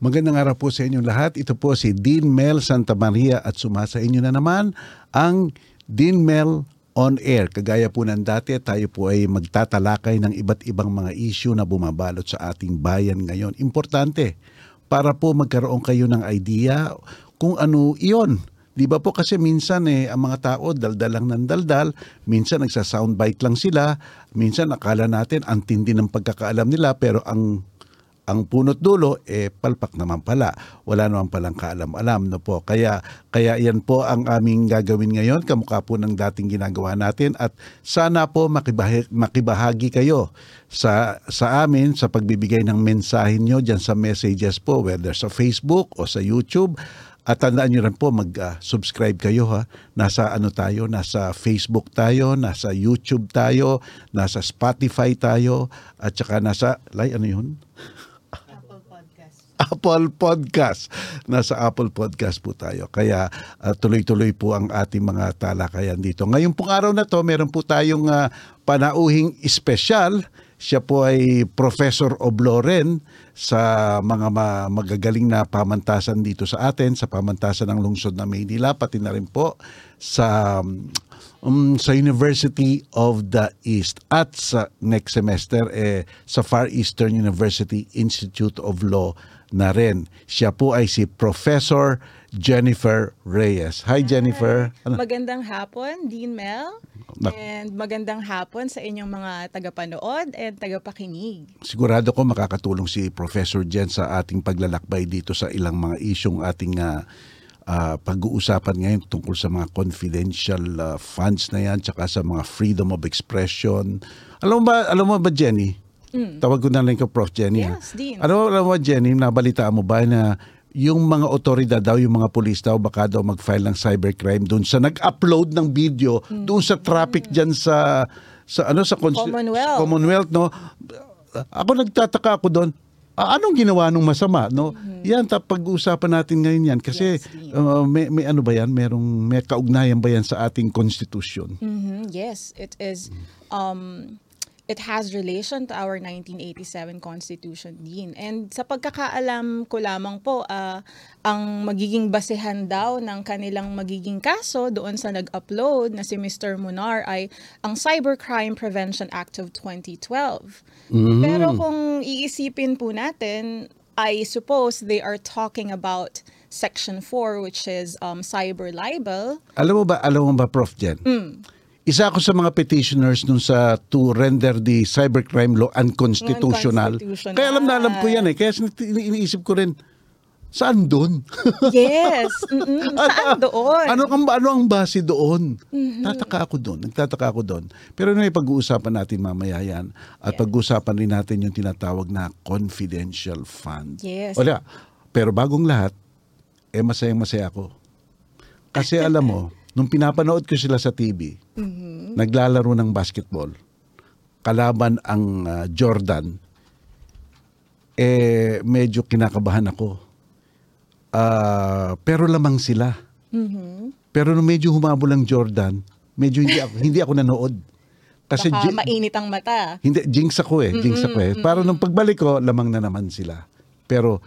Magandang araw po sa inyong lahat. Ito po si Dean Mel Santa Maria at sumasa inyo na naman ang Dean Mel on air. Kagaya po ng dati, tayo po ay magtatalakay ng iba't ibang mga issue na bumabalot sa ating bayan ngayon. Importante para po magkaroon kayo ng idea kung ano iyon. Di ba po kasi minsan eh, ang mga tao daldal lang ng daldal, minsan nagsa-soundbite lang sila, minsan akala natin ang tindi ng pagkakaalam nila pero ang ang punot dulo eh palpak naman pala. Wala naman palang kaalam-alam no po. Kaya kaya yan po ang aming gagawin ngayon kamukha po ng dating ginagawa natin at sana po makibahagi, makibahagi kayo sa sa amin sa pagbibigay ng mensahe nyo diyan sa messages po whether sa Facebook o sa YouTube. At tandaan nyo rin po, mag-subscribe kayo ha. Nasa ano tayo, nasa Facebook tayo, nasa YouTube tayo, nasa Spotify tayo, at saka nasa, like, ano yun? Apple Podcast. Nasa Apple Podcast po tayo. Kaya uh, tuloy-tuloy po ang ating mga talakayan dito. Ngayong pong araw na to, meron po tayong uh, panauhing espesyal. Siya po ay Professor Obloren sa mga ma- magagaling na pamantasan dito sa atin, sa pamantasan ng lungsod na Maynila, pati na rin po sa um, sa University of the East at sa next semester eh, sa Far Eastern University Institute of Law na rin. Siya po ay si Professor Jennifer Reyes. Hi Jennifer. Ano? Magandang hapon, Dean Mel. And magandang hapon sa inyong mga tagapanood and tagapakinig. Sigurado ko makakatulong si Professor Jen sa ating paglalakbay dito sa ilang mga isyong ating uh, uh, pag-uusapan ngayon tungkol sa mga confidential uh, funds na yan tsaka sa mga freedom of expression. Alam mo ba, alam mo ba Jenny? Mm. Tawag ko na lang ko Prof. Jenny. Yes, Dean. Ano, alam mo Jenny, nabalitaan mo ba na yung mga otoridad daw, yung mga pulis daw, baka daw mag-file ng cybercrime doon sa nag-upload ng video mm. doon sa traffic mm. dyan sa sa ano sa Commonwealth. Commonwealth no. Ako nagtataka ako doon. Anong ginawa nung masama no? Mm-hmm. Yan pag-uusapan natin ngayon yan kasi yes, uh, may, may ano ba yan? Merong may kaugnayan ba yan sa ating konstitusyon? Mm-hmm. Yes, it is um it has relation to our 1987 Constitution din. And sa pagkakaalam ko lamang po, uh, ang magiging basehan daw ng kanilang magiging kaso doon sa nag-upload na si Mr. Munar ay ang Cybercrime Prevention Act of 2012. Mm-hmm. Pero kung iisipin po natin, I suppose they are talking about Section 4 which is um, cyber libel. Alam mo ba, alam mo ba Prof. Jen? Mm isa ako sa mga petitioners dun sa to render the cybercrime law unconstitutional. unconstitutional. Kaya alam na alam ko yan eh. Kaya iniisip ko rin, saan doon? yes. Mm-mm. Saan doon? Ano, ang, ano ang base doon? Mm-hmm. Tataka ako doon. Nagtataka ako doon. Pero may pag-uusapan natin mamaya yan. At yeah. pag-uusapan rin natin yung tinatawag na confidential fund. Yes. Wala. Pero bagong lahat, eh masayang masaya ako. Kasi alam mo, nung pinapanood ko sila sa TV, mm-hmm. naglalaro ng basketball, kalaban ang uh, Jordan, eh medyo kinakabahan ako. Uh, pero lamang sila. Mm-hmm. Pero nung medyo humabol ang Jordan, medyo hindi ako, hindi ako nanood. Kasi Baka mainit ang mata. Hindi, jinx ako eh. Jinx ako eh. Para nung pagbalik ko, lamang na naman sila. Pero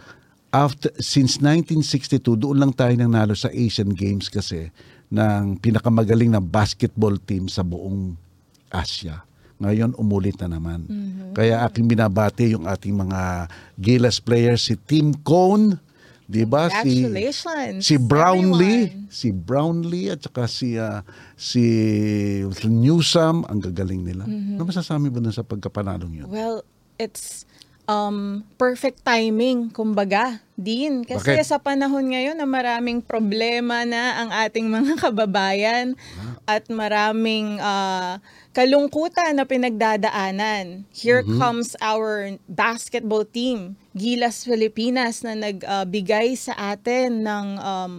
after since 1962 doon lang tayo nang nalo sa Asian Games kasi ng pinakamagaling na basketball team sa buong Asia. Ngayon, umulit na naman. Mm-hmm. Kaya aking binabati yung ating mga Gilas players, si Team Cone, di ba? Si, si Brownlee, everyone. si Brownlee at saka si, uh, si Newsam, ang gagaling nila. Mm-hmm. Ano masasabi mo sa pagkapanalong yun? Well, it's um, perfect timing, kumbaga, din. Kasi Bakit? sa panahon ngayon na maraming problema na ang ating mga kababayan ah. at maraming uh, kalungkutan na pinagdadaanan. Here mm-hmm. comes our basketball team, Gilas Pilipinas, na nagbigay uh, sa atin ng um,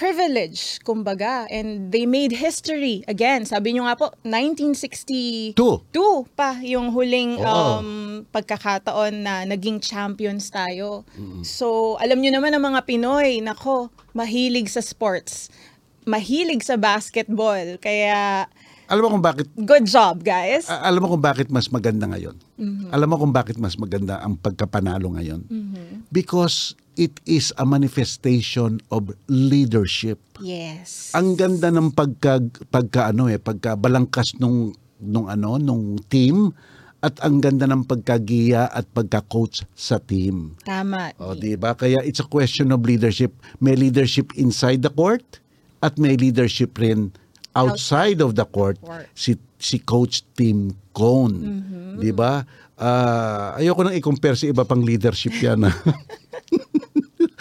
privilege, kumbaga. And they made history. Again, sabi nyo nga po, 1962 pa yung huling um, pagkakataon na naging champions tayo. Mm-hmm. So, alam nyo naman ang mga Pinoy, nako, mahilig sa sports. Mahilig sa basketball. Kaya, Alam mo kung bakit Good job, guys. a- alam mo kung bakit mas maganda ngayon? Alam mo kung bakit mas maganda ang pagkapanalo ngayon? Because it is a manifestation of leadership. yes. Ang ganda ng pagka pagka ano eh, pagka balangkas nung nung ano, nung team at ang ganda ng pagkagiya at pagka-coach sa team. Tama. O, di ba? Kaya it's a question of leadership. May leadership inside the court at may leadership rin outside of the court. Court. Si si coach Tim Cone. Di ba? Ah, ayoko nang i-compare sa iba pang leadership yan.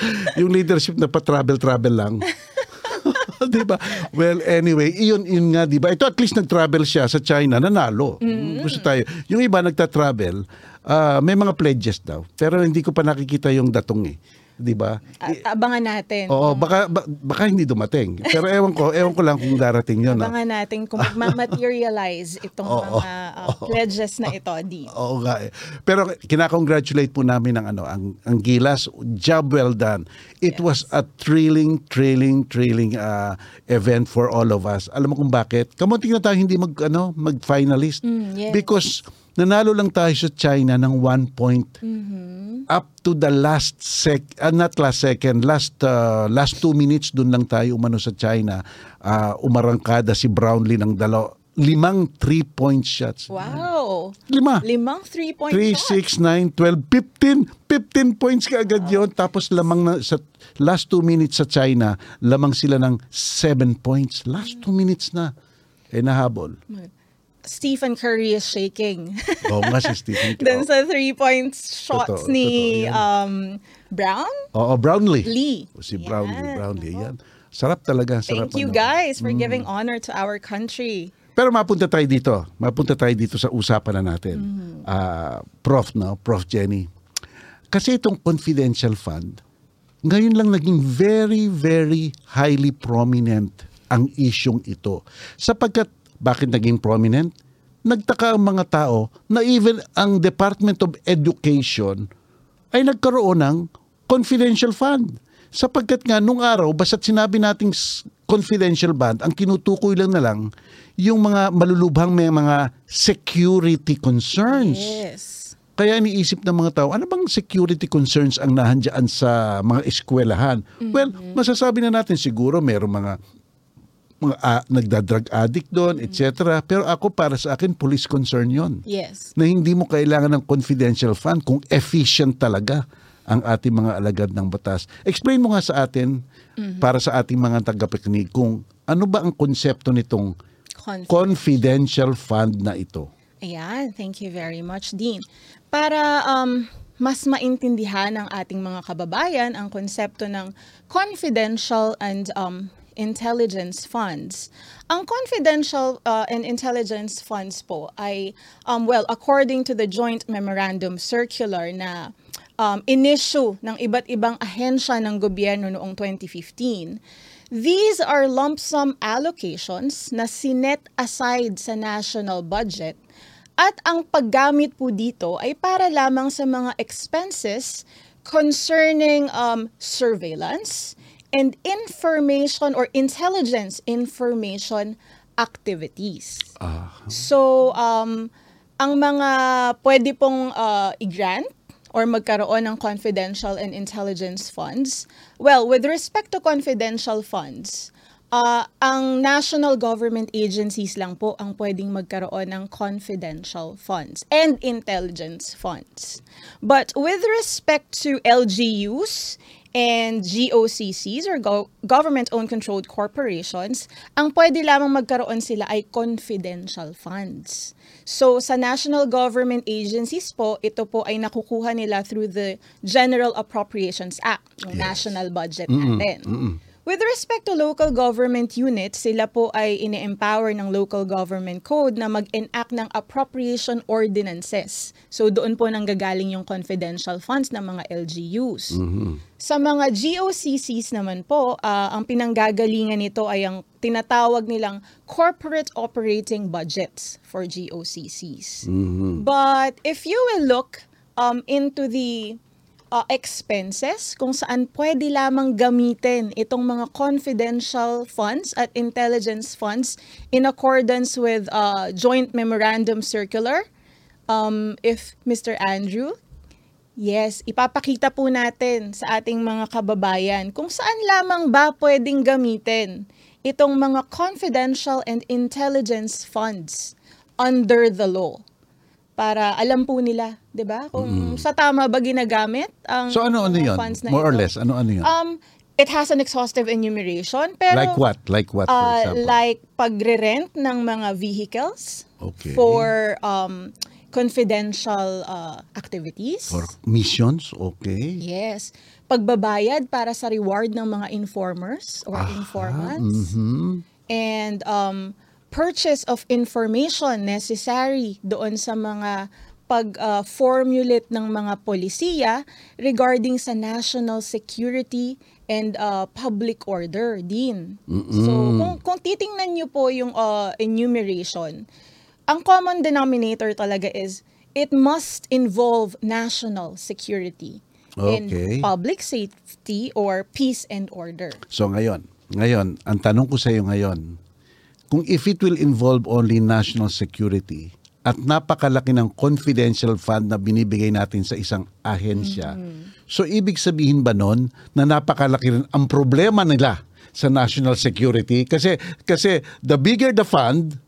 yung leadership na pa-travel-travel lang. di ba? Well, anyway, iyon, yun nga, di ba? Ito at least nag-travel siya sa China, nanalo. Gusto tayo. Yung iba nagta-travel, ah, may mga pledges daw. Pero hindi ko pa nakikita yung datong eh. Di ba? Abangan natin. Oo, baka, ba- baka hindi dumating. Pero ewan ko, ewan ko lang kung darating yun. ah. Abangan natin kung ma-materialize itong mga uh, pledges na ito, Di. Oo nga eh. Pero kinakongratulate po namin ang ano, ang, ang Gilas. Job well done. It was a thrilling, thrilling, thrilling uh, event for all of us. Alam mo kung bakit? Kamunting na tayo hindi mag, ano, mag-finalist. Mm, yes. Because nanalo lang tayo sa China ng one point Mm-hmm. up to the last sec ah, not last second last uh, last two minutes dun lang tayo umano sa China Ah, umarangkada si Brownlee ng dalaw limang three point shots Wow. lima Limang three-point 3, shot. 6, 9, 12, 15. 15 points ka agad yun. Tapos lamang na, sa last 2 minutes sa China, lamang sila ng 7 points. Last 2 minutes na. Eh, nahabol. Stephen Curry is shaking. Oo nga si Stephen. Dun sa three-point shots Totoo, ni totoo um, Brown? Oo, Brownlee. Lee. Si Brownlee, Yan. Brownlee. Yan. Sarap talaga. Sarap Thank you ano. guys for giving honor to our country. Pero mapunta tayo dito. Mapunta tayo dito sa usapan na natin. Ah, Prof, no? Prof Jenny. Kasi itong confidential fund, ngayon lang naging very, very highly prominent ang isyong ito. Sapagkat, bakit naging prominent? Nagtaka ang mga tao na even ang Department of Education ay nagkaroon ng confidential fund. Sapagkat nga nung araw, basta't sinabi nating confidential fund, ang kinutukoy lang na lang yung mga malulubhang may mga security concerns. Yes. Kaya iniisip ng mga tao, ano bang security concerns ang nahandyan sa mga eskwelahan? Well, masasabi na natin siguro mayroong mga mga ah, nagda-drug addict doon, etc. Pero ako para sa akin, police concern yon Yes. na hindi mo kailangan ng confidential fund kung efficient talaga ang ating mga alagad ng batas. Explain mo nga sa atin, para sa ating mga tagapakinig, kung ano ba ang konsepto nitong Confident. confidential fund na ito? Ayan, thank you very much, Dean. Para um, mas maintindihan ng ating mga kababayan ang konsepto ng confidential and um, intelligence funds. Ang confidential uh, and intelligence funds po ay, um, well, according to the Joint Memorandum Circular na um, inissue ng iba't ibang ahensya ng gobyerno noong 2015, These are lump sum allocations na sinet aside sa national budget at ang paggamit po dito ay para lamang sa mga expenses concerning um, surveillance and information or intelligence information activities. So, um, ang mga pwede pong uh, i-grant or magkaroon ng confidential and intelligence funds, well, with respect to confidential funds, uh, ang national government agencies lang po ang pwedeng magkaroon ng confidential funds and intelligence funds. But with respect to LGUs and GOCCs or go- government-owned controlled corporations, ang pwede lamang magkaroon sila ay confidential funds. So sa national government agencies po, ito po ay nakukuha nila through the General Appropriations Act, yung national budget natin. With respect to local government units, sila po ay ini-empower ng local government code na mag-enact ng appropriation ordinances. So doon po nanggagaling yung confidential funds ng mga LGUs. Sa mga GOCCs naman po, ah, ang pinanggagalingan nito ay ang tinatawag nilang corporate operating budgets for GOCCs. But if you will look um, into the uh, expenses kung saan pwede lamang gamitin itong mga confidential funds at intelligence funds in accordance with uh, joint memorandum circular. Um, if Mr. Andrew, yes, ipapakita po natin sa ating mga kababayan kung saan lamang ba pwedeng gamitin itong mga confidential and intelligence funds under the law para alam po nila, 'di ba? Kung sa tama ba ginagamit ang So ano ano mga 'yon? funds na More or ito. less, ano ano 'yon? Um it has an exhaustive enumeration pero like what? Like what for uh, example? like pagre-rent ng mga vehicles Okay. for um confidential uh, activities. for missions, okay. Yes. Pagbabayad para sa reward ng mga informers or informants. Mhm. And um, purchase of information necessary doon sa mga pag-formulate ng mga polisiya regarding sa national security and uh, public order din. So kung, kung titingnan niyo po yung uh, enumeration, ang common denominator talaga is it must involve national security Okay. and public safety or peace and order. So ngayon, ngayon, ang tanong ko sa iyo ngayon, kung if it will involve only national security at napakalaki ng confidential fund na binibigay natin sa isang ahensya, so ibig sabihin ba nun na napakalaki rin ang problema nila sa national security? Kasi, kasi the bigger the fund,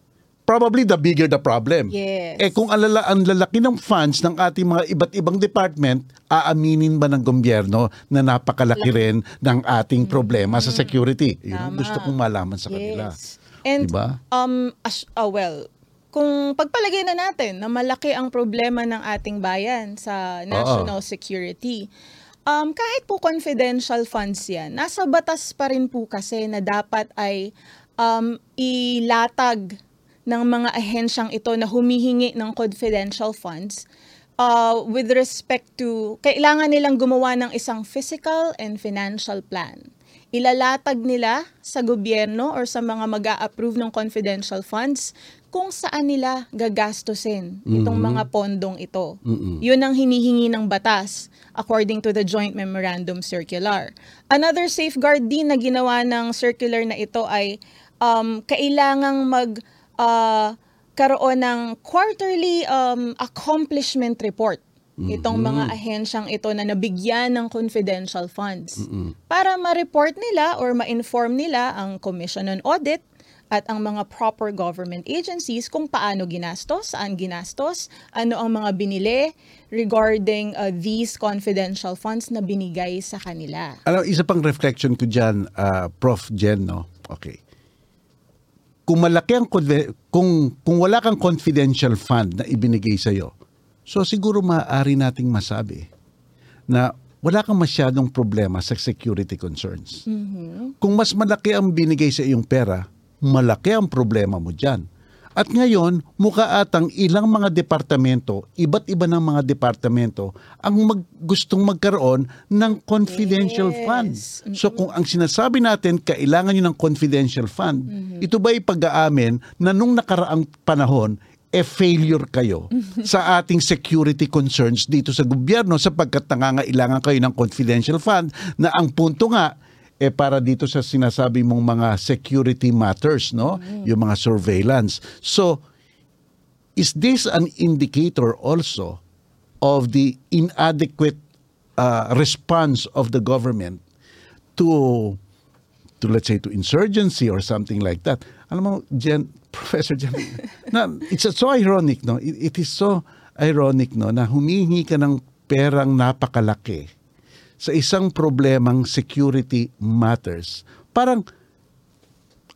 probably the bigger the problem. Yes. Eh kung ang, lala, ang lalaki ng funds ng ating mga iba't ibang department, aaminin ba ng gobyerno na napakalaki rin ng ating problema sa security? Yun ang gusto kong malaman sa kanila. And Diba? um as, ah, well, kung pagpalagay na natin na malaki ang problema ng ating bayan sa national security, um, kahit po confidential funds yan, nasa batas pa rin po kasi na dapat ay um, ilatag ng mga ahensyang ito na humihingi ng confidential funds uh, with respect to, kailangan nilang gumawa ng isang physical and financial plan. Ilalatag nila sa gobyerno or sa mga mag approve ng confidential funds kung saan nila gagastusin itong mga pondong ito. Yun ang hinihingi ng batas according to the Joint Memorandum Circular. Another safeguard din na ginawa ng circular na ito ay um, kailangang mag uh, karoon ng quarterly um, accomplishment report itong mga ahensyang ito na nabigyan ng confidential funds para ma-report nila or ma-inform nila ang Commission on Audit at ang mga proper government agencies kung paano ginastos, saan ginastos, ano ang mga binili regarding uh, these confidential funds na binigay sa kanila. Alam, isa pang reflection ko dyan, ah, Prof. Jen, no? Okay. Kung malaki ang, kung, kung wala kang confidential fund na ibinigay sa'yo, so siguro maaari nating masabi na wala kang masyadong problema sa security concerns. Kung mas malaki ang binigay sa iyong pera, malaki ang problema mo dyan. At ngayon, mukha atang ilang mga departamento, iba't iba ng mga departamento, ang mag, gustong magkaroon ng confidential Yes. fund. So kung ang sinasabi natin, kailangan nyo ng confidential fund, ito ba pag-aamin na nung nakaraang panahon, eh failure kayo sa ating security concerns dito sa gobyerno sapagkat nangangailangan kayo ng confidential fund na ang punto nga eh para dito sa sinasabi mong mga security matters no? Yung mga surveillance. So is this an indicator also of the inadequate uh, response of the government to to let's say to insurgency or something like that. Alam mo, Jen, Professor Jen, na, it's so ironic, no? It, it is so ironic, no, na humihingi ka ng perang napakalaki sa isang problemang security matters. Parang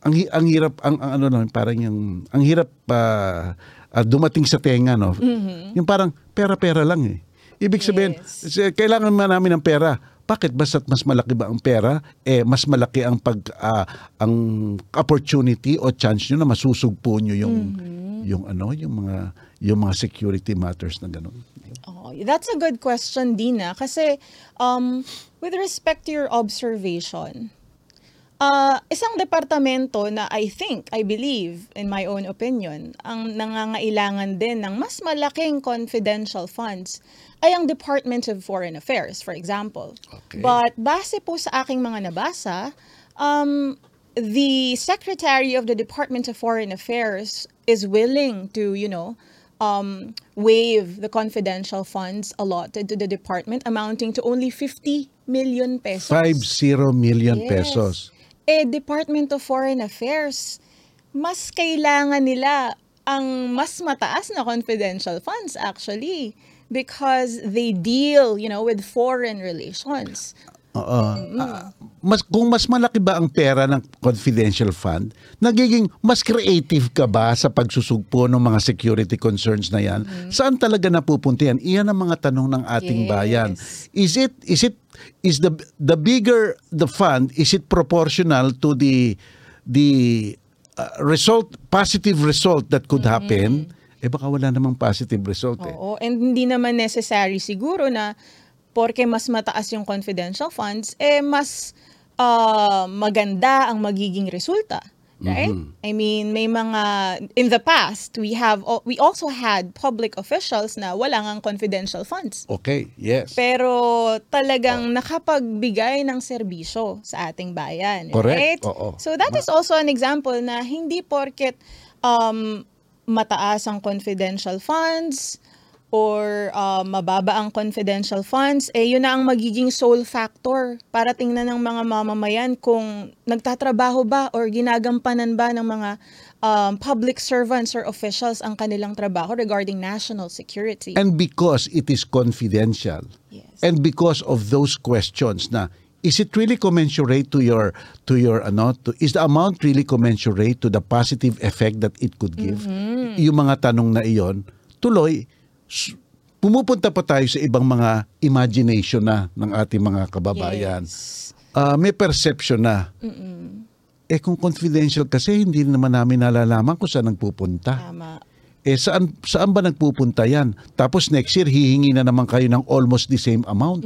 ang ang hirap ang, ang ano no, parang yung ang hirap ah, ah, dumating sa tenga no. Yung parang pera-pera lang eh. Ibig sabihin, Yes. s- kailangan namin ng pera. Bakit basta't mas malaki ba ang pera, eh mas malaki ang pag ah, ang opportunity o chance nyo na masusugpo nyo yung yung ano, yung mga yung mga security matters na ganun. Oh, that's a good question, Dina. Kasi um, with respect to your observation, Uh, isang departamento na I think, I believe, in my own opinion, ang nangangailangan din ng mas malaking confidential funds ay ang Department of Foreign Affairs, for example. Okay. But base po sa aking mga nabasa, um, the Secretary of the Department of Foreign Affairs is willing to, you know, um, waive the confidential funds allotted to the department amounting to only 50 million pesos. 50 million Yes. pesos. Eh, Department of Foreign Affairs, mas kailangan nila ang mas mataas na confidential funds actually because they deal, you know, with foreign relations. Oo. Ah, mas kung mas malaki ba ang pera ng confidential fund, nagiging mas creative ka ba sa pagsusugpo ng mga security concerns na yan? Saan talaga napupunta yan? Iyan ang mga tanong ng ating Yes. bayan. Is it is it is the the bigger the fund, is it proportional to the the uh, result positive result that could happen? Eh baka wala namang positive result eh. Oo, and hindi naman necessary siguro na porke mas mataas yung confidential funds, eh mas ah, maganda ang magiging resulta. Right? I mean, may mga in the past we have we also had public officials na wala ngang confidential funds. Okay, yes. Pero Oh. talagang nakapagbigay ng serbisyo sa ating bayan. Correct. Right? Oo. So that is also an example na hindi porket um, mataas ang confidential funds or uh, mababa ang confidential funds, eh yun na ang magiging sole factor para tingnan ng mga mamamayan kung nagtatrabaho ba or ginagampanan ba ng mga um, public servants or officials ang kanilang trabaho regarding national security. And because it is confidential. Yes. And because of those questions na is it really commensurate to your to your ano to, is the amount really commensurate to the positive effect that it could give? Yung mga tanong na iyon, tuloy pumupunta pa tayo sa ibang mga imagination na ng ating mga kababayan. Yes. Ah, may perception na. Eh kung confidential kasi hindi naman namin nalalaman kung saan nagpupunta. Tama. Eh saan saan ba nagpupunta yan? Tapos next year hihingi na naman kayo ng almost the same amount.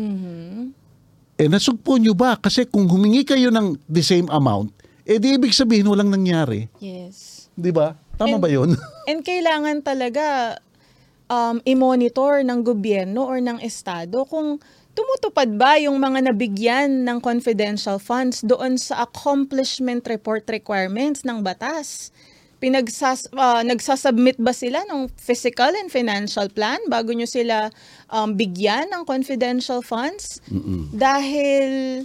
Eh nasugpo nyo ba? Kasi kung humingi kayo ng the same amount, eh di ibig sabihin walang nangyari. Yes. Di ba? Tama And- ba yun? And kailangan talaga um, i-monitor ng gobyerno or ng estado kung tumutupad ba yung mga nabigyan ng confidential funds doon sa accomplishment report requirements ng batas. Pinagsas, ah, nagsasubmit ba sila ng physical and financial plan bago nyo sila um, bigyan ng confidential funds? Dahil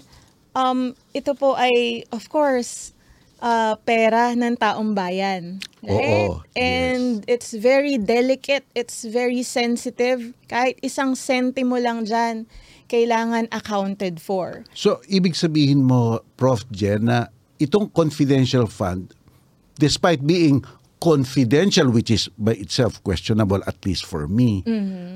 um, ito po ay, of course, ah, pera ng taong bayan. Right? Oo, And it's very delicate, it's very sensitive. Kahit isang sentimo lang dyan, kailangan accounted for. So, ibig sabihin mo, Prof. Jen, na itong confidential fund, despite being confidential, which is by itself questionable, at least for me,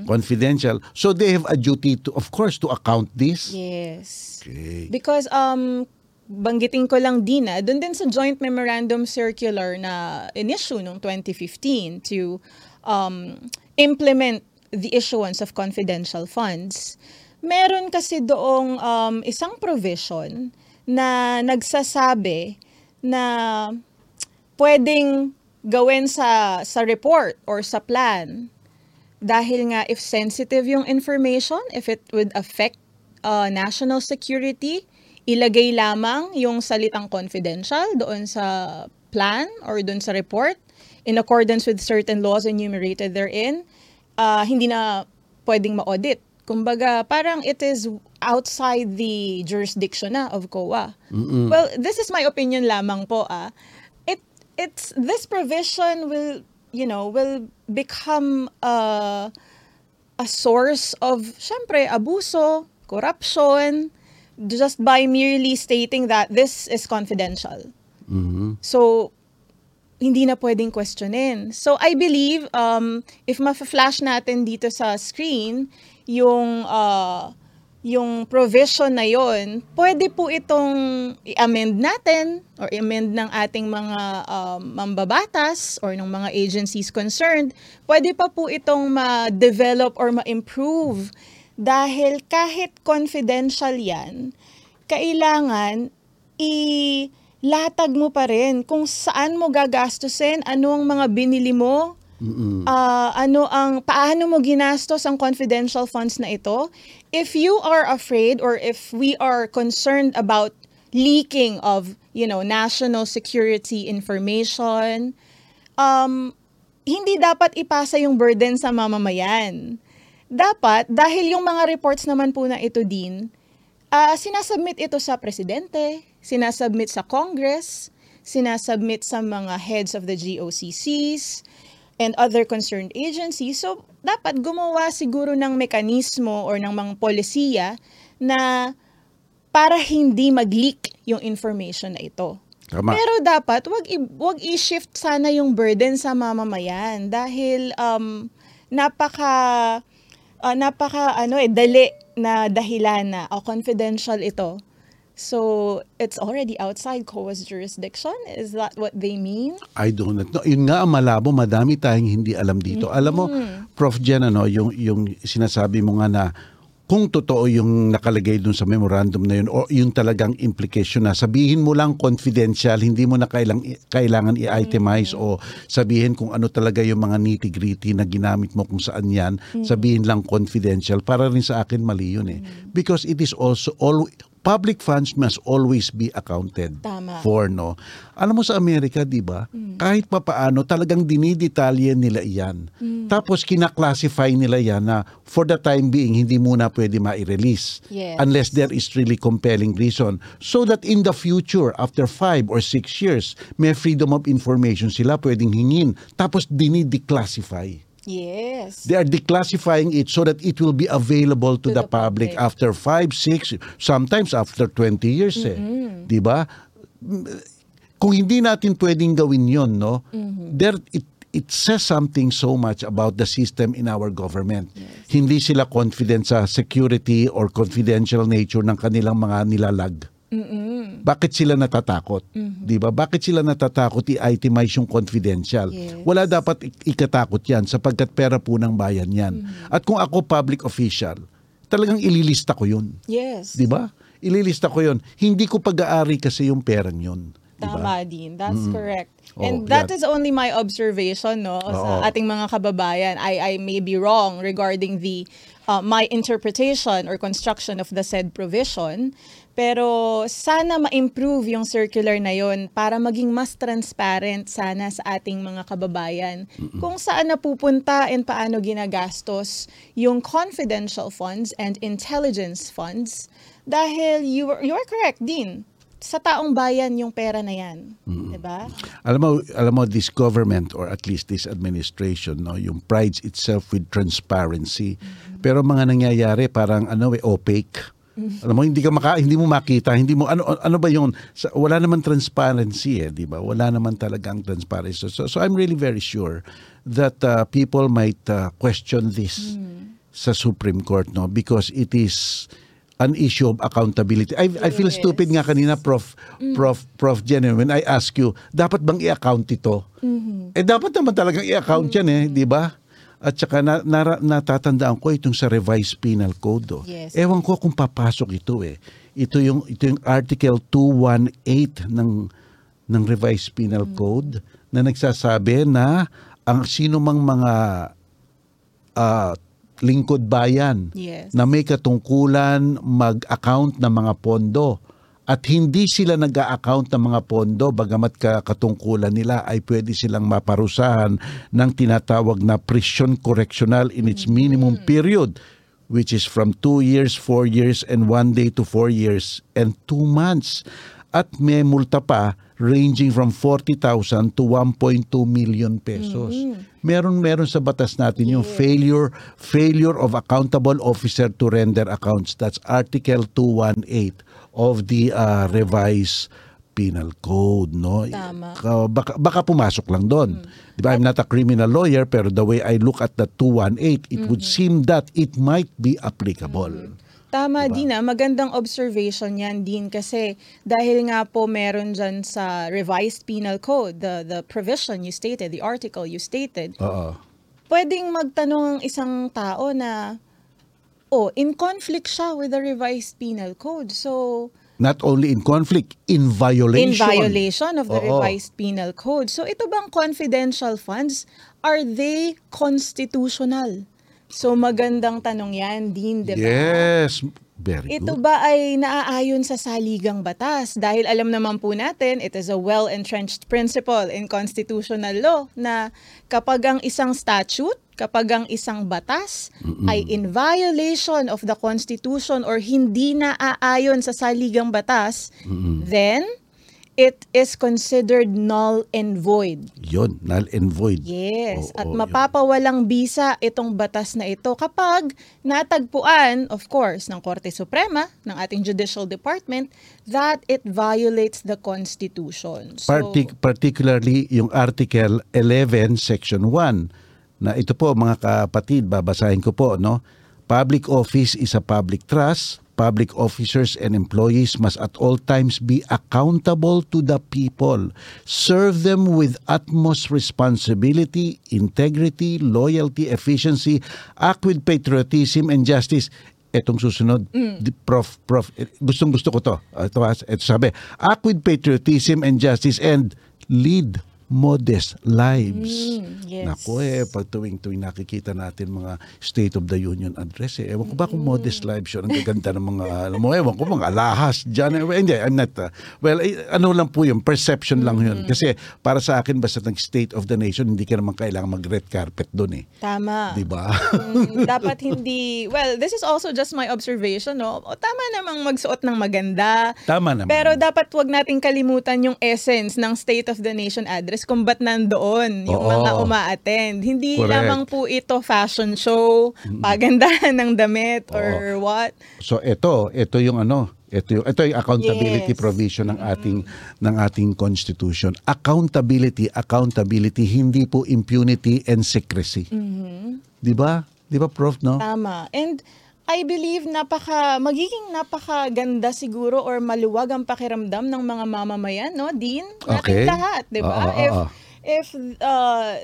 confidential, so they have a duty to, of course, to account this. Yes. Okay. Because um banggitin ko lang din na doon din sa joint memorandum circular na in-issue noong 2015 to um, implement the issuance of confidential funds. Meron kasi doong um, isang provision na nagsasabi na pwedeng gawin sa sa report or sa plan dahil nga if sensitive yung information, if it would affect uh, national security, ilagay lamang yung salitang confidential doon sa plan or doon sa report in accordance with certain laws enumerated therein, uh, hindi na pwedeng ma-audit. Kumbaga, parang it is outside the jurisdiction na of COA. Well, this is my opinion lamang po ah. It it's this provision will you know will become uh, a source of syempre abuso, corruption just by merely stating that this is confidential. So hindi na pwedeng questionin. So I believe um if ma-flash natin dito sa screen yung uh, yung provision na yon, pwede po itong i-amend natin or i-amend ng ating mga um, mambabatas or ng mga agencies concerned. Pwede pa po itong ma-develop or ma-improve dahil kahit confidential yan, kailangan i latag mo pa rin kung saan mo gagastusin, ano ang mga binili mo, ah, ano ang paano mo ginastos ang confidential funds na ito. If you are afraid or if we are concerned about leaking of, you know, national security information, um, hindi dapat ipasa yung burden sa mamamayan. Dapat, dahil yung mga reports naman po na ito din, ah sinasubmit ito sa presidente, sinasubmit sa Congress, sinasubmit sa mga heads of the GOCCs, and other concerned agencies. So, dapat gumawa siguro ng mekanismo or ng mga polisiya na para hindi mag-leak yung information na ito. Tama. Pero dapat wag i- wag i-shift sana yung burden sa mamamayan dahil um napaka ah, napaka ano eh dali na dahilan na oh, confidential ito. So it's already outside COA's jurisdiction. Is that what they mean? I don't know. No, yun nga ang malabo, madami tayong hindi alam dito. Alam mo, Prof. Jen, ano, yung, yung sinasabi mo nga na kung totoo yung nakalagay dun sa memorandum na yun o yung talagang implication na sabihin mo lang confidential, hindi mo na kailang, kailangan i-itemize o sabihin kung ano talaga yung mga nitty-gritty na ginamit mo kung saan yan, sabihin lang confidential. Para rin sa akin mali yun eh. Because it is also all public funds must always be accounted Tama. for no. Alam mo sa Amerika, 'di ba? Kahit papaano talagang dinidetalye nila 'yan. Tapos kina-classify nila 'yan na for the time being hindi muna pwede ma-release Yes. unless there is really compelling reason so that in the future after five or six years may freedom of information sila pwedeng hingin tapos dinideclassify. Yes. They are declassifying it so that it will be available to, To the, the public, public. after 5, 6, sometimes after 20 years eh. 'Di ba? Kung hindi natin pwedeng gawin 'yon, no? There it it says something so much about the system in our government. Hindi sila confident sa security or confidential nature ng kanilang mga nilalag. Bakit sila natatakot? 'Di ba? Bakit sila natatakot i-itemize yung confidential? Yes. Wala dapat ik- ikatakot 'yan sapagkat pera po ng bayan 'yan. At kung ako public official, talagang ililista ko 'yun. Yes. 'Di ba? Ililista ko 'yon. Hindi ko pag-aari kasi yung perang 'yun. 'Di ba? Tama din. That's correct. Oo, And that yan. is only my observation no Oo. sa ating mga kababayan. I I may be wrong regarding the uh, my interpretation or construction of the said provision. Pero sana ma-improve yung circular na yon para maging mas transparent sana sa ating mga kababayan kung saan napupunta and paano ginagastos yung confidential funds and intelligence funds dahil you are, you are correct din sa taong bayan yung pera na yan. 'Di ba? Alam mo, alam mo this government or at least this administration, no, yung prides itself with transparency. Pero mga nangyayari parang ano eh opaque. Alam mo hindi ka maka, hindi mo makita, hindi mo ano ano ba yung sa- wala naman transparency eh, di ba? Wala naman talagang transparency. So, so I'm really very sure that uh, people might uh, question this sa Supreme Court no because it is an issue of accountability. I, I feel Yes. stupid nga kanina, Prof. Prof. Prof. Jen, eh, when I ask you, dapat bang i-account ito? Eh, dapat naman talagang i-account yan eh, di ba? At saka na, nara, natatandaan ko itong sa revised penal code. Oh. Yes. Ewan ko kung papasok ito eh. Ito yung, ito yung article 218 ng, ng revised penal code na nagsasabi na ang sino mang mga ah, lingkod bayan Yes. na may katungkulan mag-account ng mga pondo at hindi sila nag-a-account ng mga pondo bagamat ka katungkulan nila ay pwede silang maparusahan ng tinatawag na prison correctional in its minimum period which is from 2 years, 4 years, and 1 day to 4 years and 2 months. At may multa pa ranging from 40,000 to 1.2 million pesos. Meron meron sa batas natin yung failure failure of accountable officer to render accounts. That's Article 218 of the uh, revised penal code, no? Tama. Ka- baka, baka pumasok lang doon. Di ba? I'm not a criminal lawyer pero the way I look at the 218, it would seem that it might be applicable. Tama Diba? din ah. Magandang observation yan din kasi dahil nga po meron dyan sa revised penal code, the, the provision you stated, the article you stated, Oo. pwedeng magtanong ang isang tao na, oh, in conflict siya with the revised penal code. So, Not only in conflict, in violation. in violation of the Oo. revised penal code. So ito bang confidential funds, are they constitutional? So magandang tanong yan, Dean, di ba? Yes. Very Ito good. ba ay naaayon sa saligang batas? Dahil alam naman po natin, it is a well-entrenched principle in constitutional law na kapag ang isang statute, kapag ang isang batas ay in violation of the Constitution or hindi naaayon sa saligang batas, then it is considered null and void. Yun, null and void. Yes, Oo, at yun. mapapawalang bisa itong batas na ito kapag natagpuan, of course, ng Korte Suprema, ng ating Judicial Department, that it violates the Constitution. So, Partic- particularly yung Article 11, Section 1, na ito po mga kapatid, babasahin ko po, no? Public office is a public trust. Public officers and employees must at all times be accountable to the people. Serve them with utmost responsibility, integrity, loyalty, efficiency, act with patriotism and justice. Etong susunod, di- Prof, Prof, eh, gustong gusto ko to. Ah, Ito, ah, ito sabi, act with patriotism and justice and lead modest lives. Mm, yes. Naku eh, pag tuwing-tuwing nakikita natin mga State of the Union address eh, ewan ko ba kung modest lives yun, ang gaganda ng mga, alam mo, ewan ko, mga alahas dyan. Eh, hindi, I'm not, uh, well, eh, ano lang po yun, perception lang yun. Kasi para sa akin, basta ng State of the Nation, hindi ka naman kailangan mag-red carpet doon eh. tama. Di ba? Mm, dapat hindi, well, this is also just my observation, no? O, tama namang magsuot ng maganda. Tama naman. Pero dapat wag nating kalimutan yung essence ng State of the Nation address kung ba't nandoon yung Oo. mga uma-attend. Hindi Correct. lamang po ito fashion show, pagandahan ng damit or what. So ito, ito yung ano, ito yung ito yung accountability Yes. provision ng ating ng ating constitution. Accountability, accountability hindi po impunity and secrecy. 'Di ba? 'Di ba Prof, no? Tama. And I believe napaka magiging napakaganda siguro or maluwag ang pakiramdam ng mga mamamayan, no, Dean? Okay. Nating lahat, 'di ba? Oo, oo, if oo. if uh,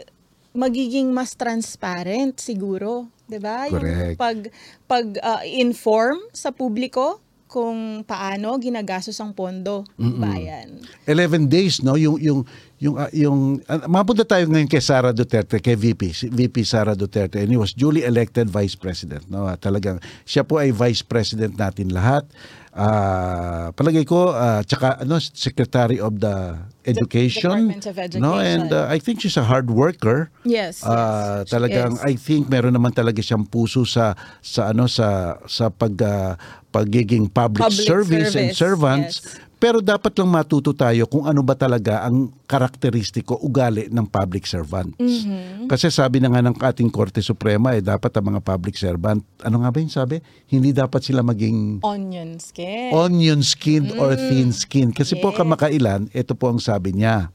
magiging mas transparent siguro, 'di ba? Yung pag pag uh, inform sa publiko kung paano ginagastos ang pondo ng bayan. 11 days no yung yung yung ah, yung uh, mapunta tayo ngayon kay Sara Duterte kay VP si VP Sara Duterte and he was duly elected vice president no Ah, talagang siya po ay vice president natin lahat Ah, palagay ko ah, tsaka ano secretary of the education Department of no and Education. ah, I think she's a hard worker Yes. Ah, yes, talagang. I think meron naman talaga siyang puso sa sa ano sa sa pag ah, pagiging public, Public service, and service, servants yes. Pero dapat lang matuto tayo kung ano ba talaga ang karakteristiko ugali ng public servant. Mm-hmm. Kasi sabi na nga ng ating Korte Suprema eh dapat ang mga public servant ano nga ba yung sabi? Hindi dapat sila maging onion skin. onion skinned or thin skinned. Kasi po Mm. Yes. kamakailan, ito po ang sabi niya.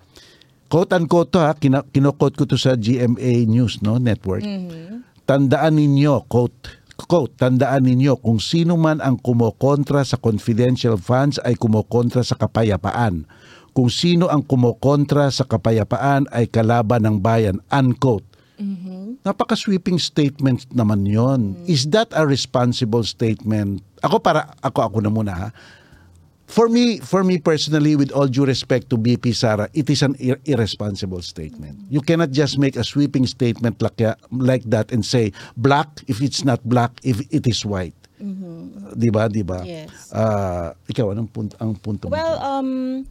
Quote unquote to ha, kinokot ko to sa GMA News no Network. Mm-hmm. Tandaan ninyo, quote, quote, tandaan ninyo kung sino man ang kumokontra sa confidential funds ay kumokontra sa kapayapaan. Kung sino ang kumokontra sa kapayapaan ay kalaban ng bayan, unquote. Napaka-sweeping statement naman yon. Is that a responsible statement? Ako para ako ako na muna ha. For me, for me personally, with all due respect to BP Sara, it is an ir- irresponsible statement. You cannot just make a sweeping statement like, like that and say black if it's not black, if it is white. Di ba? Di ba? Yes. Ah, ikaw anong punto ang punto mo? Well, um,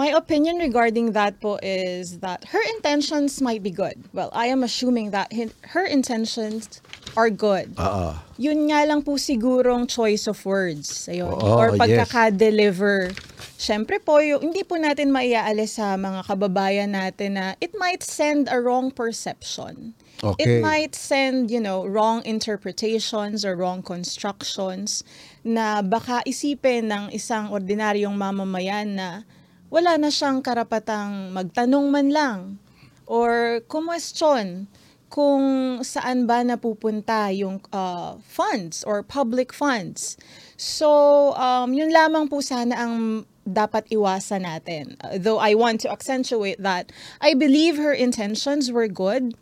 my opinion regarding that po is that her intentions might be good. Well, I am assuming that her intentions are good. Oo. Yun nga lang po sigurong choice of words. Ayun. Oo, Or yes. pagkaka-deliver. Siyempre po, yung, hindi po natin maiaalis sa mga kababayan natin na it might send a wrong perception. Okay. It might send, you know, wrong interpretations or wrong constructions na baka isipin ng isang ordinaryong mamamayan na wala na siyang karapatang magtanong man lang or kumwestiyon kung saan ba napupunta yung uh, funds or public funds. So, um, yun lamang po sana ang dapat iwasan natin. Uh, though I want to accentuate that I believe her intentions were good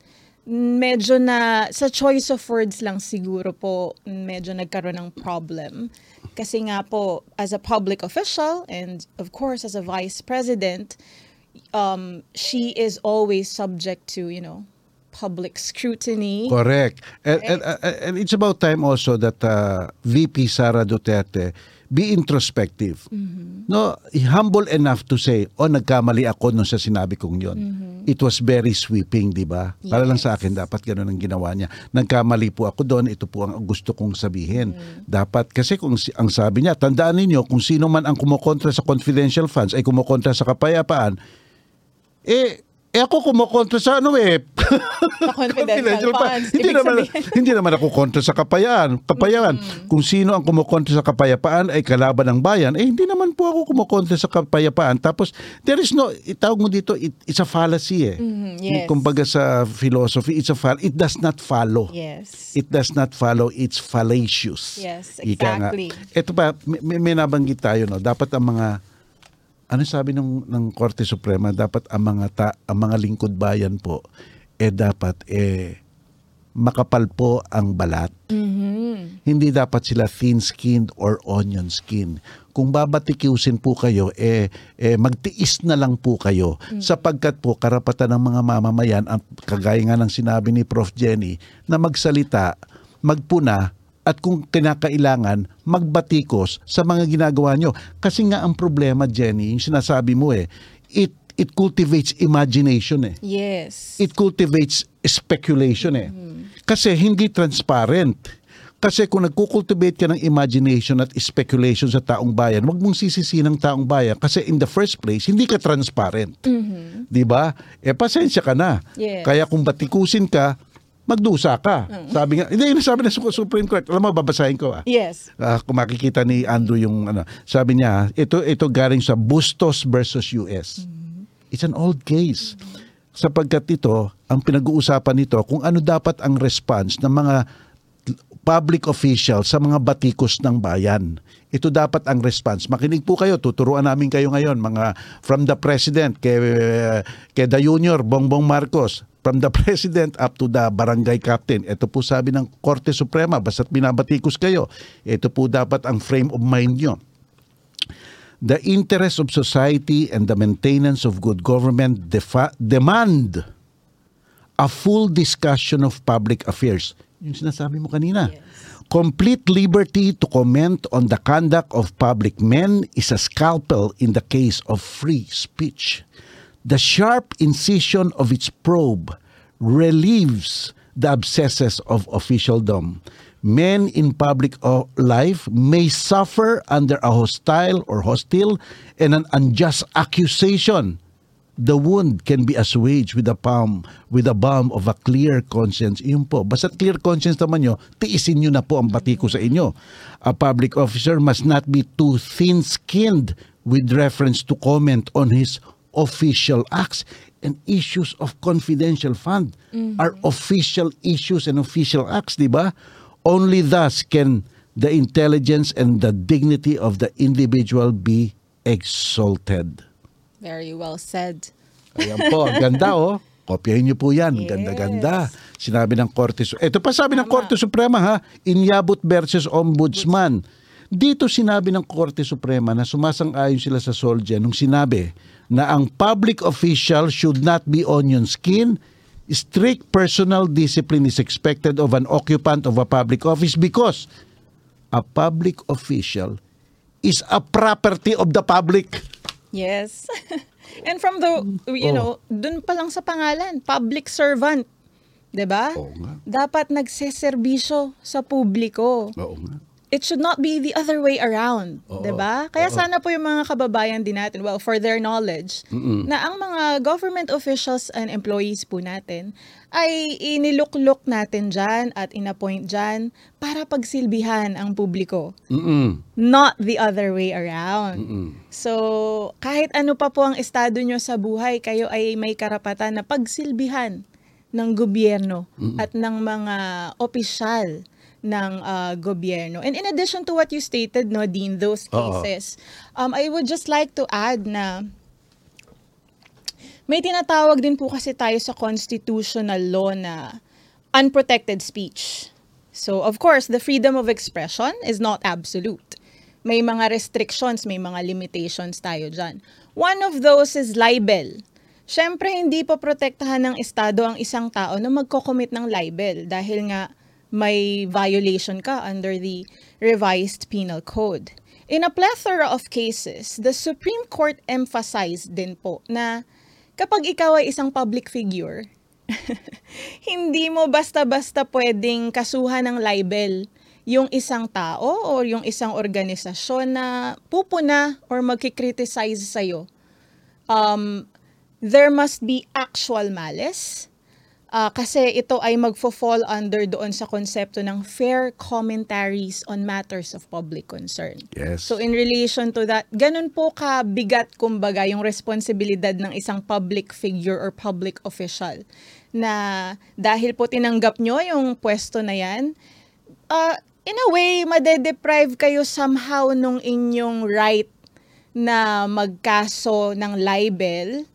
medyo na sa choice of words lang siguro po medyo nagkaroon ng problem. Kasi nga po as a public official and of course as a vice president, um, she is always subject to, you know, public scrutiny. Correct. And, and, and it's about time also that uh, VP Sara Duterte be introspective. No, humble enough to say, oh, nagkamali ako nung sa sinabi kong yon. It was very sweeping, di ba? Para lang sa akin, dapat ganun ang ginawa niya. Nagkamali po ako doon, ito po ang gusto kong sabihin. Dapat, kasi kung ang sabi niya, tandaan ninyo, kung sino man ang kumukontra sa confidential funds ay kumukontra sa kapayapaan, eh, eh ako kumukontra sa ano eh. Sa confidential funds. Hindi Ibig naman, sabihin- hindi naman ako kontra sa kapayaan. Kapayaan. Kung sino ang kumukontra sa kapayapaan ay kalaban ng bayan, eh hindi naman po ako kumukontra sa kapayapaan. Tapos, there is no, itawag mo dito, it, it's a fallacy eh. Mhm, yes. Kumbaga sa philosophy, it's a fall. It does not follow. Yes. It does not follow. It's fallacious. Yes, Ika nga. exactly. Ito pa, may- may nabanggit tayo, no? Dapat ang mga, ano sabi ng, ng Korte Suprema, dapat ang mga, ta, ang mga lingkod bayan po, eh dapat, eh, makapal po ang balat. Mhm. Hindi dapat sila thin-skinned or onion skin. Kung babatikiusin po kayo, eh, eh magtiis na lang po kayo. Sapagkat po, karapatan ng mga mamamayan, ang kagaya nga ng sinabi ni Prof. Jenny, na magsalita, magpuna, at kung kinakailangan, magbatikos sa mga ginagawa nyo. Kasi nga ang problema, Jenny, yung sinasabi mo eh, it, it cultivates imagination eh Yes. it cultivates speculation eh. Kasi hindi transparent. Kasi kung nagkukultivate ka ng imagination at speculation sa taong bayan, wag mong sisisi ng taong bayan kasi in the first place, hindi ka transparent. 'Di ba? Eh pasensya ka na. Yes. Kaya kung batikusin ka, magdusa ka. Sabi nga, hindi yun sabi ng Su- Supreme Court. Alam mo, babasahin ko ah. Yes. Ah, kung makikita ni Andrew yung ano, sabi niya, ito ito galing sa Bustos versus US. It's an old case. Sapagkat ito, ang pinag-uusapan nito kung ano dapat ang response ng mga public officials sa mga batikos ng bayan. Ito dapat ang response. Makinig po kayo, tuturuan namin kayo ngayon mga from the president kay kay the junior Bongbong Marcos, from the president up to the barangay captain. Ito po sabi ng Korte Suprema, basta't binabatikos kayo. Ito po dapat ang frame of mind nyo. The interest of society and the maintenance of good government demand a full discussion of public affairs. Yung sinasabi mo kanina. Complete liberty to comment on the conduct of public men is a scalpel in the case of free speech. The sharp incision of its probe relieves the abscesses of officialdom. Men in public life may suffer under a hostile or hostile and an unjust accusation the wound can be assuaged with the palm with the balm of a clear conscience. Iyon po. Basta clear conscience naman nyo, tiisin nyo na po ang batiko sa inyo. A public officer must not be too thin-skinned with reference to comment on his official acts and issues of confidential fund are official issues and official acts, di ba? Only thus can the intelligence and the dignity of the individual be exalted. Very well said. Ayan po, ganda oh. Kopyahin niyo po yan. Yes. Ganda-ganda. Sinabi ng Korte Su- Ito pa sabi ng Korte Suprema ha, Inyabut versus Ombudsman. Dito sinabi ng Korte Suprema na sumasang-ayon sila sa Soldier nung sinabi na ang public official should not be onion skin. Strict personal discipline is expected of an occupant of a public office because a public official is a property of the public. Yes. And from the, you Oh. know, dun pa lang sa pangalan, public servant. 'Di ba? Dapat nagseserbisyo sa publiko. Oo nga. It should not be the other way around, Oo. 'di ba? Kaya sana po yung mga kababayan din natin, well, for their knowledge, na ang mga government officials and employees po natin ay iniluklok natin dyan at inappoint dyan para pagsilbihan ang publiko Mm-mm. not the other way around. Mm-mm. So, kahit ano pa po ang estado nyo sa buhay, kayo ay may karapatan na pagsilbihan ng gobyerno at ng mga opisyal ng ah, gobyerno. And in addition to what you stated, no, Dean, those Oo. cases, um, I would just like to add na may tinatawag din po kasi tayo sa constitutional law na unprotected speech. So, of course, the freedom of expression is not absolute. May mga restrictions, may mga limitations tayo dyan. One of those is libel. Siyempre, hindi pa protektahan ng Estado ang isang tao na magko-commit ng libel dahil nga may violation ka under the revised penal code. In a plethora of cases, the Supreme Court emphasized din po na kapag ikaw ay isang public figure, hindi mo basta-basta pwedeng kasuhan ng libel yung isang tao or yung isang organisasyon na pupuna or magkikriticize sa'yo. Um, there must be actual malice uh, kasi ito ay magfo-fall under doon sa konsepto ng fair commentaries on matters of public concern. Yes. So in relation to that, ganun po kabigat kumbaga yung responsibilidad ng isang public figure or public official na dahil po tinanggap nyo yung pwesto na yan, uh, in a way, madedeprive kayo somehow nung inyong right na magkaso ng libel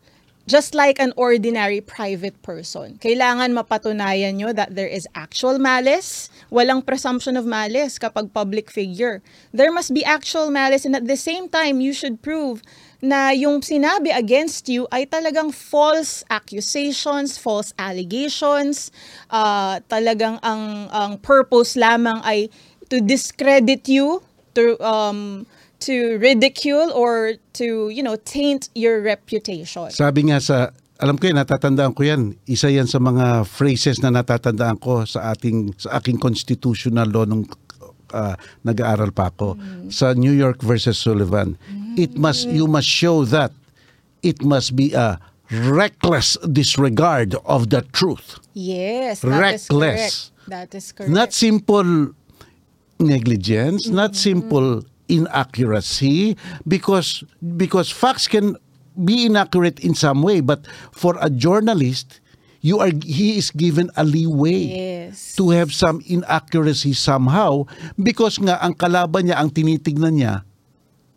just like an ordinary private person. Kailangan mapatunayan nyo that there is actual malice. Walang presumption of malice kapag public figure. There must be actual malice and at the same time, you should prove na yung sinabi against you ay talagang false accusations, false allegations, uh, talagang ang, ang purpose lamang ay to discredit you, to um, to ridicule or to, you know, taint your reputation. Sabi nga sa alam ko yan, natatandaan ko yan. Isa yan sa mga phrases na natatandaan ko sa ating sa aking constitutional law nung uh, nag-aaral pa ako mm. sa New York versus Sullivan. Mm. It must you must show that it must be a reckless disregard of the truth. Yes, that reckless. is correct. That is correct. Not simple negligence, mm-hmm. not simple inaccuracy because because facts can be inaccurate in some way but for a journalist you are he is given a leeway yes. to have some inaccuracy somehow because nga ang kalaban niya ang tinitignan niya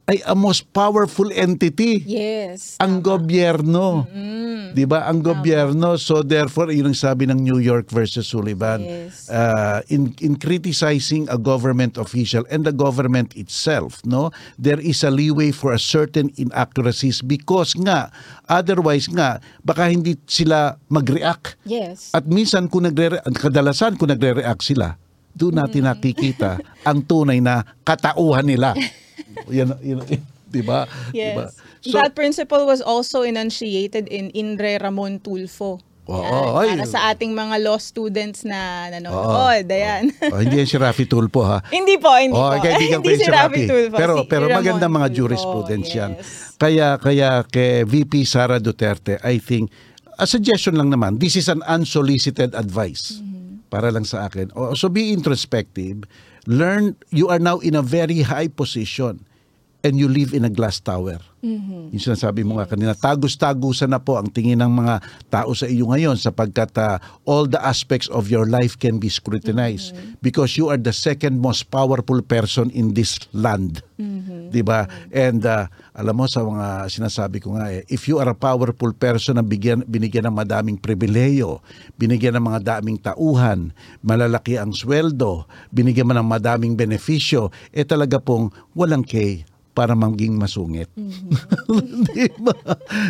ay a most powerful entity. Yes. Ang tama. gobyerno. Mm-hmm. 'Di ba? Ang tama. gobyerno. So therefore, yun ang sabi ng New York versus Sullivan. Yes. Uh, in in criticizing a government official and the government itself, no? There is a leeway for a certain inaccuracies because nga otherwise nga baka hindi sila mag-react. Yes. At minsan kung nagre kadalasan kung nagre-react sila, doon natin mm. nakikita ang tunay na katauhan nila. yan, yan, di ba? Yes. Diba? So, that principle was also enunciated in Inre Ramon Tulfo. Oo, oh, ay, para sa ating mga law students na nanonood. Oh, ayan. Oh, hindi yan si Rafi Tulfo ha. hindi po, hindi oh, po. Kaibigan hindi si Rafi Tulfo. Pero, si pero Ramon maganda mga Tulfo. jurisprudence yes. yan. Kaya, kaya kay VP Sara Duterte, I think, a suggestion lang naman, this is an unsolicited advice. Mm-hmm. Para lang sa akin. So be introspective. Learn, you are now in a very high position and you live in a glass tower. Mm-hmm. Yung sinasabi mo nga kanina, tagus-tagusan na po ang tingin ng mga tao sa iyo ngayon sapagkat uh, all the aspects of your life can be scrutinized mm-hmm. because you are the second most powerful person in this land. Mm-hmm. 'Di ba? And uh, alam mo sa mga sinasabi ko nga eh, if you are a powerful person na bigyan binigyan ng madaming pribileyo, binigyan ng mga daming tauhan, malalaki ang sweldo, binigyan mo ng madaming benepisyo, eh talaga pong walang kay para maging masungit. Mm-hmm. Di ba?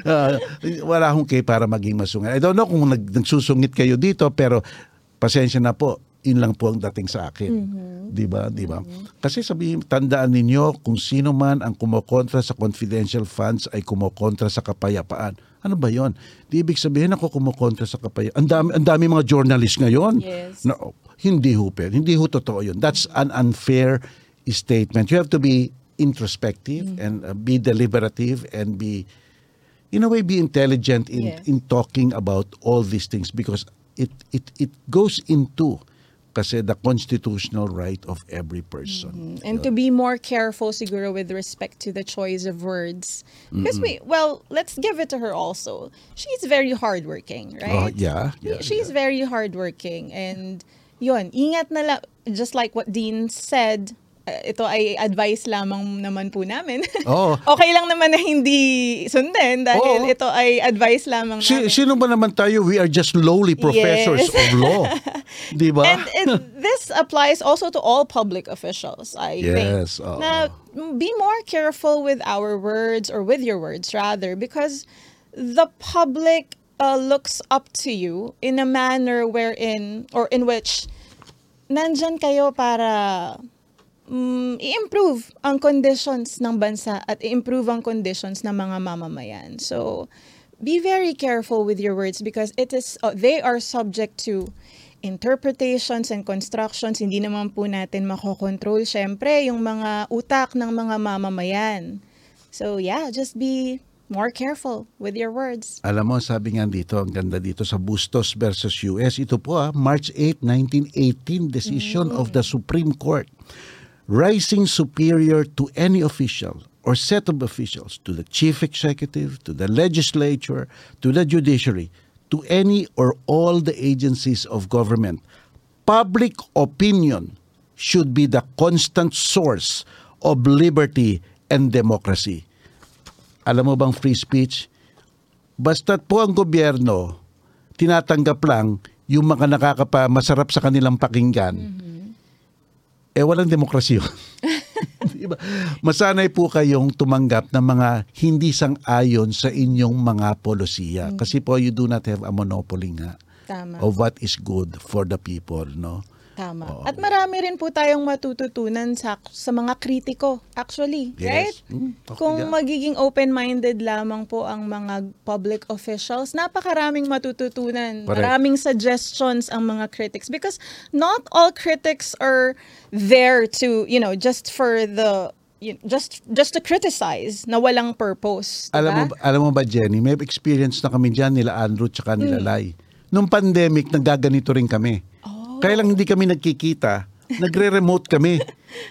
Uh, wala akong kay para maging masungit. I don't know kung nag, nagsusungit kayo dito pero pasensya na po in lang po ang dating sa akin. Mm-hmm. 'Di ba? 'Di ba? Mm-hmm. Kasi sabihin tandaan ninyo kung sino man ang kumokontra sa confidential funds ay kumokontra sa kapayapaan. Ano ba 'yon? Di ibig sabihin ako kumokontra sa kapayapaan. Ang dami ang dami mga journalist ngayon. Yes. Na, hindi ho, hindi ho totoo 'yon. That's an unfair statement. You have to be introspective mm. and uh, be deliberative and be in a way be intelligent in yes. in talking about all these things because it it it goes into kasi the constitutional right of every person. Mm-hmm. And to be more careful siguro with respect to the choice of words. Because mm-hmm. we well, let's give it to her also. She's very hardworking, right? Oh, yeah, yeah. She's yeah. very hardworking and yun, ingat na lang, just like what Dean said, ito ay advice lamang naman po namin. Oo. okay lang naman na hindi sundin dahil Oo. ito ay advice lamang Si, namin. sino ba naman tayo? We are just lowly professors Yes. of law. Di ba? And it, this applies also to all public officials, I Yes, think. oo. Na be more careful with our words or with your words rather because the public uh, looks up to you in a manner wherein or in which nandyan kayo para mm, i-improve ang conditions ng bansa at i-improve ang conditions ng mga mamamayan. So, be very careful with your words because it is uh, they are subject to interpretations and constructions. Hindi naman po natin makokontrol syempre yung mga utak ng mga mamamayan. So, yeah, just be more careful with your words. Alam mo, sabi nga dito, ang ganda dito sa Bustos versus US, ito po ah, March 8, 1918, decision of the Supreme Court. Rising superior to any official or set of officials, to the chief executive, to the legislature, to the judiciary, to any or all the agencies of government, public opinion should be the constant source of liberty and democracy. Alam mo bang free speech? Basta't po ang gobyerno, tinatanggap lang yung mga nakakapa masarap sa kanilang pakinggan, eh walang demokrasya diba? Masanay po kayong tumanggap ng mga hindi sang-ayon sa inyong mga polisiya. Kasi po you do not have a monopoly nga Tama. of what is good for the people, no? Tama. Oo. At marami rin po tayong matututunan sa sa mga kritiko, actually, right? Yes. Mm, okay Kung yan. magiging open-minded lamang po ang mga public officials, napakaraming matututunan. Correct. Maraming suggestions ang mga critics because not all critics are there to, you know, just for the you- just just to criticize na walang purpose. Alam mo, diba? alam mo ba, Jenny, may experience na kami dyan, nila Andrew tsaka nila Lai. Nung pandemic, nagaganito rin kami. Kaya lang hindi kami nagkikita, nagre-remote kami.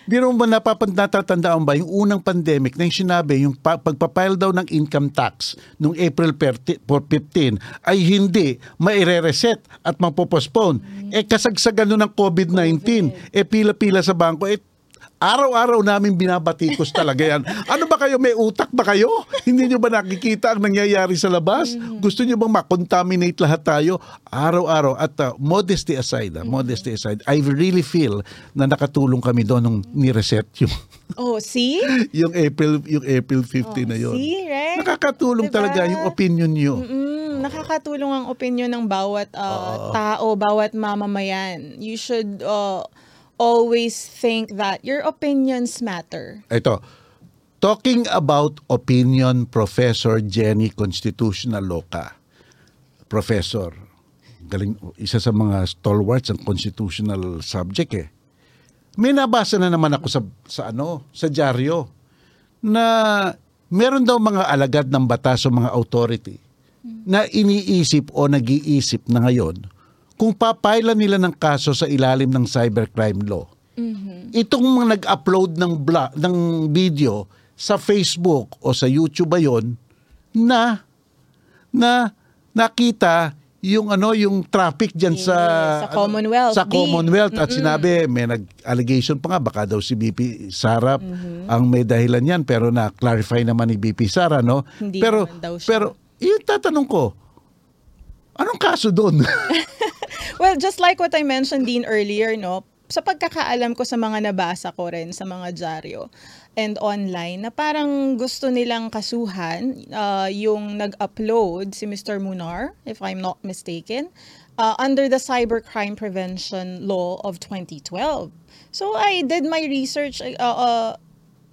Biro mo ba napapan, natatandaan ba yung unang pandemic na yung sinabi, yung pa, pagpapile daw ng income tax nung April 30 for 15 ay hindi maire-reset at mapopospone. Eh kasagsagan nun ng COVID-19, eh pila-pila sa bangko, eh Araw-araw namin binabatikos talaga yan. Ano ba kayo? May utak ba kayo? Hindi nyo ba nakikita ang nangyayari sa labas? Gusto nyo bang makontaminate lahat tayo? Araw-araw. At uh, modesty aside, ah, modesty aside, I really feel na nakatulong kami doon nung ni-reset yung, Oh, see? yung April yung April 15 na yun. See, right? Nakakatulong Diba? talaga yung opinion nyo. Mm, nakakatulong ang opinion ng bawat uh, tao, bawat mamamayan. You should uh, always think that your opinions matter. Ito, talking about opinion, Professor Jenny Constitutional Law. Professor, galing, isa sa mga stalwarts ng constitutional subject eh. May nabasa na naman ako sa, sa ano, sa dyaryo na meron daw mga alagad ng batas o mga authority na iniisip o nag-iisip na ngayon kung papailan nila ng kaso sa ilalim ng cybercrime law. Itong mga nag-upload ng bla- ng video sa Facebook o sa YouTube ba yon na na nakita yung ano yung traffic diyan sa sa Commonwealth, sa. Commonwealth. At sinabi may nag-allegation pa nga baka daw si BP Sara ang may dahilan yan. Pero na clarify naman ni BP Sara no? Hindi pero pero yung tatanong ko anong kaso doon Well, just like what I mentioned din earlier, no, sa pagkakaalam ko sa mga nabasa ko rin sa mga dyaryo and online na parang gusto nilang kasuhan uh, yung nag-upload si Mr. Munar, if I'm not mistaken, uh, under the Cybercrime Prevention Law of 2012. So I did my research uh, uh,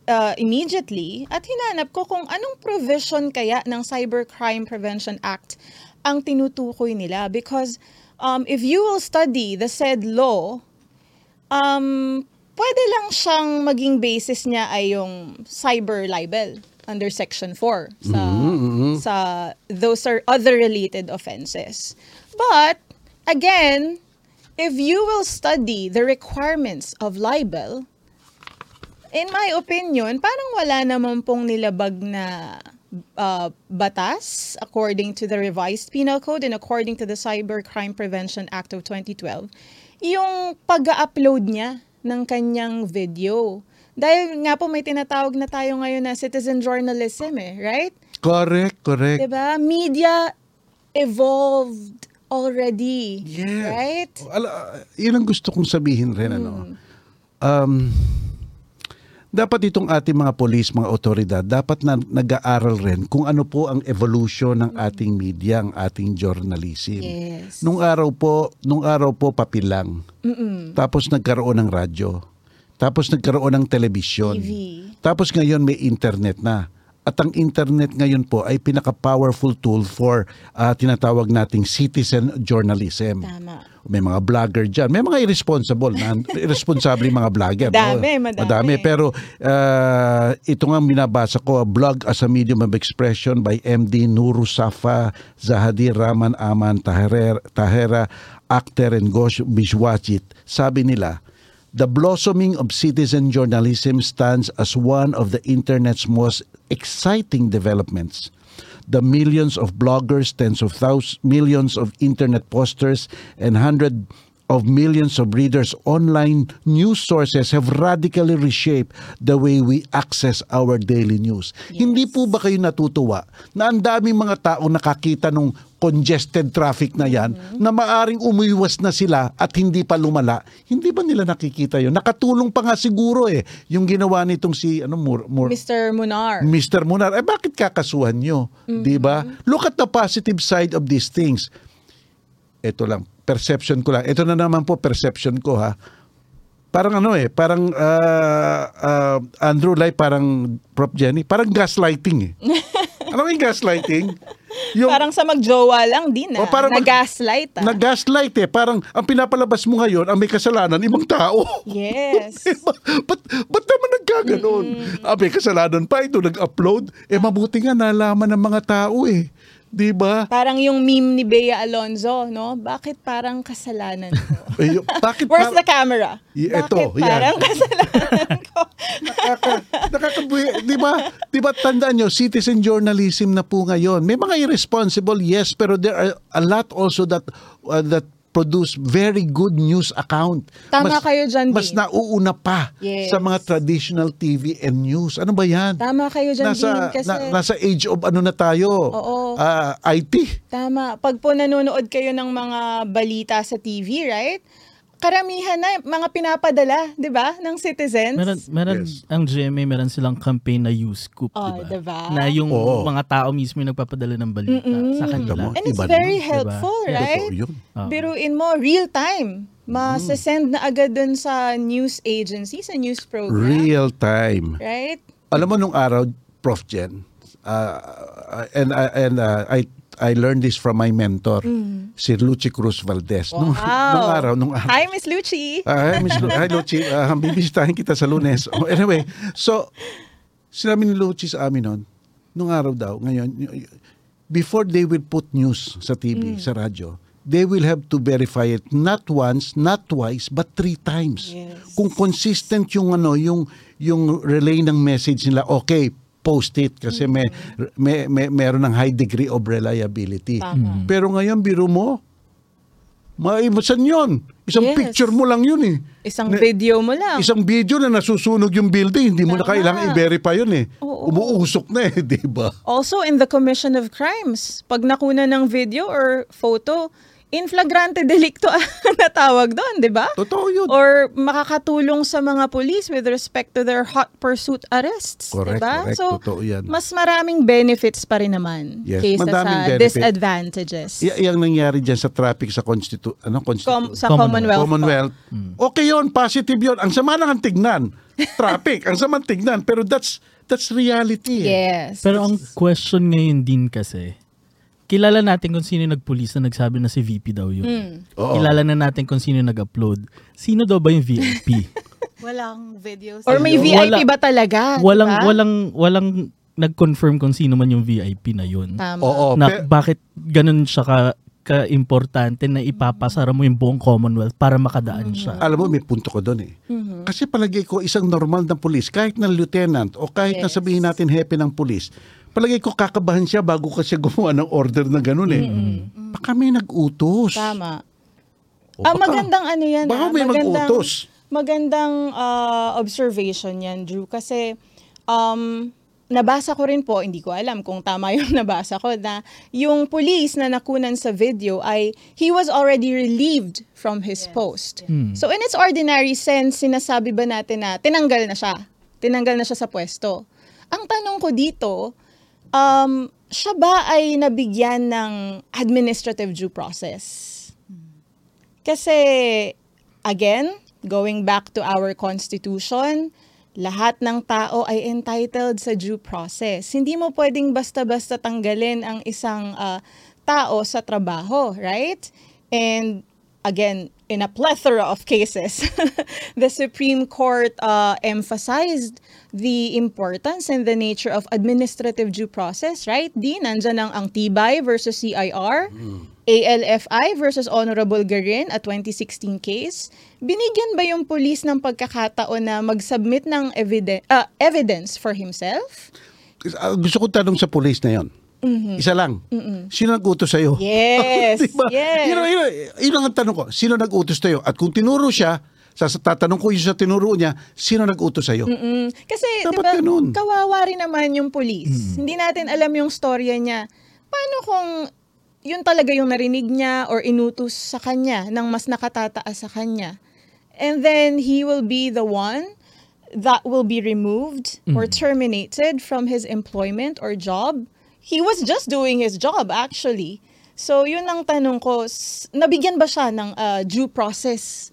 uh, immediately at hinanap ko kung anong provision kaya ng Cybercrime Prevention Act ang tinutukoy nila because um, if you will study the said law, um, pwede lang siyang maging basis niya ay yung cyber libel under section 4 sa sa those are other related offenses. But again, if you will study the requirements of libel, in my opinion, parang wala naman pong nilabag na uh, batas according to the revised penal code and according to the Cybercrime Prevention Act of 2012 yung pag-upload niya ng kanyang video. Dahil nga po may tinatawag na tayo ngayon na citizen journalism eh, right? Correct, correct. Diba? Media evolved already. Yes. Right? Ala, yun ang gusto kong sabihin rin. Ano? Hmm. Um, dapat itong ating mga polis, mga otoridad, dapat na nag-aaral rin kung ano po ang evolution ng ating media, ang ating journalism. Yes. Nung araw po, nung araw po papel lang. Mm-mm. Tapos nagkaroon ng radyo. Tapos nagkaroon ng telebisyon. TV. Tapos ngayon may internet na. At ang internet ngayon po ay pinaka-powerful tool for ah, tinatawag nating citizen journalism. Tama. May mga vlogger dyan. May mga irresponsible na irresponsible mga vlogger. Madami, no? madami. Pero ah, ito nga binabasa ko, a blog as a medium of expression by MD Nuru Safa, Zahadi Raman Aman Tahera, Tahera Akhter and Ghosh Bishwachit. Sabi nila, The blossoming of citizen journalism stands as one of the internet's most exciting developments. The millions of bloggers, tens of thousands, millions of internet posters, and hundred of millions of readers online news sources have radically reshaped the way we access our daily news. Hindi po ba kayo natutuwa na ang daming mga tao nakakita nung congested traffic na yan na maaring umiwas na sila at hindi pa lumala? Hindi ba nila nakikita yun? Nakatulong pa nga siguro eh yung ginawa nitong si ano Mur, Mur, Mr. Munar. Mr. Munar, eh bakit kakasuhan nyo? Di ba? Look at the positive side of these things. Ito lang, perception ko lang. Ito na naman po, perception ko ha. Parang ano eh, parang ah, ah, Andrew Lai, parang Prof. Jenny, parang gaslighting eh. ano yung gaslighting? Yung, Parang sa magjowa lang din O, ah. parang mag- Na-gaslight ah. na-gaslight eh. Parang ang pinapalabas mo ngayon, ang may kasalanan, ibang tao. yes. Diba? Ba't, ba't naman nagkaganon? Ah, may kasalanan pa ito, nag-upload. Eh, mabuti nga nalaman ng mga tao eh. Di ba? Parang yung meme ni Bea Alonzo, no? Bakit parang kasalanan ko? Yung- bakit Where's par- the camera? Y- Bakit yan. parang kasalanan ko? Nakaka, nakakabuhi. Di ba? Di ba tandaan nyo, citizen journalism na po ngayon. May mga irresponsible, yes, pero there are a lot also that uh, that produce very good news account. Tama kayo dyan, Mas nauuna pa Yes. sa mga traditional TV and news. Ano ba yan? Tama kayo dyan, nasa, Dean, kasi... na- nasa age of ano na tayo? Oo. Ah, IT. Tama. Pag po nanonood kayo ng mga balita sa TV, right? Karamihan na mga pinapadala, 'di ba, ng citizens. Meron, meron Yes. ang GMA, meron silang campaign na use scoop, Oh, di diba? ba? Na yung Oo. mga tao mismo yung nagpapadala ng balita sa kanila. And it's Iba very helpful, diba? right? Oo. Biruin mo, real time. Masasend na agad dun sa news agency, sa news program. Real time. Right? Alam mo nung araw, Prof. Jen, uh, and, uh, and uh, I I learned this from my mentor, si Lucy Cruz Valdez. Nung, Mm. Wow. nung araw, nung araw. Hi, Miss Lucci. Ah, hi, Miss Lu- hi, Lucy. Uh, bibisitahin kita sa lunes. Oh, anyway, so, sinabi ni Lucy sa amin noon, nung araw daw, ngayon, before they will put news sa TV, sa radyo, they will have to verify it not once, not twice, but three times. Yes. Kung consistent yung ano, yung yung relay ng message nila, okay, post it kasi may, may, may meron ng high degree of reliability. Tama. Pero ngayon, biro mo, maibasan yun. Isang Yes. picture mo lang yun eh. Isang Na- video mo lang. Isang video na nasusunog yung building, hindi mo na Tama. kailangan i-verify yun eh. Oo. Umuusok na eh, di ba? Also in the commission of crimes, pag nakuna ng video or photo, in flagrante delicto ang natawag doon, di ba? Totoo yun. Or makakatulong sa mga police with respect to their hot pursuit arrests, Correct, di ba? correct. So, Totoo yan. mas maraming benefits pa rin naman Yes, kaysa madaming sa benefit. disadvantages. Y- yung nangyari dyan sa traffic sa constitu ano constitu Com- sa Commonwealth. Commonwealth. Okay yun, positive yun. Ang sama lang ang tignan. Traffic, ang sama ang tignan. Pero that's that's reality. eh. Yes. Pero ang question ngayon din kasi, kilala natin kung sino yung nagpulis na nagsabi na si VP daw yun. Hmm. Oo. Kilala na natin kung sino yung nag-upload. Sino daw ba yung VIP? Walang videos. Or may. VIP Wala- ba talaga? walang, ba? walang, walang nag-confirm kung sino man yung VIP na yun. Tama. Oo, na pe- bakit ganun siya ka, ka-importante na ipapasara mo yung buong Commonwealth para makadaan siya. alam mo, may punto ko doon eh. Mm-hmm. Kasi palagay ko, isang normal na pulis, kahit na lieutenant o kahit na Yes. sabihin natin hepe ng pulis, palagay ko kakabahan siya bago ka siya gumawa ng order na gano'n eh. Baka may nag-utos. Tama. O ah, baka- magandang ano yan. Baka ah, may magandang, mag-utos. Magandang ah, observation yan, Drew. Kasi um, nabasa ko rin po, hindi ko alam kung tama yung nabasa ko, na yung police na nakunan sa video ay he was already relieved from his post. So in its ordinary sense, sinasabi ba natin na tinanggal na siya? Tinanggal na siya sa pwesto. Ang tanong ko dito, um, siya ba ay nabigyan ng administrative due process? Kasi, again, going back to our constitution, lahat ng tao ay entitled sa due process. Hindi mo pwedeng basta-basta tanggalin ang isang ah, tao sa trabaho, right? And again, in a plethora of cases, the Supreme Court uh, emphasized the importance and the nature of administrative due process, right? Di, nandyan ang, ang TIBAY versus CIR, ALFI versus Honorable Garin, a 2016 case. Binigyan ba yung police ng pagkakataon na mag-submit ng eviden- uh, evidence for himself? Ah, gusto ko tanong sa police na yon. Isa lang. Sino nag-utos sa'yo? Yes, Diba? yes. Yun, yun, yun ang tanong ko. Sino nag-utos sa'yo? At kung tinuro siya, sa tatanong ko yung sa tinuro niya, sino nag-utos sa'yo? Mm. Kasi, Dapat ba, ganun. kawawa rin naman yung police. Hindi natin alam yung storya niya. Paano kung yun talaga yung narinig niya or inutos sa kanya ng mas nakatataas sa kanya? And then, he will be the one that will be removed or terminated from his employment or job. He was just doing his job, actually. So, yun ang tanong ko, s- nabigyan ba siya ng uh, due process?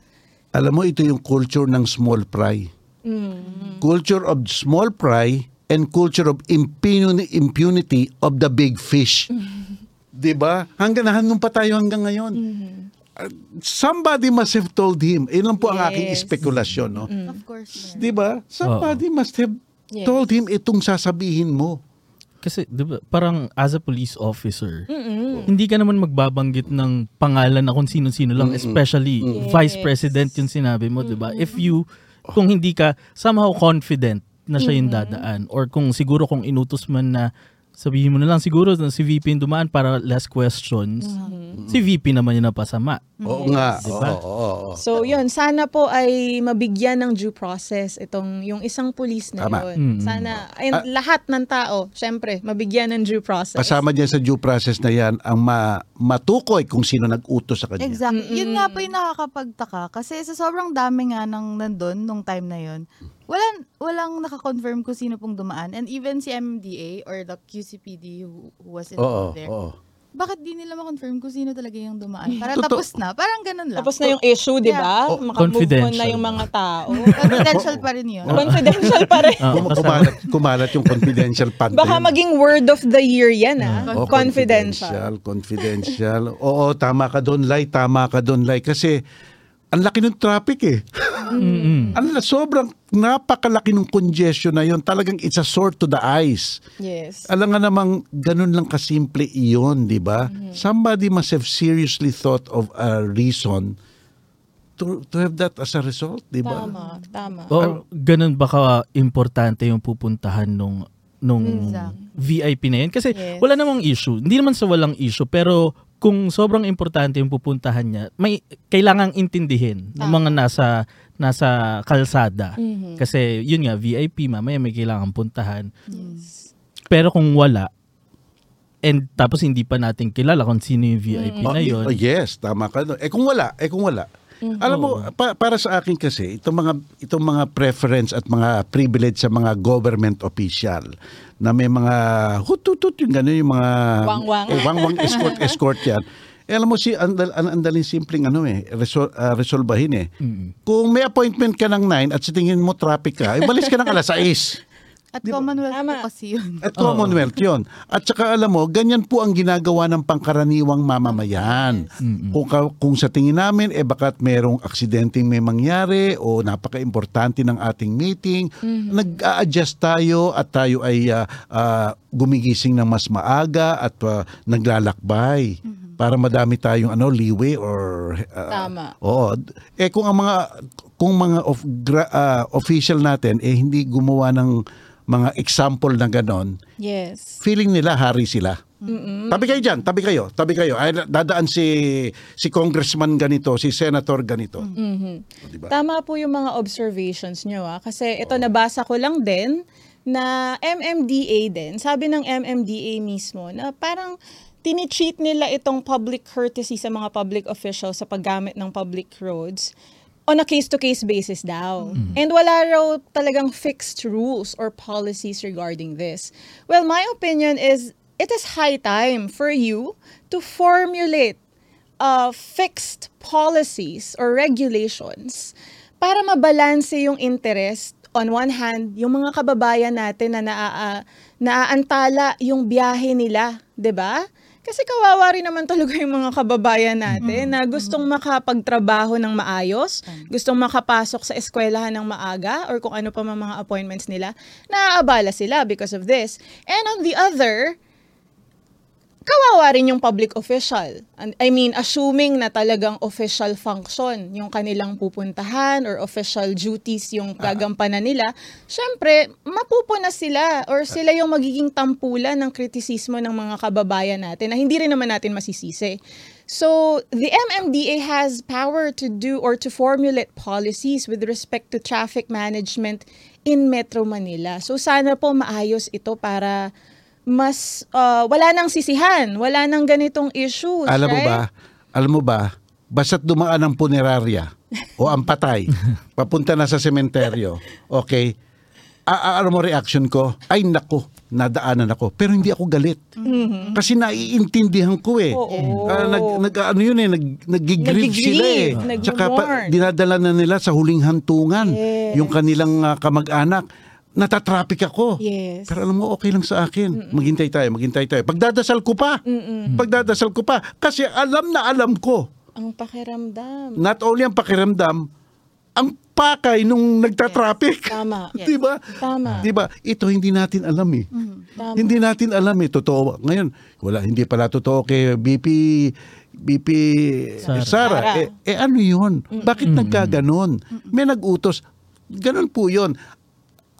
Alam mo, ito yung culture ng small fry. Culture of small fry and culture of impuni- impunity of the big fish. 'Di ba? Hanggang nahanong pa tayo hanggang ngayon. Uh, somebody must have told him. Ilan po ang aking Yes. spekulasyon, no? Of course, meron. 'Di ba? Somebody must have Yes. told him itong sasabihin mo. Kasi, di ba, parang as a police officer, hindi ka naman magbabanggit ng pangalan na kung sino-sino lang, especially vice president yung sinabi mo, di ba? If you, kung hindi ka somehow confident na siya yung dadaan, or kung siguro kung inutos man na sabihin mo na lang siguro na si VP yung dumaan para last questions, si VP naman yung napasama. Oo nga. Diba? Oo, oo, oo. So, yun, sana po ay mabigyan ng due process itong yung isang police na Tama. yun. Sana, and lahat ng tao, syempre, mabigyan ng due process. Kasama diyan sa due process na 'yan ang ma- matukoy kung sino nag-utos sa kanya. Exactly. Yun nga po yung nakakapagtaka. Kasi sa sobrang dami nga nang nandun nung time na yun, walang, walang nakakonfirm kung sino pong dumaan. And even si MDA or the QCPD who, who was Oo, involved there, oo. bakit di nila makonfirm kung sino talaga yung dumaan? Para Totoo. tapos na. Parang ganun lang. Tapos na yung issue, di ba? Oh, Makamove on na confidential. yung mga tao. Confidential pa rin yun. Confidential pa rin. Ah, Kum- kasama- kumalat, kumalat yung confidential pag Baka maging word of the year yan, ah. Oh, confidential. Confidential. Oo, tama ka doon, Lai. Tama ka doon, Lai. Kasi, ang laki ng traffic eh. Mm-mm. Ang la- sobrang napakalaki ng congestion na yon. Talagang it's a sword to the eyes. Yes. Alam nga namang ganun lang kasimple iyon, di ba? Somebody must have seriously thought of a reason to to have that as a result, di ba? Tama, tama. O ganun baka importante yung pupuntahan nung nung Exact. VIP na yun. Kasi Yes. wala namang issue. Hindi naman sa walang issue, pero kung sobrang importante yung pupuntahan niya, may kailangang intindihin ng mga nasa nasa kalsada. Kasi yun nga, VIP, mamaya may kailangan puntahan. Pero kung wala, and tapos hindi pa natin kilala kung sino yung VIP Oh, na y- yun. oh, yes, tama ka doon. Eh kung wala, eh kung wala. Alam mo, pa- para sa akin kasi, itong mga itong mga preference at mga privilege sa mga government official na may mga hututut yung gano'n yung mga Wangwang. eh, wangwang escort escort yan. Eh, alam mo si andal an, andalin simpleng ano eh resol, ah, resolbahin eh. Kung may appointment ka ng 9 at sa tingin mo traffic ka, ibalis ka ng alas 6. At Commonwealth Tama. po kasi yun. At Commonwealth yun. At saka alam mo, ganyan po ang ginagawa ng pangkaraniwang mamamayan. Kung, ka- kung sa tingin namin, eh bakat merong aksidenteng may mangyari o napaka-importante ng ating meeting, nag-a-adjust tayo at tayo ay ah, ah, gumigising ng mas maaga at ah, naglalakbay para madami tayong ano leeway or ah, Tama. Oo. Eh kung ang mga kung mga of, gra- ah, official natin eh hindi gumawa ng mga example na ganon, Yes. feeling nila hari sila. Tabi kayo dyan, tabi kayo, tabi kayo. Ay, dadaan si si congressman ganito, si senator ganito. Mhm. Diba? Tama po yung mga observations nyo ah. Kasi ito nabasa ko lang din na MMDA din. Sabi ng MMDA mismo na parang tini-treat nila itong public courtesy sa mga public officials sa paggamit ng public roads on a case-to-case basis daw. And wala raw talagang fixed rules or policies regarding this. Well, my opinion is it is high time for you to formulate uh, fixed policies or regulations para mabalanse yung interest on one hand, yung mga kababayan natin na naa, naaantala yung biyahe nila, 'di ba? Kasi kawawa rin naman talaga yung mga kababayan natin na gustong makapagtrabaho ng maayos, gustong makapasok sa eskwelahan ng maaga or kung ano pa mga appointments nila, naaabala sila because of this. And on the other, kawawa rin yung public official. And- I mean, assuming na talagang official function yung kanilang pupuntahan or official duties yung gagampanan nila, syempre, mapupuna sila or sila yung magiging tampulan ng kritisismo ng mga kababayan natin na hindi rin naman natin masisisi. So, the MMDA has power to do or to formulate policies with respect to traffic management in Metro Manila. So, sana po maayos ito para mas uh, wala nang sisihan, wala nang ganitong issues, Alam mo right? ba, alam mo ba, basta't dumaan ang punerarya o ang patay, papunta na sa sementeryo, okay, a- a- ano mo reaction ko? Ay nako, nadaanan ako. Pero hindi ako galit. Kasi naiintindihan ko eh. Mm-hmm. Oo. Ah, nag, nag, ano yun eh, nag, nagigrieve sila eh. Nagigrieve, Tsaka pa, dinadala na nila sa huling hantungan Yes. yung kanilang ah, kamag-anak. Natatraffic ako. Yes. Pero alam mo, okay lang sa akin. Maghintay tayo, maghintay tayo. Pagdadasal ko pa. Pagdadasal ko pa. Kasi alam na alam ko. Ang pakiramdam. Not only ang pakiramdam, ang pakay nung nagtatraffic. Tama. Di ba? Tama. Di ba? Ito hindi natin alam eh. Tama. Hindi natin alam eh. Totoo. Ngayon, wala, hindi pala totoo kay BP BP Sara. Sara. Sara. Eh, eh ano yun? Bakit nagkaganon? May nagutos. Ganon po yun.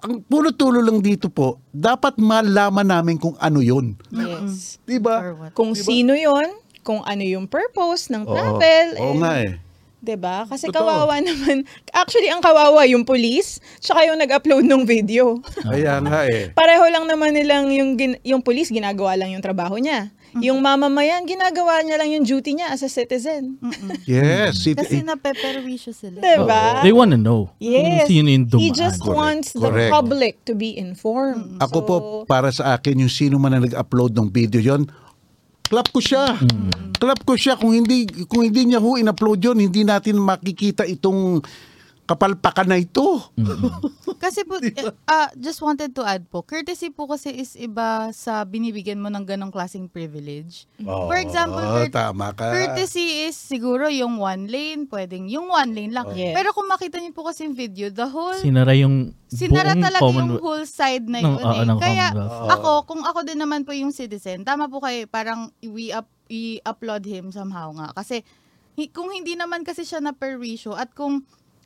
Ang puno-tulo lang dito po, dapat malaman namin kung ano yun. Yes. Di ba? Or what? Kung sino yon, kung ano yung purpose ng Oo. travel. Oo and- nga eh. 'Di ba? Kasi Totoo. kawawa naman. Actually, ang kawawa yung police, tsaka yung nag-upload ng video. Kaya nga eh. Pareho lang naman nilang yung gin- yung police ginagawa lang yung trabaho niya. Yung mamamayan ginagawa niya lang yung duty niya as a citizen. Yes. It, Kasi it- napeperwisyo sila. 'Di ba? They wanna know Yes. sino yung He dumaan. just Correct. wants the Correct. public to be informed. Ako So, po, para sa akin, yung sino man na nag-upload ng video yon clap ko siya. Clap ko siya. Kung hindi, kung hindi niya ho in-upload yon hindi natin makikita itong kapalpakan na ito. Kasi po, ah, just wanted to add po, courtesy po kasi is iba sa binibigyan mo ng ganong klaseng privilege. For example, Oo, court- tama ka. courtesy is siguro yung one lane, pwedeng yung one lane lang. Yes. Pero kung makita niyo po kasi yung video, the whole Sinara yung Sinara talaga yung Commonwealth. whole side na yun oo, eh. ng Kaya Commonwealth. ako, kung ako din naman po yung citizen, tama po kayo, parang we up, i-upload him somehow nga. Kasi kung hindi naman kasi siya na perwisyo at kung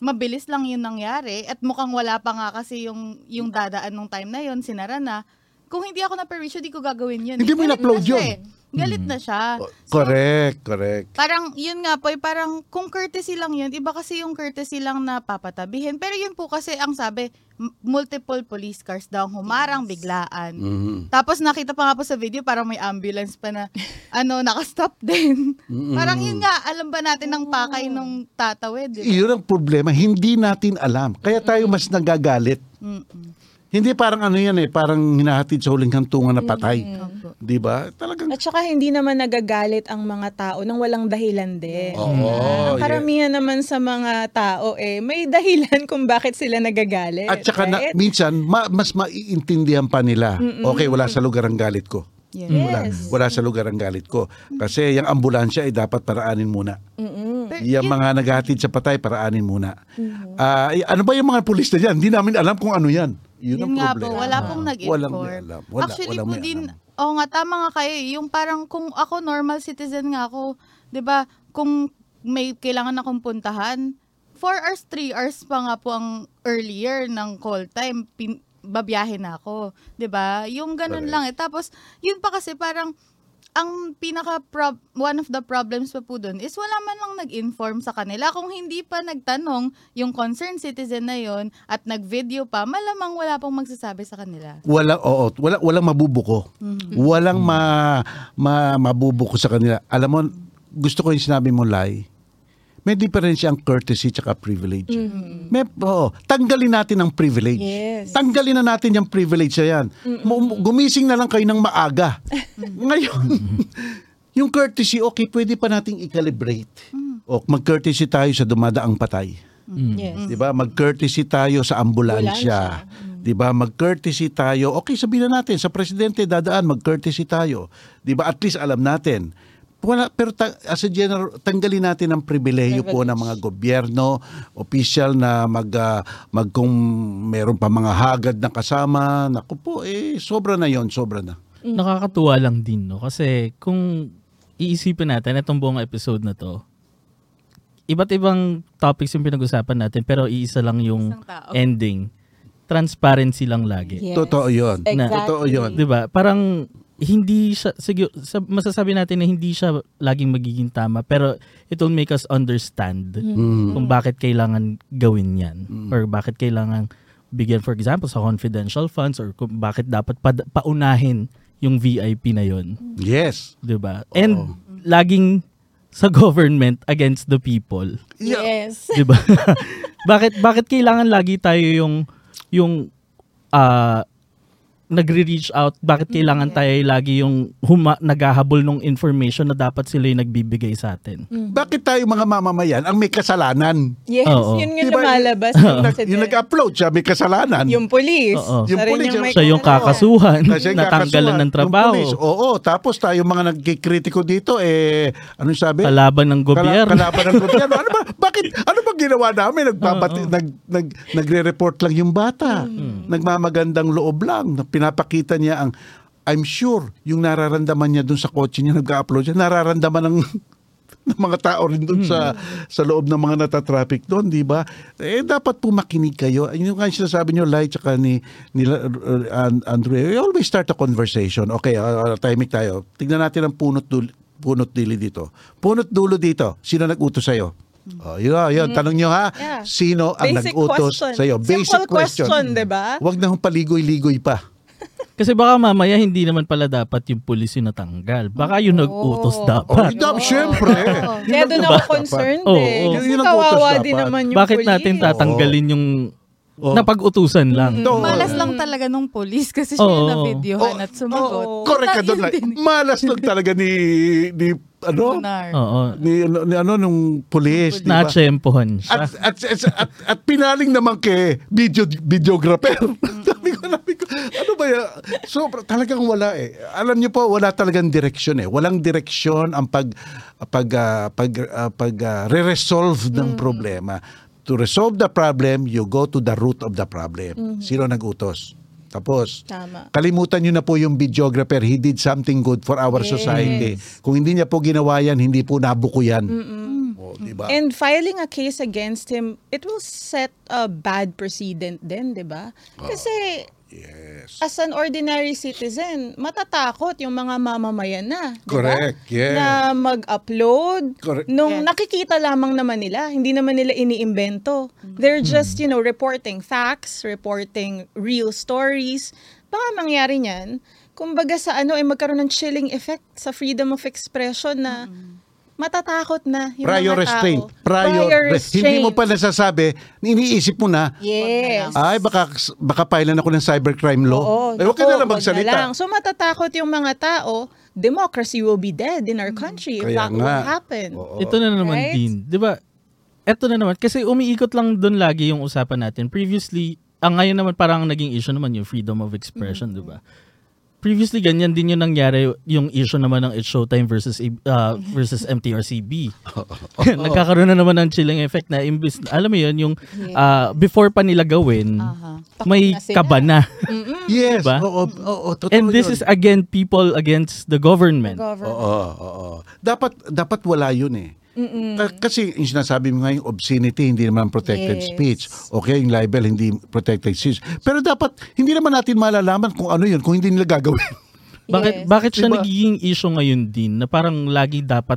mabilis lang yun nangyari at mukhang wala pa nga kasi yung, yung dadaan nung time na yun, sinara na, kung hindi ako na perwisyo, di ko gagawin yun. Hindi eh. mo in-upload yun. eh. Galit na siya. Correct, correct. Parang, yun nga po, eh, parang kung courtesy lang yun, iba kasi yung courtesy lang na papatabihin. Pero yun po kasi ang sabi, multiple police cars daw ang humarang biglaan. Mhm. Tapos nakita pa nga po sa video, parang may ambulance pa na, ano, nakastop din. parang yun nga, alam ba natin ng pakay nung tatawid? di ba? Iyon ang problema. Hindi natin alam. Kaya tayo mas nagagalit. Mm-mm. Hindi parang ano yan eh, parang hinahatid sa huling hantungan na patay. Opo. Di ba? Talagang At saka hindi naman nagagalit ang mga tao nang walang dahilan din. Oo, ang yeah. karamihan naman sa mga tao eh may dahilan kung bakit sila nagagalit. At saka na, right? minsan, ma- mas maiintindihan pa nila. Okay, wala sa lugar ang galit ko. Yes. Wala, Yes. wala sa lugar ang galit ko. Kasi yung ambulansya ay dapat paraanin muna. Mm-mm. Pero Yung yun- mga naghahatid sa patay, paraanin muna. Ah, y- ano ba yung mga pulis na dyan? Hindi namin alam kung ano yan. Yun, ang Yun nga po, problema. wala pong nag-inform. Walang may alam. Wala, Actually walang po may din, alam. oo nga, tama nga kayo. eh. Yung parang kung ako normal citizen nga ako, 'di ba kung may kailangan akong puntahan, 4 hours, 3 hours pa nga po ang earlier ng call time, pin, babiyahe na ako. 'di ba Yung ganun Correct. lang eh. Tapos, yun pa kasi parang, ang pinaka prob- one of the problems pa po doon is wala man lang nag-inform sa kanila. Kung hindi pa nagtanong yung concerned citizen na yon at nag-video pa, malamang wala pong magsasabi sa kanila. Wala oo, wala walang mabubuko. Walang ma, ma mabubuko sa kanila. Alam mo, gusto ko yung sinabi mo Lai. May diferensya ang courtesy at privilege. May, oo, tanggalin natin ang privilege. Yes. Tanggalin na natin yung privilege na yan. Mu- Gumising na lang kayo ng maaga. Ngayon, yung courtesy, okay, pwede pa nating i-calibrate. O mag-courtesy tayo sa dumadaang patay. Yes. 'Di ba? Mag-courtesy tayo sa ambulansya. 'Di ba? Mag-courtesy tayo. Okay, sabihin na natin sa presidente dadaan, mag-courtesy tayo. 'Di ba? At least alam natin. Wala, pero ta- as a general, tanggalin natin ang pribilehiyo po ng mga gobyerno, official na mag, ah, mag kung meron pa mga hagad na kasama, naku po, eh, sobra na yon sobra na. Nakakatuwa lang din, no? Kasi kung iisipin natin itong buong episode na to, iba't ibang topics yung pinag-usapan natin pero iisa lang yung ending. Transparency lang lagi. Yes. Totoo yun. Exactly. Totoo yun. 'Di ba? Parang hindi siya sige sa, masasabi natin na hindi siya laging magiging tama pero it will make us understand kung bakit kailangan gawin 'yan or bakit kailangan bigyan for example sa confidential funds or kung bakit dapat pa- paunahin yung VIP na 'yon, Yes. 'di ba? And laging sa government against the people. Yes. 'di ba? bakit bakit kailangan lagi tayo yung yung ah nagre-reach out? Bakit kailangan tayo lagi yung huma, naghahabol ng information na dapat sila yung nagbibigay sa atin? Bakit tayo mga mamamayan ang may kasalanan? Yes, Oo. yun yung Diba, lumalabas. Nag- yung nag-upload siya, may kasalanan. Yung police. Oo. Yung Siya police, yung Siya yung kakasuhan, Kasi yung natanggalan kakasuhan, ng yung trabaho, police. Oo, tapos tayo mga nagkikritiko dito, eh, anong sabi? kalaban ng gobyerno. Kala- kalaban ng gobyerno. Ano ba? Bakit? Ano ba ginawa namin? Nagpapati, nag, nag, nagre-report lang yung bata. Nagmamagandang loob lang. Pinapakita niya ang I'm sure yung nararamdaman niya dun sa kotse niya nag-upload siya, nararamdaman ng ng mga tao rin doon sa sa loob ng mga natatraffic doon, di ba? Eh dapat po makinig kayo. Yun yung nga sinasabi niyo, Lai, tsaka ni, ni uh, An- Andre, we always start a conversation. Okay, uh, timing tayo. Tignan natin ang punot dulo, punot dili dito. Punot dulo dito. Sino nag-utos sa'yo? Oh, yun, yun. Tanong nyo ha, Yeah. sino ang Basic nag-utos question. sa'yo? Basic Simple question, di ba? Huwag na hong paligoy-ligoy pa. Kasi baka mamaya hindi naman pala dapat yung pulis yung natanggal. Baka yung nag-utos Oh, dapat. dap, syempre. Kaya doon ako concerned Oo, eh. oo. Kasi Yun ang utos kawawa dapat. din naman yung Bakit police. natin tatanggalin yung Oo. napag-utusan lang? Oo. Malas lang talaga nung police kasi siya yung Oo. na-videohan Oh, at sumagot. oo. Correct ka doon. Yun din. Malas lang talaga ni, ni ano? Lunar. Oo. Ni, ni ano, nung police. di ba? Na-tsempohan siya. At, at, at, at, at pinaling naman kay video, videographer. Sabi ko, sabi ko, ano ba yan? So, talagang wala eh. Alam niyo po, wala talagang direksyon eh. Walang direksyon ang pag, pag, ah, pag, ah, pag ah, re-resolve ng problema. To resolve the problem, you go to the root of the problem. Sino nag-utos? Tapos, Tama. kalimutan nyo na po yung videographer. He did something good for our Yes. society. Kung hindi niya po ginawa yan, hindi po nabuko yan. O, diba? And filing a case against him, it will set a bad precedent din, di ba? Kasi yes. as an ordinary citizen, matatakot yung mga mamamayan na. di ba? Correct, yes. Na mag-upload. Correct. Nung Yes. nakikita lamang naman nila, hindi naman nila iniimbento. They're just, you know, reporting facts, reporting real stories. Baka mangyari niyan, kumbaga sa ano, ay magkaroon ng chilling effect sa freedom of expression na matatakot na yung prior mga restraint. tao. Prior, restraint. Hindi mo pa nasasabi, iniisip mo na, Yes. ay baka baka pailan ako ng cybercrime law. Oo, eh, huwag ka na lang naku, wag magsalita. lang. So matatakot yung mga tao, democracy will be dead in our country if Kaya that nga. happen. Oo. Ito na naman Right? din. 'Di ba? Ito na naman kasi umiikot lang doon lagi yung usapan natin. Previously, ang ngayon naman parang naging issue naman yung freedom of expression, 'di ba? Previously ganyan din yung nangyari yung issue naman ng It's Showtime versus uh, versus MTRCB. Nagkakaroon na naman ng chilling effect na imbis alam mo yun yung uh, before pa nila gawin Aha. may kaba na. Yes. Diba? Oo, oo, totoo And this yun. is again people against the government. Government. Oo, oo. Dapat dapat wala yun eh. Ka- Kasi yung sinasabi mo nga yung obscenity, hindi naman protected Yes. speech. Okay, yung libel, hindi protected speech. Pero dapat, hindi naman natin malalaman kung ano yun, kung hindi nila gagawin. Bakit Yes. bakit siya Diba? nagiging issue ngayon din na parang lagi dapat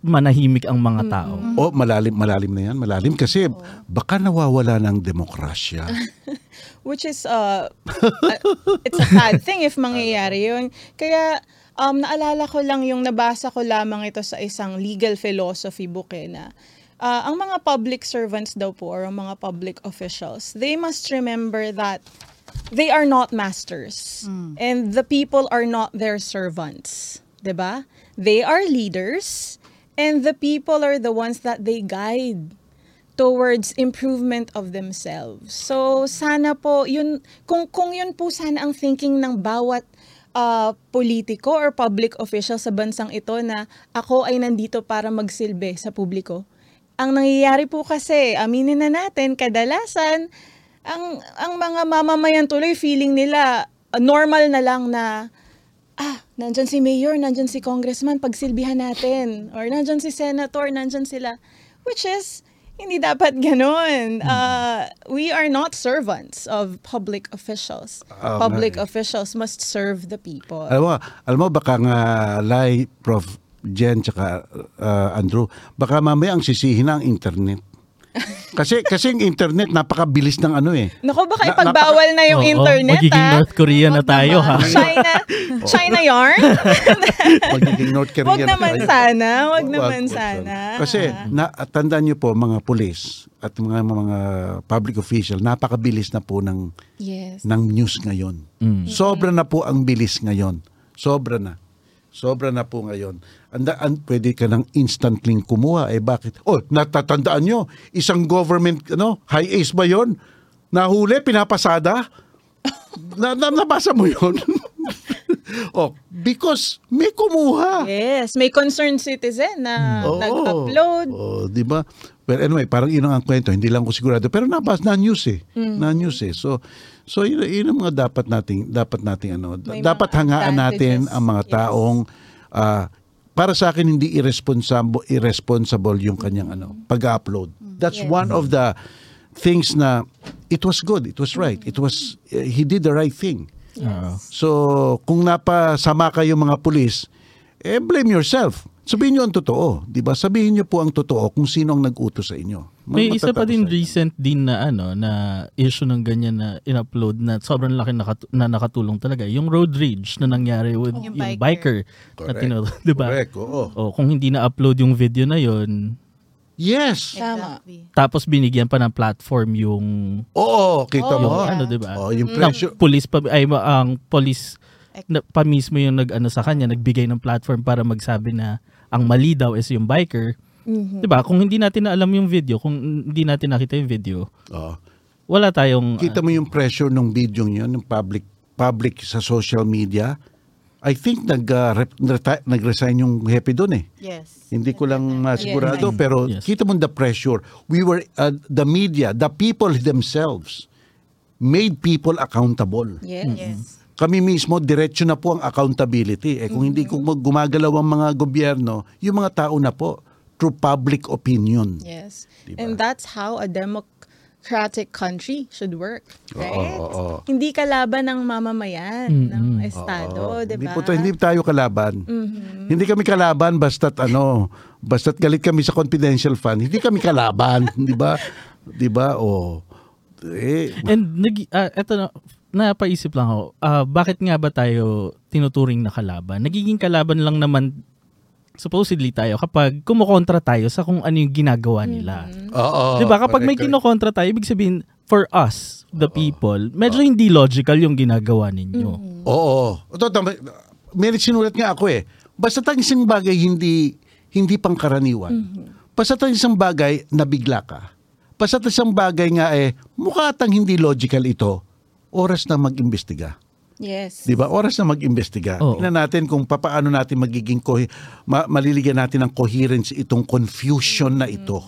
manahimik ang mga tao? O malalim malalim na yan, malalim kasi baka nawawala ng demokrasya. Which is, uh, uh, it's a bad thing if mangyayari yun. Kaya, um, naalala ko lang yung nabasa ko lamang ito sa isang legal philosophy book eh, na uh, ang mga public servants daw po or ang mga public officials, they must remember that they are not masters and the people are not their servants. 'Di ba? They are leaders and the people are the ones that they guide towards improvement of themselves. So sana po yun kung kung yun po sana ang thinking ng bawat uh, politiko or public official sa bansang ito na ako ay nandito para magsilbi sa publiko. Ang nangyayari po kasi, aminin na natin, kadalasan ang ang mga mamamayan tuloy feeling nila uh, normal na lang na ah, nandyan si mayor, nandyan si congressman, pagsilbihan natin. Or nandyan si senator, nandyan sila. Which is, hindi dapat ganun. Uh, we are not servants of public officials. Nga public eh. officials must serve the people. alam mo, alam mo baka nga Lai, Prof. Jen, tsaka uh, Andrew, baka mamaya ang sisihin na ang internet. Kasi kasi ang internet napakabilis ng ano eh. Nako, baka Na- ipagbawal na yung Oo, internet, magiging ah. North Korea na tayo, ha? China, China yarn? Magiging North Korea. Wag na naman tayo. sana, wag naman wag sana. Kasi na, tandaan niyo po mga pulis at mga mga public official, napakabilis na po ng Yes. ng news ngayon. Sobra na po ang bilis ngayon. Sobra na. Sobra na po ngayon. Anda, an, pwede ka nang instantly kumuha. Eh bakit? Oh, natatandaan nyo, isang government, ano, high ace ba yon? Nahuli, pinapasada? na, na, nabasa mo yon? oh, because may kumuha. Yes, may concerned citizen na Oo. nag-upload. Oh, di ba? Well, anyway, parang yun ang kwento. Hindi lang ko sigurado. Pero nabas na news eh. Mm. Na news eh. So, so yun, yun ang mga dapat nating, dapat nating ano, May dapat hangaan natin ang mga Yes. taong, ah, para sa akin, hindi irresponsible, irresponsible yung kanyang ano, pag-upload. That's Yes. one of the things na it was good, it was right, it was, eh, he did the right thing. Oo. So, kung napasama kayo mga pulis, eh blame yourself. Sabihin niyo ang totoo, 'di ba? Sabihin niyo po ang totoo kung sino ang nag-utos sa inyo. Mag- May isa pa din recent din na ano na issue ng ganyan na in-upload na sobrang laki nakatu- na nakatulong talaga. Yung road rage na nangyari with Yung yung, biker. biker, na tino, 'di ba? Correct, oo. O kung hindi na-upload yung video na yon, Yes. Tama. Exactly. tapos binigyan pa ng platform yung Oo, kita Oh, mo. yung ano 'di ba? Oh, yung Ng pressure. police pa ay ang police na, pa mismo yung nag-ano sa kanya, nagbigay ng platform para magsabi na ang mali daw is yung biker. Mhm. 'Di ba? Kung hindi natin na alam yung video, kung hindi natin nakita yung video, Oh. wala tayong Kita mo yung pressure ng video niyo, ng public public sa social media. I think nag uh, rep- reti- nag-resign yung hepe doon eh. Yes. Hindi ko lang masigurado Yes. pero Yes. kita mo the pressure. We were uh, the media, the people themselves made people accountable. Yes. Yes. Kami mismo diretso na po ang accountability. Eh kung hindi kung mag- gumagalaw ang mga gobyerno, yung mga tao na po through public opinion. Yes. Diba? And that's how a democratic country should work. Right? oo, oo. Hindi kalaban ng mamamayan ng estado, Oo. 'di Hindi ba? po to- hindi tayo kalaban. Hindi kami kalaban basta't ano, basta't galit kami sa confidential fund. Hindi kami kalaban, 'di ba? 'Di ba? O eh And nag ah, eto na napaisip lang ako. ah, bakit nga ba tayo tinuturing na kalaban? Nagiging kalaban lang naman supposedly tayo kapag kumukontra tayo sa kung ano yung ginagawa nila. oo. 'Di ba? Kapag may correct, kinokontra tayo, ibig sabihin for us, the people, medyo hindi logical yung ginagawa ninyo. Oo. Ito, tama- may sinulat nga ako eh. Basta ang isang bagay hindi hindi pangkaraniwan. Basta ang isang bagay nabigla ka. Basta ang isang bagay nga eh mukha tang hindi logical ito. Oras na mag-imbestiga. Yes. 'Di ba? Oras na mag-imbestiga. Oo. Tingnan natin kung papaano natin magiging co- ma- maliligyan natin ng coherence itong confusion na ito.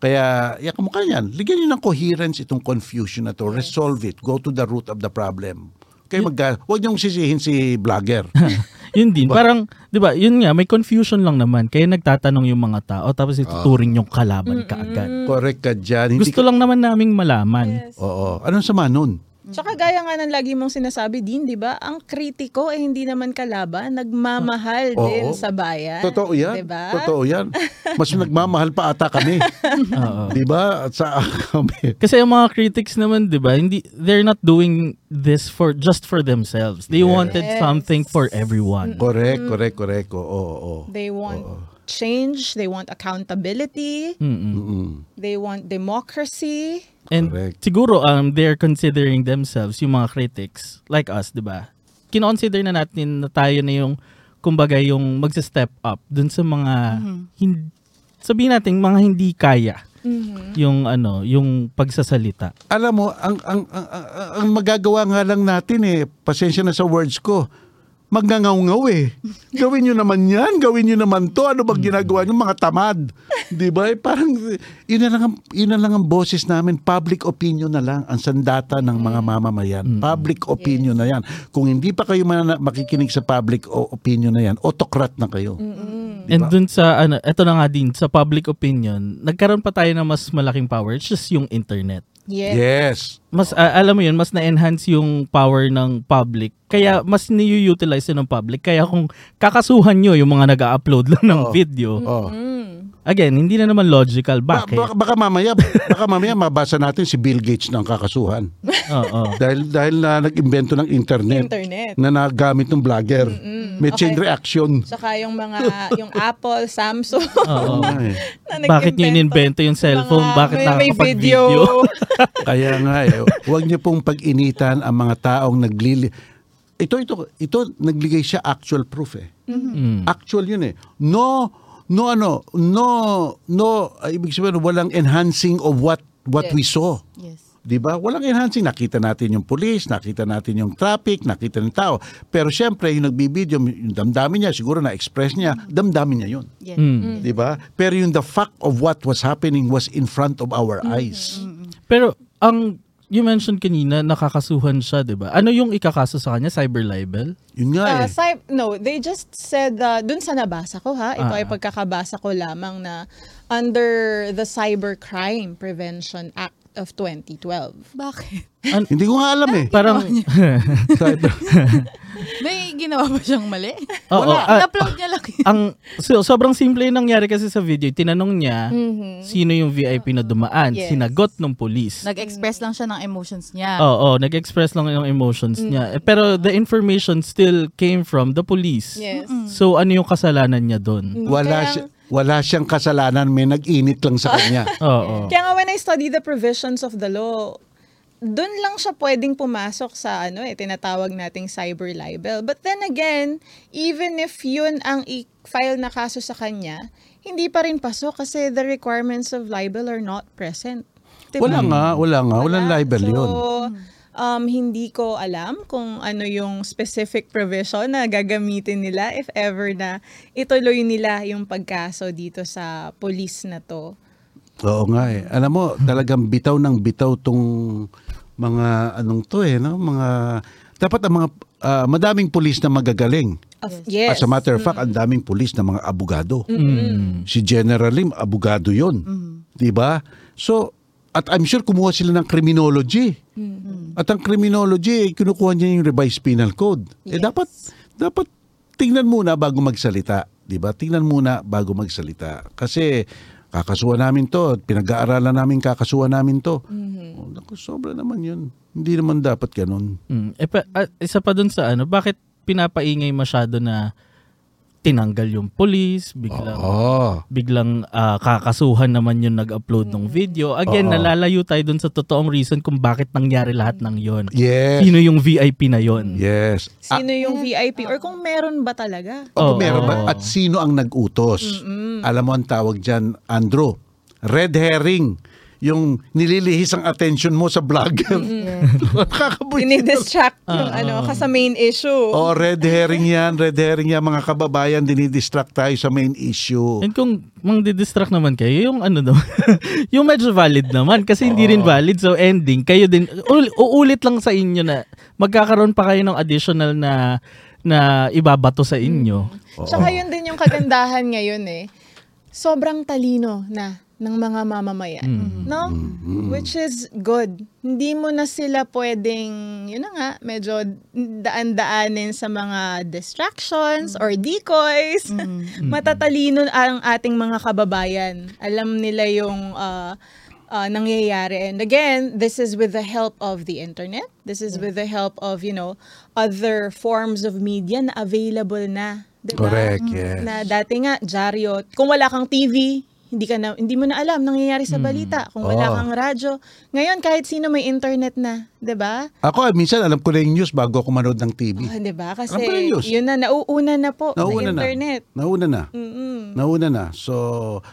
Kaya, ya kamukha yan. Ligyan niyo ng coherence itong confusion na to. Resolve it. Go to the root of the problem. Kaya mag huwag niyong sisihin si vlogger. yun din, parang, 'di ba? Yun nga, may confusion lang naman. Kaya nagtatanong yung mga tao tapos ituturing yung kalaban kaagad. Correct ka dyan. Hindi Gusto lang naman naming malaman. Yes. Oo. Anong sama nun? Tsaka gaya nga ng lagi mong sinasabi din, di ba? Ang kritiko eh hindi naman kalaban, nagmamahal Oo. din sa bayan. Totoo yan. Di ba? Totoo yan. Mas nagmamahal pa ata kami. Oo. Di ba? At sa kami. Kasi ang mga critics naman, 'di ba, hindi they're not doing this for just for themselves. They wanted Yes. something for everyone. Correct, correct, correct. Oo, oo. They want change, they want accountability, Mm-mm. Mm-mm. they want democracy. And Correct. siguro um they're considering themselves yung mga critics like us, 'di ba? Kino-consider na natin na tayo na yung kumbaga yung magse-step up dun sa mga hin- sabihin natin mga hindi kaya yung ano, yung pagsasalita. Alam mo, ang, ang, ang, ang, ang magagawa nga lang natin eh, pasensya na sa words ko, magngangaw eh. Gawin nyo naman yan, gawin nyo naman to. Ano bang ginagawa nyo? Mga tamad. Di ba? Eh, Parang, yun na, lang ang, yun na lang ang boses namin. Public opinion na lang ang sandata ng mga mamamayan. Public opinion na yan. Kung hindi pa kayo man, makikinig sa public opinion na yan, autocrat na kayo. Di And dun sa ano, eto na nga din sa public opinion, nagkaroon pa tayo ng mas malaking power, it's just yung internet. Yes. Yes. Mas ah, alam mo yun, mas na-enhance yung power ng public. Kaya mas ni-utilize yun ng public. Kaya kung kakasuhan nyo yung mga nag-upload lang ng Oo. video, Oh. Again, hindi na naman logical. Ba- Bakit? baka, baka mamaya, baka mamaya mabasa natin si Bill Gates ng kakasuhan. Oo. dahil dahil na nag-imbento ng internet, Internet. na nagamit ng vlogger. May chain Okay. reaction. Tsaka yung mga, yung Apple, Samsung, Oo. nga eh. na Bakit nyo nag-invento in-invento yung cellphone? mga- Bakit may, may nakakapag-video? Kaya nga eh, huwag niyo pong pag-initan ang mga taong naglili... Ito, ito, ito, nagligay siya actual proof eh. Mm. Actual yun eh. No, no ano, no, no, ah, ibig sabihin, walang enhancing of what what Yes. we saw. Yes. 'Di ba? Walang enhancing. Nakita natin yung police, nakita natin yung traffic, nakita ng tao. Pero syempre, yung nagbibideo, yung damdamin niya, siguro na-express niya, damdamin niya yun. Yes. Mm. 'Di ba? Pero yung the fact of what was happening was in front of our eyes. Pero ang you mentioned kanina, nakakasuhan siya, di ba? Ano yung ikakaso sa kanya? Cyber libel? Yun nga eh. Uh, cy- no, they just said, uh, dun sa nabasa ko ha, ito Ah. ay pagkakabasa ko lamang na under the Cybercrime Prevention Act of 2012. Bakit? Hindi ko nga alam eh. Parang, Cyber- May ginawa ba siyang mali? Oo, Wala. ah, In-upload niya lang yun. ang so, sobrang simple yung nangyari kasi sa video. Tinanong niya sino yung VIP na dumaan. Yes. Sinagot ng police. Nag-express lang siya ng emotions niya. Oo, nag-express lang yung emotions niya. Eh, pero the information still came from the police. Yes. So ano yung kasalanan niya doon? wala Kaya- siya, wala siyang kasalanan, may nag-init lang sa kanya. Oo. Kaya nga when I study the provisions of the law, doon lang siya pwedeng pumasok sa ano eh, tinatawag nating cyber libel. But then again, even if yun ang i-file na kaso sa kanya, hindi pa rin pasok kasi the requirements of libel are not present. Diba? Wala nga, wala nga, walang Wala. libel so, yun. Um, hindi ko alam kung ano yung specific provision na gagamitin nila if ever na ituloy nila yung pagkaso dito sa police na to. Oo nga eh. Alam mo, talagang bitaw ng bitaw tong mga anong to eh, no? Mga dapat ang mga ah, madaming pulis na magagaling. Yes. As a matter of fact, ang daming pulis na mga abogado. Mm. Si General Lim, abogado 'yon. 'Di ba? So, at I'm sure kumuha sila ng criminology. At ang criminology, eh, kinukuha niya yung revised penal code. Eh Yes. dapat dapat tingnan muna bago magsalita, 'di ba? Tingnan muna bago magsalita. Kasi kakasuhan namin to, pinag-aaralan namin kakasuhan namin to. Oh, naku, sobra naman 'yun. Hindi naman dapat ganun. Mm. Eh, pa, ah, isa pa dun sa ano, bakit pinapaingay masyado na tinanggal yung police, biglang Oh. biglang ah, kakasuhan naman yung nag-upload ng video. Again, Oo. nalalayo tayo dun sa totoong reason kung bakit nangyari lahat ng yon. Yes. Sino yung VIP na yon? Yes. Ah, Sino yung VIP or kung meron ba talaga? o Oo. meron ba? At sino ang nag-utos? Alam mo ang tawag dyan, Andrew. Red herring. Yung nililihis ang attention mo sa vlogger. Nakakabuisit. Dinidistract yung ano, ka sa main issue. Oh, red herring yan. Red herring yan. Mga kababayan, dinidistract tayo sa main issue. And kung mang distract naman kayo, yung ano naman, yung medyo valid naman kasi hindi rin valid. So ending, kayo din, ul- uulit lang sa inyo na magkakaroon pa kayo ng additional na na ibabato sa inyo. Tsaka yun din yung kagandahan ngayon eh. Sobrang talino na ng mga mamamayan. Mm. No? Which is good. Hindi mo na sila pwedeng, yun na nga, medyo daan-daanin sa mga distractions or decoys. Matatalino ang ating mga kababayan. Alam nila yung uh, uh, nangyayari. And again, this is with the help of the internet. This is with the help of, you know, other forms of media na available na. Diba? Correct, yes. Na dati nga, dyaryo. Kung wala kang TV, hindi ka na hindi mo na alam nangyayari sa balita. Kung wala Oo. kang radyo, ngayon kahit sino may internet na, 'di ba? Ako, minsan alam ko na yung news bago ako manood ng TV. Oh, 'di ba? Kasi Alam ko na yung news. yun na nauuna na po Nauna sa na. internet. Nauna na. Mm-mm. Nauna na. So,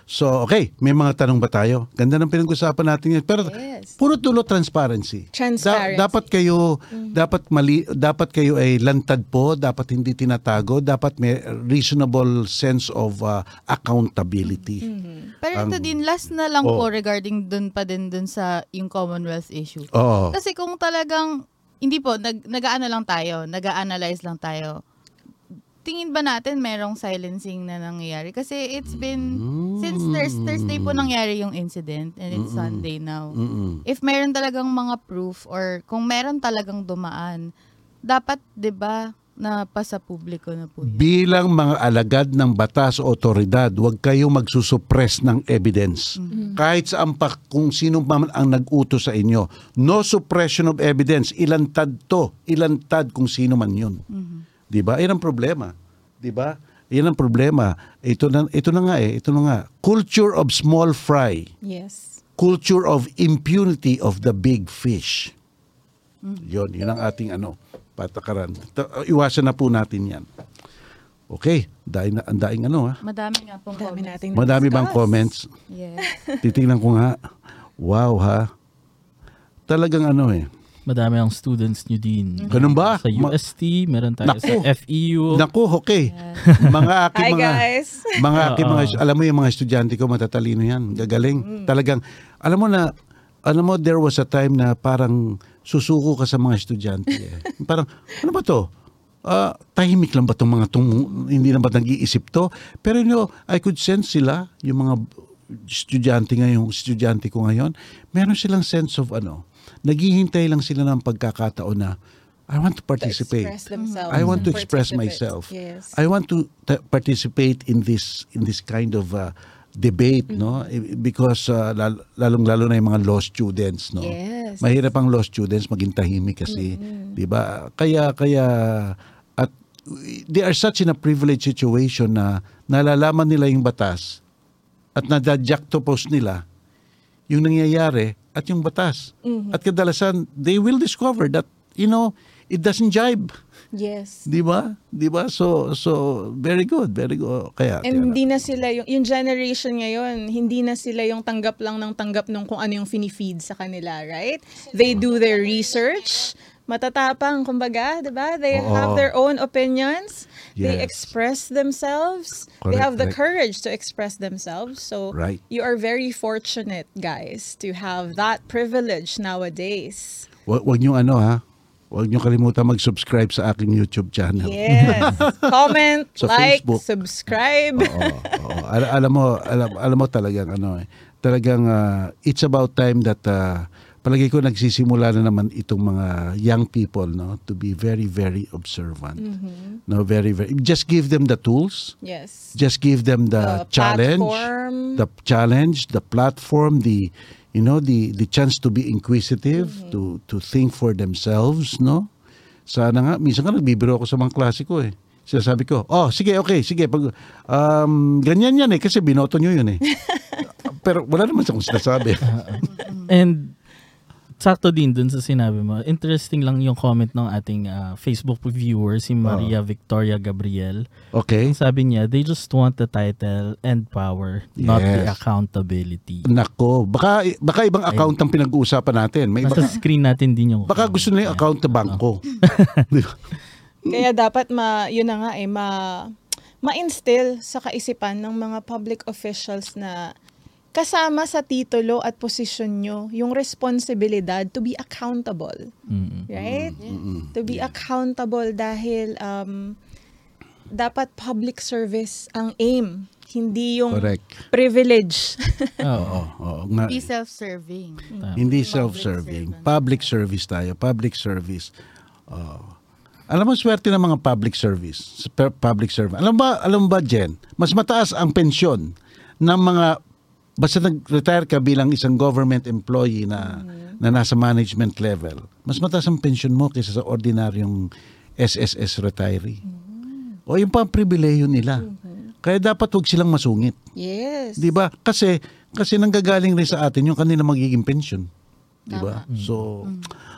so okay, may mga tanong ba tayo? Ganda ng pinag-usapan natin yan. Pero Yes. puro tulo transparency. Transparency. dapat kayo dapat mali dapat kayo ay lantad po, dapat hindi tinatago, dapat may reasonable sense of uh, accountability. Pero ito din, last na lang Oh. po regarding dun pa din dun sa yung Commonwealth issue. Oo. Kasi kung talagang, hindi po, nag, nag-ano lang tayo, nag-analyze lang tayo, tingin ba natin merong silencing na nangyayari? Kasi it's been, since Thurs- Thursday po nangyari yung incident and it's Sunday now. Mm-mm. If meron talagang mga proof or kung meron talagang dumaan, dapat, di ba, na pasa publiko na po yun. Bilang mga alagad ng batas o otoridad, huwag kayong magsusuppress ng evidence. Kahit saan pa kung sino man ang nag-utos sa inyo. No suppression of evidence. Ilantad to. Ilantad kung sino man yun. Di ba? Yan ang problema. Di ba? Yan ang problema. Ito na, ito na nga eh. Ito na nga. Culture of small fry. Yes. Culture of impunity of the big fish. Yun, yun ang ating ano, patakaran. Ta- Iwasan na po natin yan. Okay, daing, ang daing ano ha. Madami nga pong Dami comments. nating Madami bang comments? Yes. Titingnan ko nga. Wow ha. Talagang ano eh. Madami ang students nyo din. Ganun ba? Sa Ma- UST, meron tayo Naku. sa FEU. Naku, okay. Mga aking Hi mga guys. mga aking mga alam mo yung mga estudyante ko matatalino yan. Gagaling. Talagang alam mo na alam mo there was a time na parang susuko ka sa mga estudyante. Eh. parang ano ba to? Ah, tahimik lang ba tong mga tong hindi na ba nag-iisip to? Pero you know, I could sense sila yung mga estudyante ngayon, estudyante ko ngayon, meron silang sense of ano, naghihintay lang sila ng pagkakataon na I want to To participate. express themselves. I want to and express myself. Yes. I want to t- participate in this in this kind of uh, debate, no? Mm-hmm. Because uh, lal- lalong-lalo na yung mga law students, no? Yes. Mahirap ang law students maging tahimik kasi, 'di ba? Kaya kaya at they are such in a privileged situation na nalalaman nila yung batas at nadadjactopose nila yung nangyayari at yung batas. At kadalasan, they will discover that, you know, it doesn't jibe. Yes. Di ba? Di ba? So, so, very good, very good. Kaya, kaya- And hindi na sila yung, yung generation ngayon, hindi na sila yung tanggap lang ng tanggap nung kung ano yung finifeed sa kanila, right? They do their research, matatapang, kumbaga, di ba? They Oo. have their own opinions. They Yes. express themselves. they Correct, have the correct. courage to express themselves. So Right. you are very fortunate, guys, to have that privilege nowadays. Wag, wag nyo ano ha, wag nyo kalimutan mag-subscribe sa aking YouTube channel. Yes. Comment, like, Facebook. subscribe. Oo, oo. Al- alam mo, alam, alam mo talagang ano eh, talagang uh, it's about time that uh, palagi ko nagsisimula na naman itong mga young people no to be very very observant. Mm-hmm. No, very very just give them the tools. Yes. Just give them the, The challenge, platform. the challenge, the platform, the you know the the chance to be inquisitive, to to think for themselves, no? Sana nga minsan nga nagbibiro ako sa mga klase ko eh. Sinasabi ko, oh, sige, okay, sige. Pag, um, ganyan yan eh, kasi binoto nyo yun eh. Pero wala naman akong sinasabi. And sakto din dun sa sinabi mo. Interesting lang yung comment ng ating ah, Facebook viewer, si Maria Victoria Gabriel. Okay? Ang sabi niya, they just want the title and power, not the Yes. accountability. Nako, baka, baka ibang account ang pinag-uusapan natin. May baka, screen natin din yung baka gusto nila yung account na bangko. Kaya dapat ma yun na nga eh ma ma-instill sa kaisipan ng mga public officials na kasama sa titulo at posisyon nyo yung responsibilidad to be accountable. Mm. Right? To be accountable dahil um, dapat public service ang aim. hindi yung Correct. privilege. Oo. Oo, oo nga. Be self-serving. Hindi self-serving. Public service tayo. Public service. Oo. alam mo, swerte ng mga public service. Public service. Alam ba, alam ba, Jen, mas mataas ang pensyon ng mga, basta nag-retire ka bilang isang government employee na, na nasa management level, mas mataas ang pensyon mo kaysa sa ordinaryong SSS retiree. O yung pa ang pribileyo nila. Kaya dapat wag silang masungit. yes. 'Di ba? Kasi kasi nanggagaling rin sa atin yung kanila magiging pension. 'Di ba? So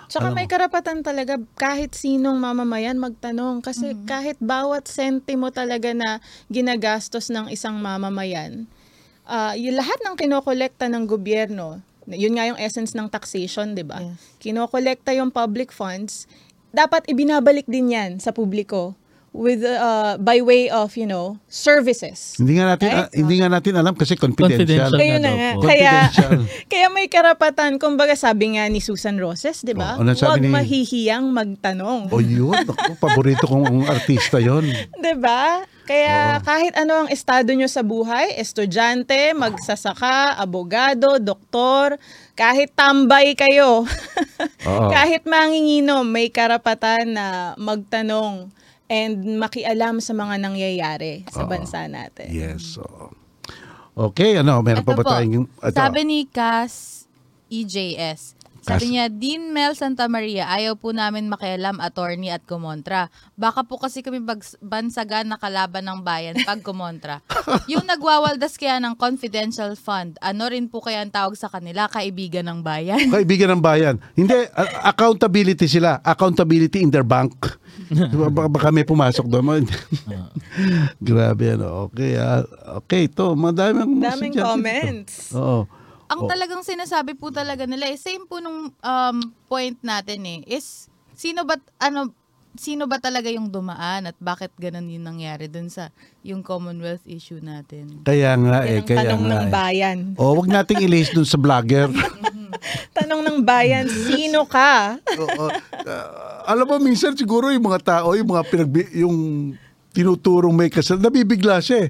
Tsaka may karapatan talaga kahit sinong mamamayan magtanong kasi Mm-hmm. kahit bawat sentimo talaga na ginagastos ng isang mamamayan, ah yung lahat ng kinokolekta ng gobyerno, yun nga yung essence ng taxation, 'di ba? Yes. Kinokolekta yung public funds, dapat ibinabalik din 'yan sa publiko with uh, by way of, you know, services. hindi nga natin Right? hindi nga natin alam kasi confidential. Confidential. Kaya na daw nga. Kaya, kaya may karapatan. Kumbaga sabi nga ni Susan Roses, di ba? Oh, ano Huwag ni- mahihiyang magtanong. O yun, ako, paborito kong artista 'yon. Di ba? Kaya kahit ano ang estado nyo sa buhay, estudyante, magsasaka, abogado, doktor, kahit tambay kayo, Oo. kahit manginginom, may karapatan na magtanong and makialam sa mga nangyayari sa bansa natin. Yes. oo. Okay, ano, meron pa Ito ba po, tayong ito. sabi ni Cass EJS, Cass- sabi niya, Dean Mel Santa Maria, ayaw po namin makialam, attorney at kumontra. Baka po kasi kami bag- bansagan na kalaban ng bayan pag kumontra. yung nagwawaldas kaya ng confidential fund, ano rin po kaya ang tawag sa kanila, kaibigan ng bayan? Kaibigan ng bayan. Hindi, a- accountability sila. Accountability in their bank. Baka, baka may pumasok doon. Grabe, ano. Okay, ah. okay, ito. Madami ang Daming comments. Oo. Ang Oh. talagang sinasabi po talaga nila, eh, same po nung um, point natin eh, is sino ba, ano, sino ba talaga yung dumaan at bakit ganun yung nangyari dun sa yung Commonwealth issue natin? Kaya nga eh, Yan ang kaya tanong nga ng eh. bayan. Oh, wag nating ilis dun sa vlogger. Tanong ng bayan, sino ka? Oo. Ah, alam mo minsan siguro yung mga tao, yung mga pinag yung tinuturong may kasalanan, nabibigla siya eh.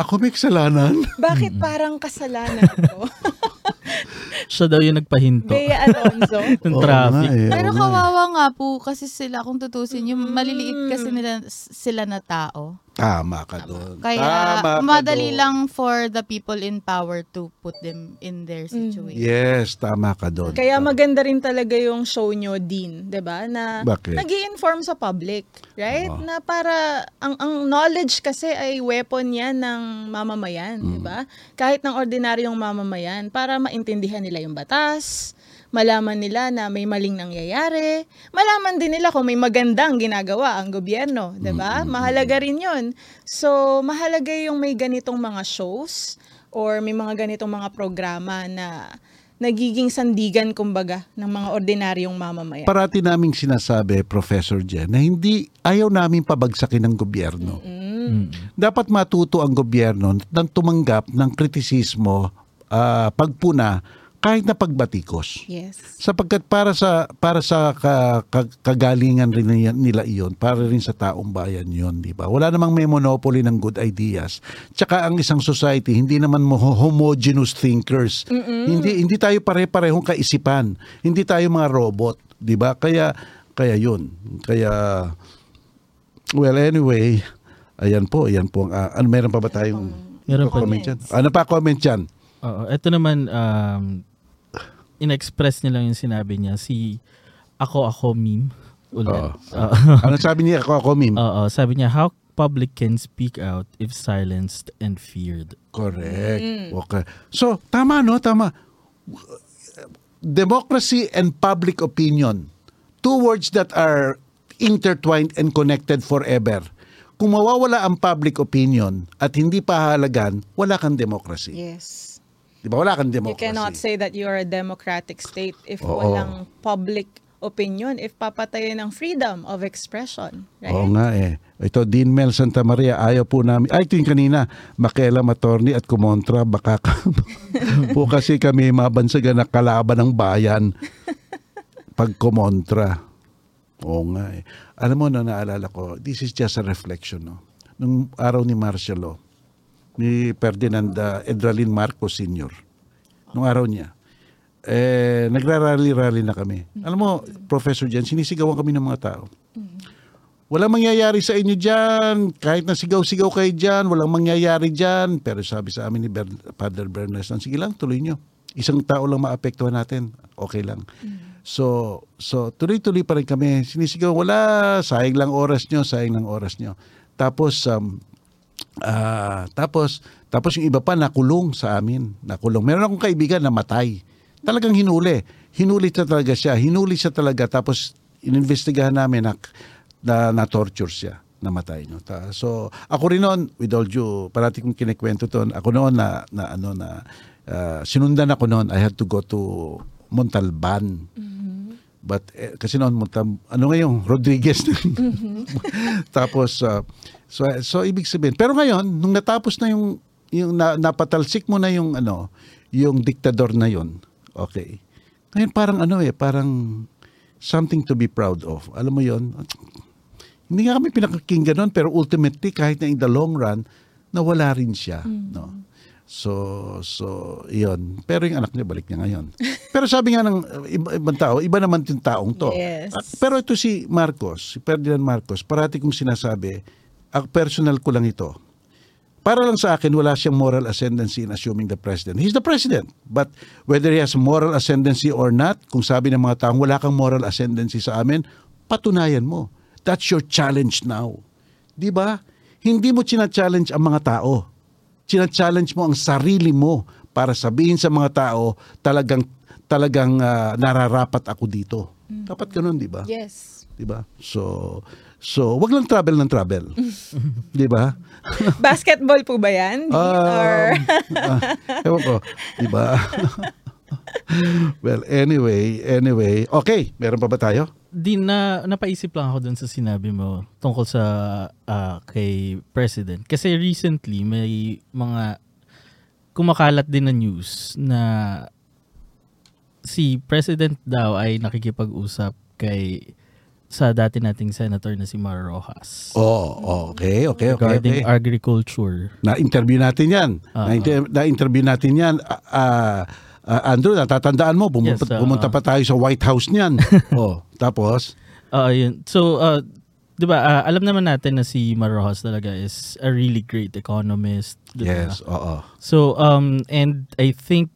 Ako may kasalanan. Bakit parang kasalanan ko? Siya daw yung nagpahinto Bea Alonzo. ng traffic. nga eh, Pero eh. kawawa nga po kasi sila kung tutusin, yung maliliit kasi nila sila na tao. Tama ka doon. Kaya Tama ka madali doon. lang for the people in power to put them in their situation. Yes, tama ka doon. Kaya maganda rin talaga yung show nyo, Dean, 'di ba? Na Bakit? nag inform sa public, right? Oo. Na para ang ang knowledge kasi ay weapon 'yan ng mamamayan, 'di ba? Kahit ng ordinaryong mamamayan para maintindihan nila yung batas, malaman nila na may maling nangyayari, malaman din nila kung may magandang ginagawa ang gobyerno, 'di ba? Mahalaga rin 'yon. So, mahalaga yung may ganitong mga shows or may mga ganitong mga programa na nagiging sandigan kumbaga ng mga ordinaryong mamamayan. Parati naming sinasabi, Professor Jen, na hindi ayaw namin pabagsakin ng gobyerno. Dapat matuto ang gobyerno ng tumanggap ng kritisismo, ah, pagpuna, kahit na pagbatikos. yes. Sapagkat para sa para sa ka- ka- kagalingan rin nila iyon, para rin sa taong bayan yon, di ba? Wala namang may monopoly ng good ideas. Tsaka ang isang society, hindi naman mo homogeneous thinkers. Hindi hindi tayo pare-parehong kaisipan. Hindi tayo mga robot, di ba? Kaya kaya yun. Kaya well anyway, ayan po, ayan po ang ah, ano meron pa ba tayong Meron pa. comment dyan? Ano pa comment dyan? Oo. Ito naman, um, in-express niya lang yung sinabi niya. Si Ako Ako meme. Ulit. Oo. Oo. Ano sabi niya ako ako meme? Oo. Sabi niya, how public can speak out if silenced and feared. Correct. Okay. So, tama no, tama. Democracy and public opinion. Two words that are intertwined and connected forever. Kung mawawala ang public opinion at hindi pahalagan, wala kang democracy. Yes. Di ba? Wala kang You democracy. cannot say that you are a democratic state if Oo. walang public opinion, if papatayin ng freedom of expression. Right? Oo nga eh. Ito, Dean Mel Santa Maria, ayaw po namin. Ay, ito yung kanina. Makela Matorni at Kumontra, baka ka- po kasi kami mabansagan na kalaban ng bayan pag kumontra. Oo nga eh. Alam mo na naalala ko, this is just a reflection. No? Nung araw ni martial law, ni Ferdinand uh, Edralin Marcos Sr. Nung araw niya. Eh, nagrarally-rally na kami. Alam mo, Professor Jan, sinisigawan kami ng mga tao. Walang mangyayari sa inyo dyan. Kahit na sigaw-sigaw kayo dyan, walang mangyayari dyan. Pero sabi sa amin ni Ber- Father Bernas, sige lang, tuloy nyo. Isang tao lang maapektuhan natin. Okay lang. So, so tuloy-tuloy pa rin kami. Sinisigaw, wala, sayang lang oras nyo, sayang lang oras nyo. Tapos, um, ah, tapos, tapos yung iba pa nakulong sa amin. Nakulong. Meron akong kaibigan na matay. Talagang hinuli. Hinuli siya talaga siya. Hinuli siya talaga. Tapos, ininvestigahan namin na, na, na torture siya namatay no Ta, so ako rin noon with all due parati kong kinikwento to ako noon na, na ano na ah, sinundan ako noon I had to go to Montalban But eh, kasi noon Montal ano ngayon Rodriguez tapos ah, so so ibig sabihin pero ngayon nung natapos na yung yung na, napatalsik mo na yung ano yung diktador na yon okay ngayon parang ano eh parang something to be proud of alam mo yon hindi nga kami pinakakinggan nun, pero ultimately, kahit na in the long run, nawala rin siya. No? So, so, yun. Pero yung anak niya, balik niya ngayon. Pero sabi nga ng uh, iba, ibang tao, iba naman yung taong to. Yes. Pero ito si Marcos, si Ferdinand Marcos, parati kong sinasabi, ang personal ko lang ito. Para lang sa akin, wala siyang moral ascendancy in assuming the president. He's the president. But whether he has moral ascendancy or not, kung sabi ng mga taong wala kang moral ascendancy sa amin, patunayan mo. That's your challenge now. Di ba? Hindi mo china-challenge ang mga tao. China-challenge mo ang sarili mo para sabihin sa mga tao talagang talagang ah, nararapat ako dito. Dapat ganun, di ba? Yes. Di ba? So, so wag lang travel ng travel. di ba? Basketball po ba yan? Or... Um, ah, ewan ko, di ba? well, anyway, anyway. Okay, meron pa ba tayo? di na napaisip lang ako dun sa sinabi mo tungkol sa ah, kay president kasi recently may mga kumakalat din na news na si president daw ay nakikipag-usap kay sa dati nating senator na si Mar Rojas Oh, okay, okay, okay. regarding okay. agriculture. Na-interview natin yan. Na-inter- Na-interview natin yan. Ah, ah, Andrew, natatandaan mo, pumunta, Yes, ah, pumunta pa tayo sa White House niyan. oh, tapos, Ah, yun. So, uh, 'di ba, ah, alam naman natin na si Mar Rojas talaga is a really great economist, 'di ba? yes, oo. So, um, and I think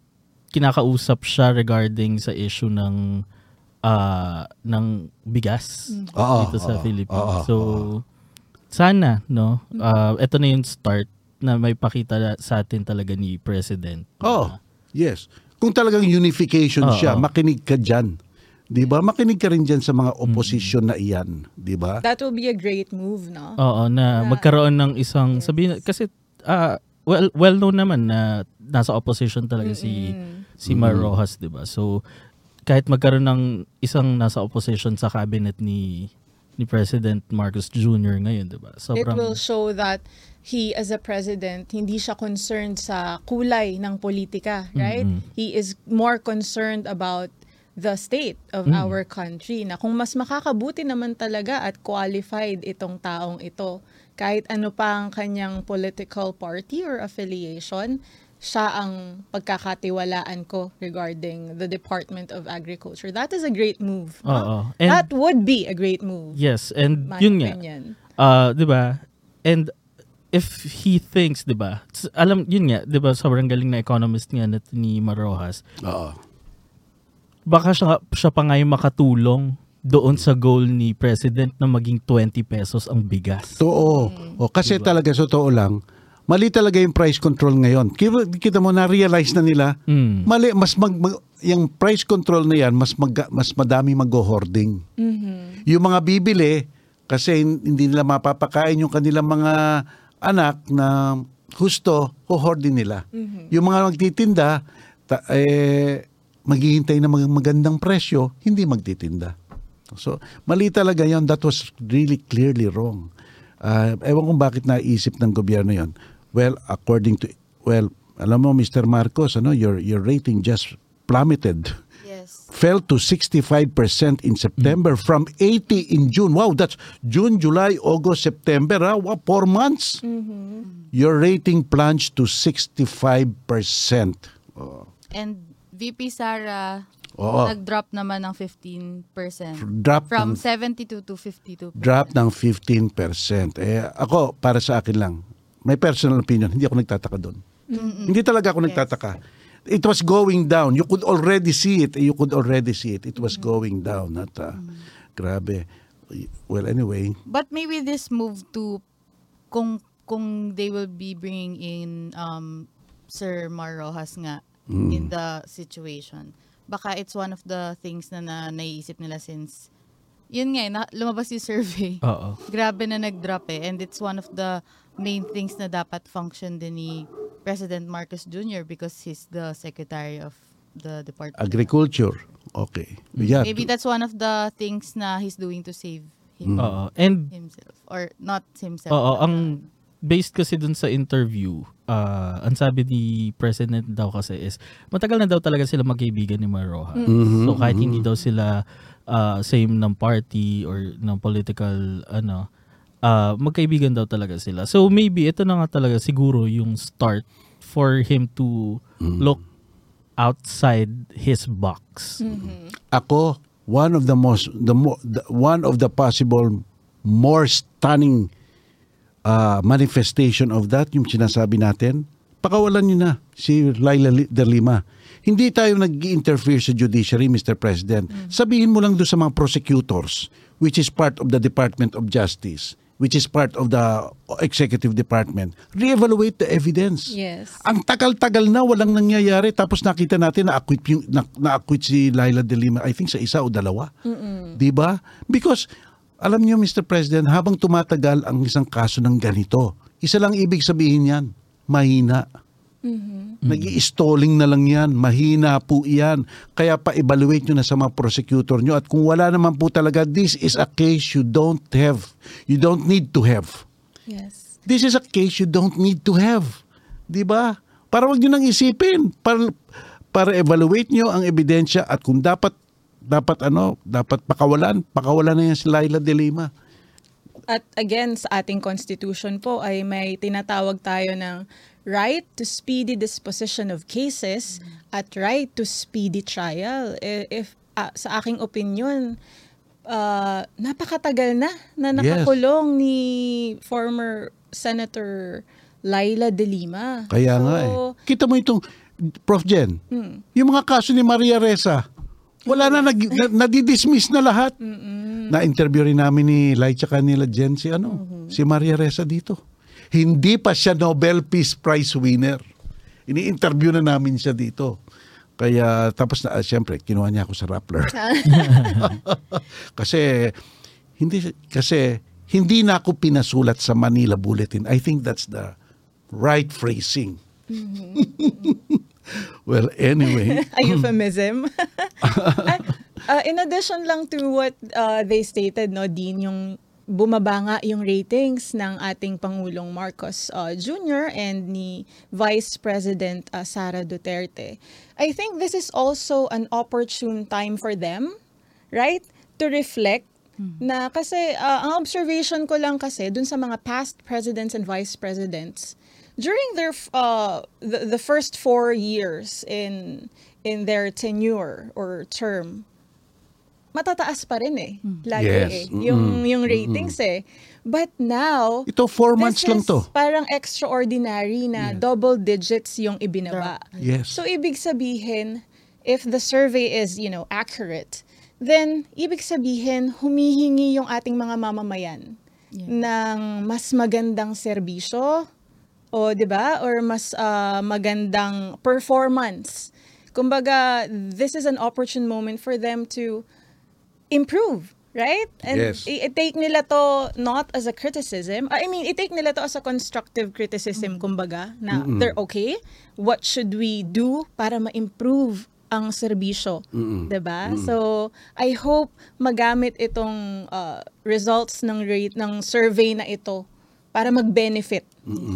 kinakausap siya regarding sa issue ng ah ng bigas Oo, dito sa Philippines. so, sana, no? ah ito na yung start na may pakita na- sa atin talaga ni President. Oh, yes. Kung talagang unification Oo. siya, makinig ka dyan. 'Di ba? Makinig ka rin dyan sa mga opposition na iyan, 'di ba? That will be a great move, no? Oo, na magkaroon ng isang sabihin kasi ah well well known naman na nasa opposition talaga si si Mar Rojas, 'di ba? So kahit magkaroon ng isang nasa opposition sa cabinet ni ni President Marcos Jr. ngayon, 'di ba? It Sobrang will show that he as a president, hindi siya concerned sa kulay ng politika, right? He is more concerned about the state of our country na kung mas makakabuti naman talaga at qualified itong taong ito kahit ano pa ang kanyang political party or affiliation siya ang pagkakatiwalaan ko regarding the Department of Agriculture. That is a great move. Oo. And- that would be a great move. Yes, and my yun nga. opinion. Ah, 'di ba? And if he thinks, 'di ba? Alam yun nga, 'di ba? Sobrang galing na economist nga na ni Mar Rojas. Oo. baka siya, siya pa ngayon makatulong doon sa goal ni President na maging 20 pesos ang bigas. Totoo. O, kasi talaga sa totoo lang, mali talaga yung price control ngayon. Kita, kita mo na-realize na nila, Mm. mali, mas mag, mag- yung price control na yan, mas, mag, mas madami mag-hoarding. Yung mga bibili, kasi hindi nila mapapakain yung kanilang mga anak na husto, hoarding nila. Yung mga magtitinda, ta, eh, maghihintay ng mag- magandang presyo, hindi magtitinda. So, mali talaga yon That was really clearly wrong. Ah, ewan kung bakit naisip ng gobyerno yon. Well, according to, well, alam mo, Mr. Marcos, ano, your, your rating just plummeted Yes. fell to 65% in September from 80 in June. Wow, that's June, July, August, September. Ah, wow, four months. Your rating plunged to 65%. Oh. And VP Sara, Oo. nag-drop naman ng 15%. Drop From ng- 72 to 52%. drop ng 15%. Eh, ako, para sa akin lang, my personal opinion, hindi ako nagtataka doon. Hindi talaga ako nagtataka. It was going down. You could already see it. You could already see it. It was going down. At, ah, Grabe. Well, anyway, But maybe this move to kung kung they will be bringing in um Sir Mar Rojas nga in the situation. Baka it's one of the things na, na naiisip nila since yun nga eh, na, lumabas yung survey. Oo. Grabe na nag-drop eh. And it's one of the main things na dapat function din ni President Marcos Jr. because he's the Secretary of the Department. agriculture. Okay. Yeah. Maybe that's one of the things na he's doing to save him, Oo. And himself. Or not himself. Oo, ang based kasi dun sa interview, ah, ang sabi ni President daw kasi is, matagal na daw talaga sila magkaibigan ni Mar Rojas. So kahit hindi daw sila ah, same ng party or ng political, ano, ah, magkaibigan daw talaga sila. So maybe ito na nga talaga siguro yung start for him to look outside his box. ako one of the most the, mo, the one of the possible more stunning uh, manifestation of that yung sinasabi natin pakawalan niyo na si Laila de Lima hindi tayo nag-interfere sa judiciary Mr. President sabihin mo lang do sa mga prosecutors which is part of the Department of Justice which is part of the executive department reevaluate the evidence Yes. ang tagal-tagal na walang nangyayari tapos nakita natin na acquit yung na, na-acquit si Laila de Lima I think sa isa o dalawa. 'Di ba? Because alam niyo Mr. President, habang tumatagal ang isang kaso ng ganito, isa lang ibig sabihin niyan, mahina. Nag-i-stalling na lang yan. Mahina po yan. Kaya pa-evaluate nyo na sa mga prosecutor nyo. At kung wala naman po talaga, this is a case you don't have. You don't need to have. Yes. This is a case you don't need to have. 'Di ba? Para wag niyo nang isipin para para evaluate niyo ang ebidensya at kung dapat dapat ano, dapat pakawalan, pakawalan na yan si Laila de Lima. At again, sa ating constitution po ay may tinatawag tayo ng right to speedy disposition of cases at right to speedy trial. If ah, sa aking opinion, ah, napakatagal na na Yes. nakakulong ni former Senator Laila de Lima. Kaya nga eh. Kita mo itong Prof Jen, yung mga kaso ni Maria Reza, wala na, nag, na nadidismiss na lahat. Na-interview rin namin ni Lai tsaka nila Jen si ano, si Maria Reza dito. Hindi pa siya Nobel Peace Prize winner. Ini-interview na namin siya dito. Kaya tapos na, ah, siyempre, kinuha niya ako sa Rappler. kasi, hindi, kasi, hindi na ako pinasulat sa Manila Bulletin. I think that's the right phrasing. well, anyway. a euphemism. Ah, uh, in addition lang to what uh, they stated, no, Dean, yung bumaba nga yung ratings ng ating Pangulong Marcos uh, Jr. and ni Vice President uh, Sara Duterte. I think this is also an opportune time for them, right? To reflect na kasi uh, ang observation ko lang kasi dun sa mga past presidents and vice presidents during their uh, the, the first four years in in their tenure or term matataas pa rin eh lagi Yes. eh yung yung ratings eh but now Ito, four months this lang is to. parang extraordinary na double digits yung ibinaba Yes. So ibig sabihin, if the survey is, you know, accurate, then ibig sabihin humihingi yung ating mga mamamayan ng mas magandang serbisyo o 'di ba? Or mas ah, magandang performance. Kumbaga, this is an opportune moment for them to improve, right? And Yes. i- i-take nila to not as a criticism. I mean, i-take nila to as a constructive criticism, kumbaga, na they're okay. What should we do para ma-improve ang serbisyo, 'di ba? So, I hope magamit itong uh, results ng rate ng survey na ito para mag-benefit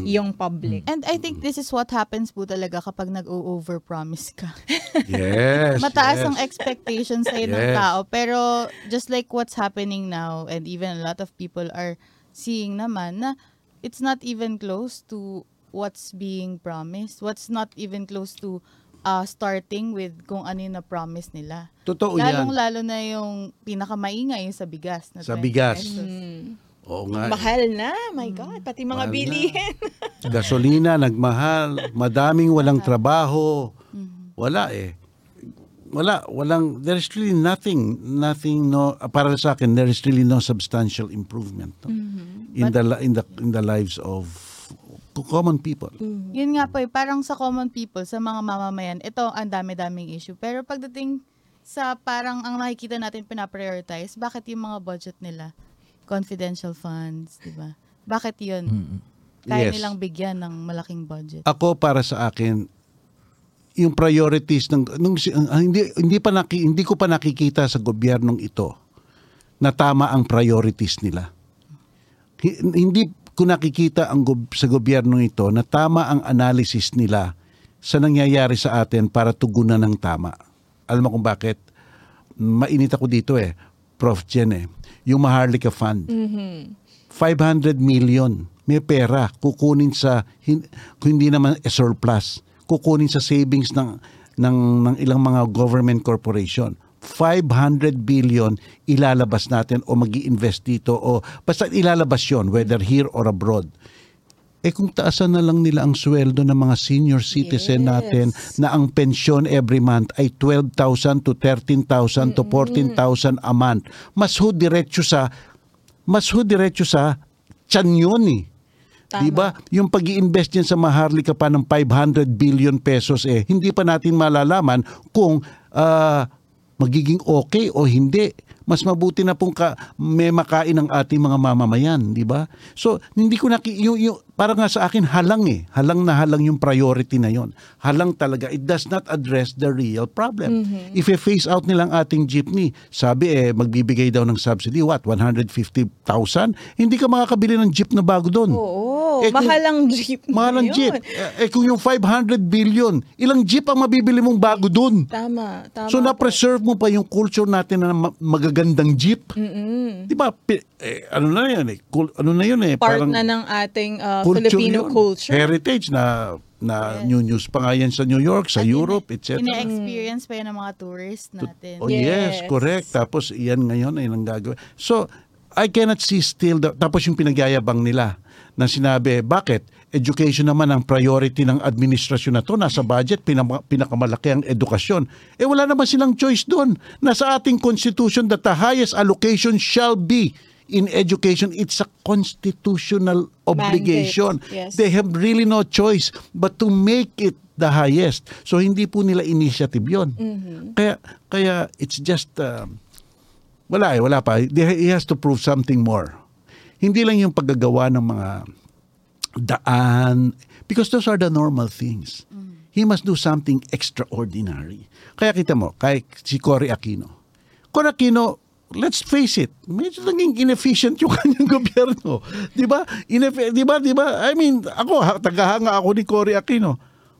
yung public. And I think this is what happens po talaga kapag nag-o-overpromise ka. Yes. Mataas yes. ang expectations ng Yes. tao. Pero just like what's happening now, and even a lot of people are seeing naman na it's not even close to what's being promised. What's not even close to uh, starting with kung ano yung na-promise nila. Totoo yan. Lalong-lalo na yung pinakamaingay yung sa bigas. Na Sa 20 bigas. pesos. Oo nga. eh. Mahal na, my God, pati mga Mahal na. bilihin. Gasolina, nagmahal. Madaming walang trabaho. Wala eh. Wala, walang, there's really nothing, nothing, no, para sa akin, there is really no substantial improvement no? in, the, li- in, the, in the lives of common people. Yun nga po, eh, parang sa common people, sa mga mamamayan, ito ang dami-daming issue. Pero pagdating sa parang ang nakikita natin pinaprioritize, bakit yung mga budget nila? Confidential funds, di ba? Bakit yun? Kaya Yes. nilang bigyan ng malaking budget. Ako para sa akin yung priorities ng nung ah, hindi hindi pa naki, hindi ko pa nakikita sa gobyernong ito na tama ang priorities nila. Hi- Hindi ko nakikita ang gob- sa gobyernong ito na tama ang analysis nila sa nangyayari sa atin para tugunan ng tama. Alam mo kung bakit? Mainit ako dito eh. Prof. Jen eh. Yung Maharlika Fund. 500 million. May pera. Kukunin sa, hindi naman eh, surplus. Kukunin sa savings ng, ng, ng ilang mga government corporation. 500 billion ilalabas natin o mag invest dito o basta ilalabas yon whether here or abroad. Eh kung taasan na lang nila ang sweldo ng mga senior citizen natin na ang pensyon every month ay 12,000 to 13,000 to 14,000 a month. Mas ho diretso sa mas ho diretso sa tiyan yun eh. Tama. Di ba? Yung pag invest niyan sa Maharlika pa ng 500 billion pesos eh, hindi pa natin malalaman kung ah, magiging okay o hindi. Mas mabuti na pong ka, may makain ang ating mga mamamayan, di ba? So, hindi ko naki, yung, yung, para nga sa akin, halang eh. Halang na halang yung priority na yon. Halang talaga. It does not address the real problem. If i-phase out nilang ating jeepney, sabi eh, magbibigay daw ng subsidy, what, 150,000? Hindi ka makakabili ng jeep na bago doon. Oo, Eh, kung- mahal ang jeep. Mahal ang jeep. Eh, eh, kung yung 500 billion, ilang jeep ang mabibili mong bago doon? Tama, tama. So na-preserve mo pa yung culture natin na ma- magagandang jeep. Di ba? Pi- Eh, ano na yan eh. Kul- ano na yun eh. Part parang na ng ating uh, culture Filipino yun. culture. Heritage na na new news pa nga yan sa New York, sa At Europe, ina- etc. Ina-experience pa yan ng mga tourists natin. Oh yes. Yes. correct. Tapos iyan ngayon ay nang gagawin. So, I cannot see still, the, tapos yung pinagyayabang nila na sinabi, bakit? Education naman ang priority ng administrasyon na to. Nasa budget, pinama, pinakamalaki ang edukasyon. Eh wala naman silang choice doon. Nasa ating constitution that the highest allocation shall be in education. It's a constitutional obligation. yes. They have really no choice but to make it the highest. So hindi po nila initiative 'yon. Kaya kaya it's just uh, wala eh, wala pa. He has to prove something more. Hindi lang yung paggagawa ng mga daan because those are the normal things. He must do something extraordinary. Kaya kita mo, kay si Cory Aquino. Cory Aquino, let's face it, medyo naging inefficient yung kanyang gobyerno. 'Di ba? Ineff- 'di ba? 'Di ba? I mean, ako ha- tagahanga ako ni Cory Aquino.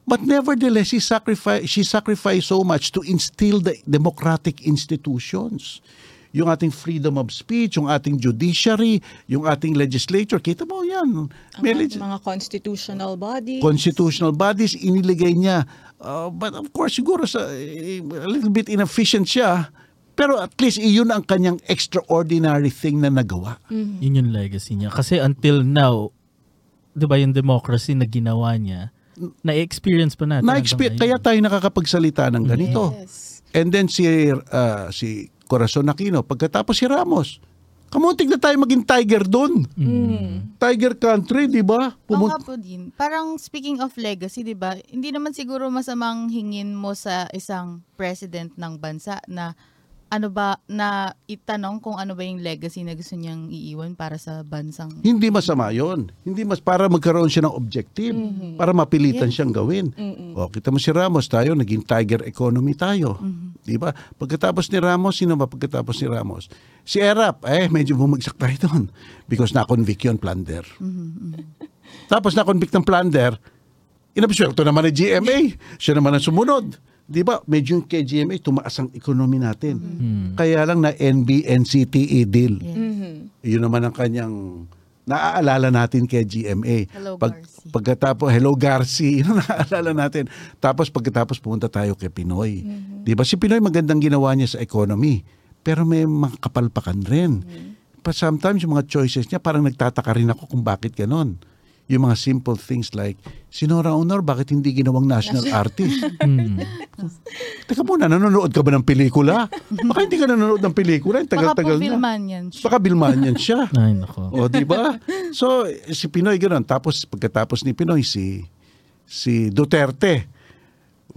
But nevertheless, she sacrificed, she sacrificed so much to instill the democratic institutions. Yung ating freedom of speech, yung ating judiciary, yung ating legislature. Kita mo yan. May leg- mga constitutional bodies. constitutional bodies, iniligay niya. Uh, but of course, siguro sa, eh, a little bit inefficient siya. Pero at least iyon ang kanyang extraordinary thing na nagawa. Yun yung legacy niya. Kasi until now, di ba yung democracy na ginawa niya, na-experience pa natin. Na-expe- hanggang kaya tayo nakakapagsalita ng ganito. Yes. And then si uh, si Corazon Aquino, pagkatapos si Ramos, kamuntik na tayo maging tiger doon. Tiger country, di ba? Pumun- po din. Parang speaking of legacy, di ba? Hindi naman siguro masamang hingin mo sa isang president ng bansa na ano ba, na itanong kung ano ba yung legacy na gusto niyang iiwan para sa bansang... Hindi masama yon. Hindi mas para magkaroon siya ng objective, para mapilitan siyang gawin. O, kita mo si Ramos tayo, naging tiger economy tayo. Di ba? Pagkatapos ni Ramos, sino ba pagkatapos ni Ramos? Si Erap, eh, medyo bumagsak tayo doon. Because na-convict yun, plunder. Tapos na-convict ng plunder, inabsuelto naman ni GMA. Siya naman ang sumunod. Di ba? Medyo yung kay GMA, tumaas ang economy natin. Kaya lang na NBNCTE deal. Yun naman ang kanyang naaalala natin kay GMA. Hello, Pag, Garci. pagkatapos, hello Garci, naaalala natin. Tapos pagkatapos pumunta tayo kay Pinoy. Di ba? Si Pinoy magandang ginawa niya sa economy. Pero may mga kapalpakan rin. But sometimes yung mga choices niya, parang nagtataka rin ako kung bakit ganon. Yung mga simple things like, si Nora Honor, bakit hindi ginawang national artist? Hmm. Teka muna, nanonood ka ba ng pelikula? Baka hindi ka nanonood ng pelikula. Baka po tagal-tagal na. filman yan siya. Baka bilman yan siya. Ay, nako. o, di ba? So, si Pinoy ganoon. Tapos, pagkatapos ni Pinoy, si, si Duterte.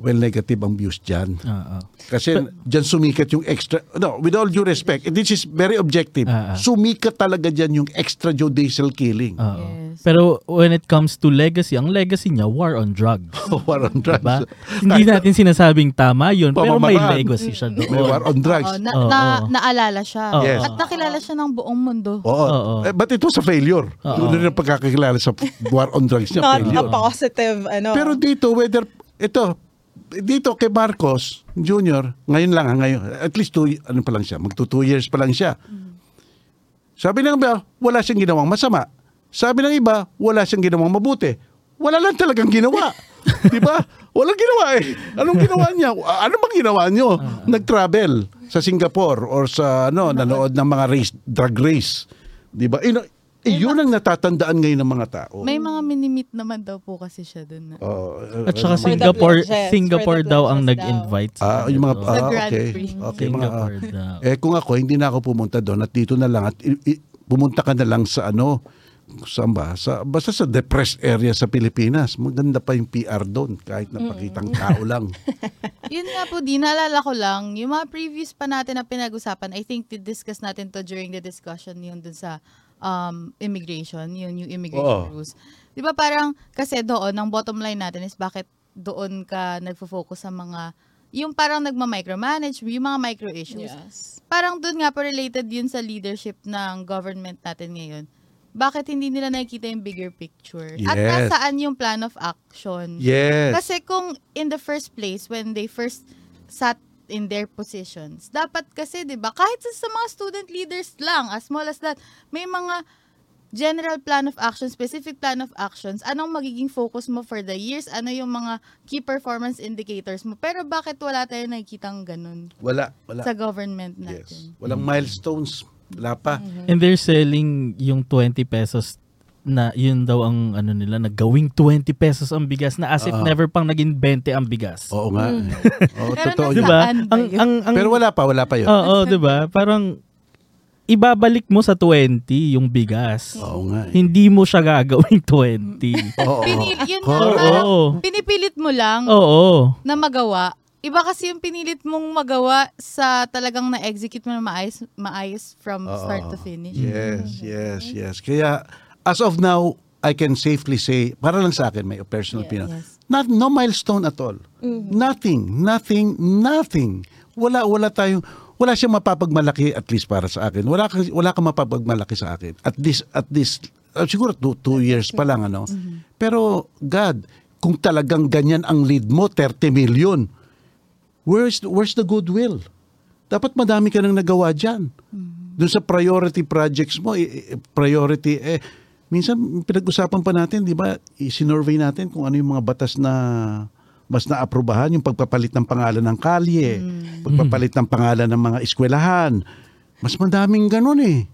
Well, negative ang views dyan. Oo. Kasi dyan sumikat yung extra, no, with all due respect, this is very objective. Ah. Sumikat talaga dyan yung extrajudicial killing. Oo. Yes. Pero when it comes to legacy, ang legacy niya, war on drugs. war on drugs. Diba? Hindi natin sinasabing tama yun, pero may legacy siya doon. May war on drugs. Oo, na, Oo. na, naalala siya. Oo. Yes. At nakilala siya ng buong mundo. Oo. Oo. Eh, but it was a failure. Oo. Doon rin ang pagkakakilala sa war on drugs niya. Not failure. a positive, ano. Pero dito, whether, ito, dito kay Marcos Jr., ngayon lang, ha, ngayon, at least two, ano pa lang siya, magto two years pa lang siya. Sabi ng iba, wala siyang ginawang masama. Sabi ng iba, wala siyang ginawang mabuti. Wala lang talagang ginawa. Di ba? Walang ginawa eh. Anong ginawa niya? Ano bang ginawa niyo? Nag-travel sa Singapore or sa ano, nanood ng mga race, drug race. Di ba? Eh, no- eh, yun ang natatandaan ngayon ng mga tao. May mga minimit naman daw po kasi siya dun. Na. Oo, At saka For the Singapore, pledges, Singapore for the daw ang pledges nag-invite. Ah, yung mga. Sa ah, Grand okay. Prix. Okay, mga Singapore ah. daw. Eh kung ako hindi na ako pumunta doon at dito na lang at i- i- pumunta ka na lang sa ano saan ba? Sa, basta sa depressed area sa Pilipinas. Maganda pa yung PR doon kahit napakitang tao lang. Yun nga po, di naalala ko lang, yung mga previous pa natin na pinag-usapan, I think discuss natin to during the discussion yung dun sa um, immigration, yung new immigration Oo. rules. Di ba parang, kasi doon, ang bottom line natin is bakit doon ka nagfo-focus sa mga, yung parang nagma-micromanage, yung mga micro issues. Yes. Parang doon nga po related yun sa leadership ng government natin ngayon. Bakit hindi nila nakikita yung bigger picture? At Yes. nasaan yung plan of action? Yes. Kasi kung in the first place, when they first sat in their positions, dapat kasi, di ba, kahit sa, sa mga student leaders lang, as small as that, may mga general plan of action, specific plan of actions, anong magiging focus mo for the years, ano yung mga key performance indicators mo. Pero bakit wala tayo nakikitang ganun wala, wala. sa government Yes. natin? Walang milestones. Wala pa. And they're selling yung 20 pesos na yun daw ang ano nila, nagawing 20 pesos ang bigas na as if Oo. never pang naging 20 ang bigas. Oo nga. Oo, Pero totoo yun. Diba? Saan ba Ang, yun? ang, ang, Pero wala pa, wala pa yun. Oo, 'di ba? Parang ibabalik mo sa 20 yung bigas. Oo nga. eh. Hindi mo siya gagawing 20. Oo. Pinil, yun nga, Oo. parang pinipilit mo lang Oo. na magawa. Iba kasi yung pinilit mong magawa sa talagang na-execute mo na maayos, maayos from start to finish. Yes, yes, yes. Kaya, as of now, I can safely say, para lang sa akin, may personal opinion, Yes. not, no milestone at all. Nothing, nothing, nothing. Wala, wala tayong, wala siyang mapapagmalaki at least para sa akin. Wala, ka- wala kang mapapagmalaki sa akin. At this, at this, uh, siguro two, two years pa lang, ano. Pero, God, kung talagang ganyan ang lead mo, 30 million, where's, where's the goodwill? Dapat madami ka nang nagawa dyan. Doon sa priority projects mo, priority, eh, minsan pinag-usapan pa natin, di ba, isinorvey natin kung ano yung mga batas na mas naaprubahan, yung pagpapalit ng pangalan ng kalye, pagpapalit ng pangalan ng mga eskwelahan. Mas madaming ganun eh.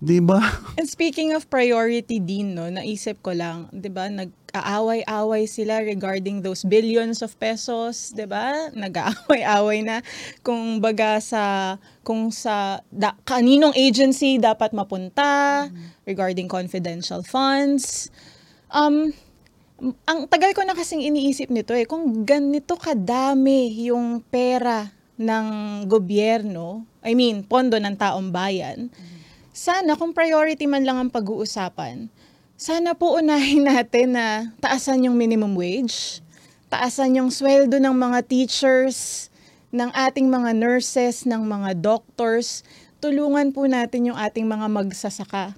Di ba? And speaking of priority din, no, naisip ko lang, 'di ba, nag-aaway-away sila regarding those billions of pesos, 'di ba? Nag-aaway-away na kung baga sa kung sa da, kaninong agency dapat mapunta regarding confidential funds. Um ang tagal ko na kasing iniisip nito eh, kung ganito kadami yung pera ng gobyerno, I mean, pondo ng taong bayan, sana kung priority man lang ang pag-uusapan, sana po unahin natin na taasan yung minimum wage, taasan yung sweldo ng mga teachers, ng ating mga nurses, ng mga doctors, tulungan po natin yung ating mga magsasaka.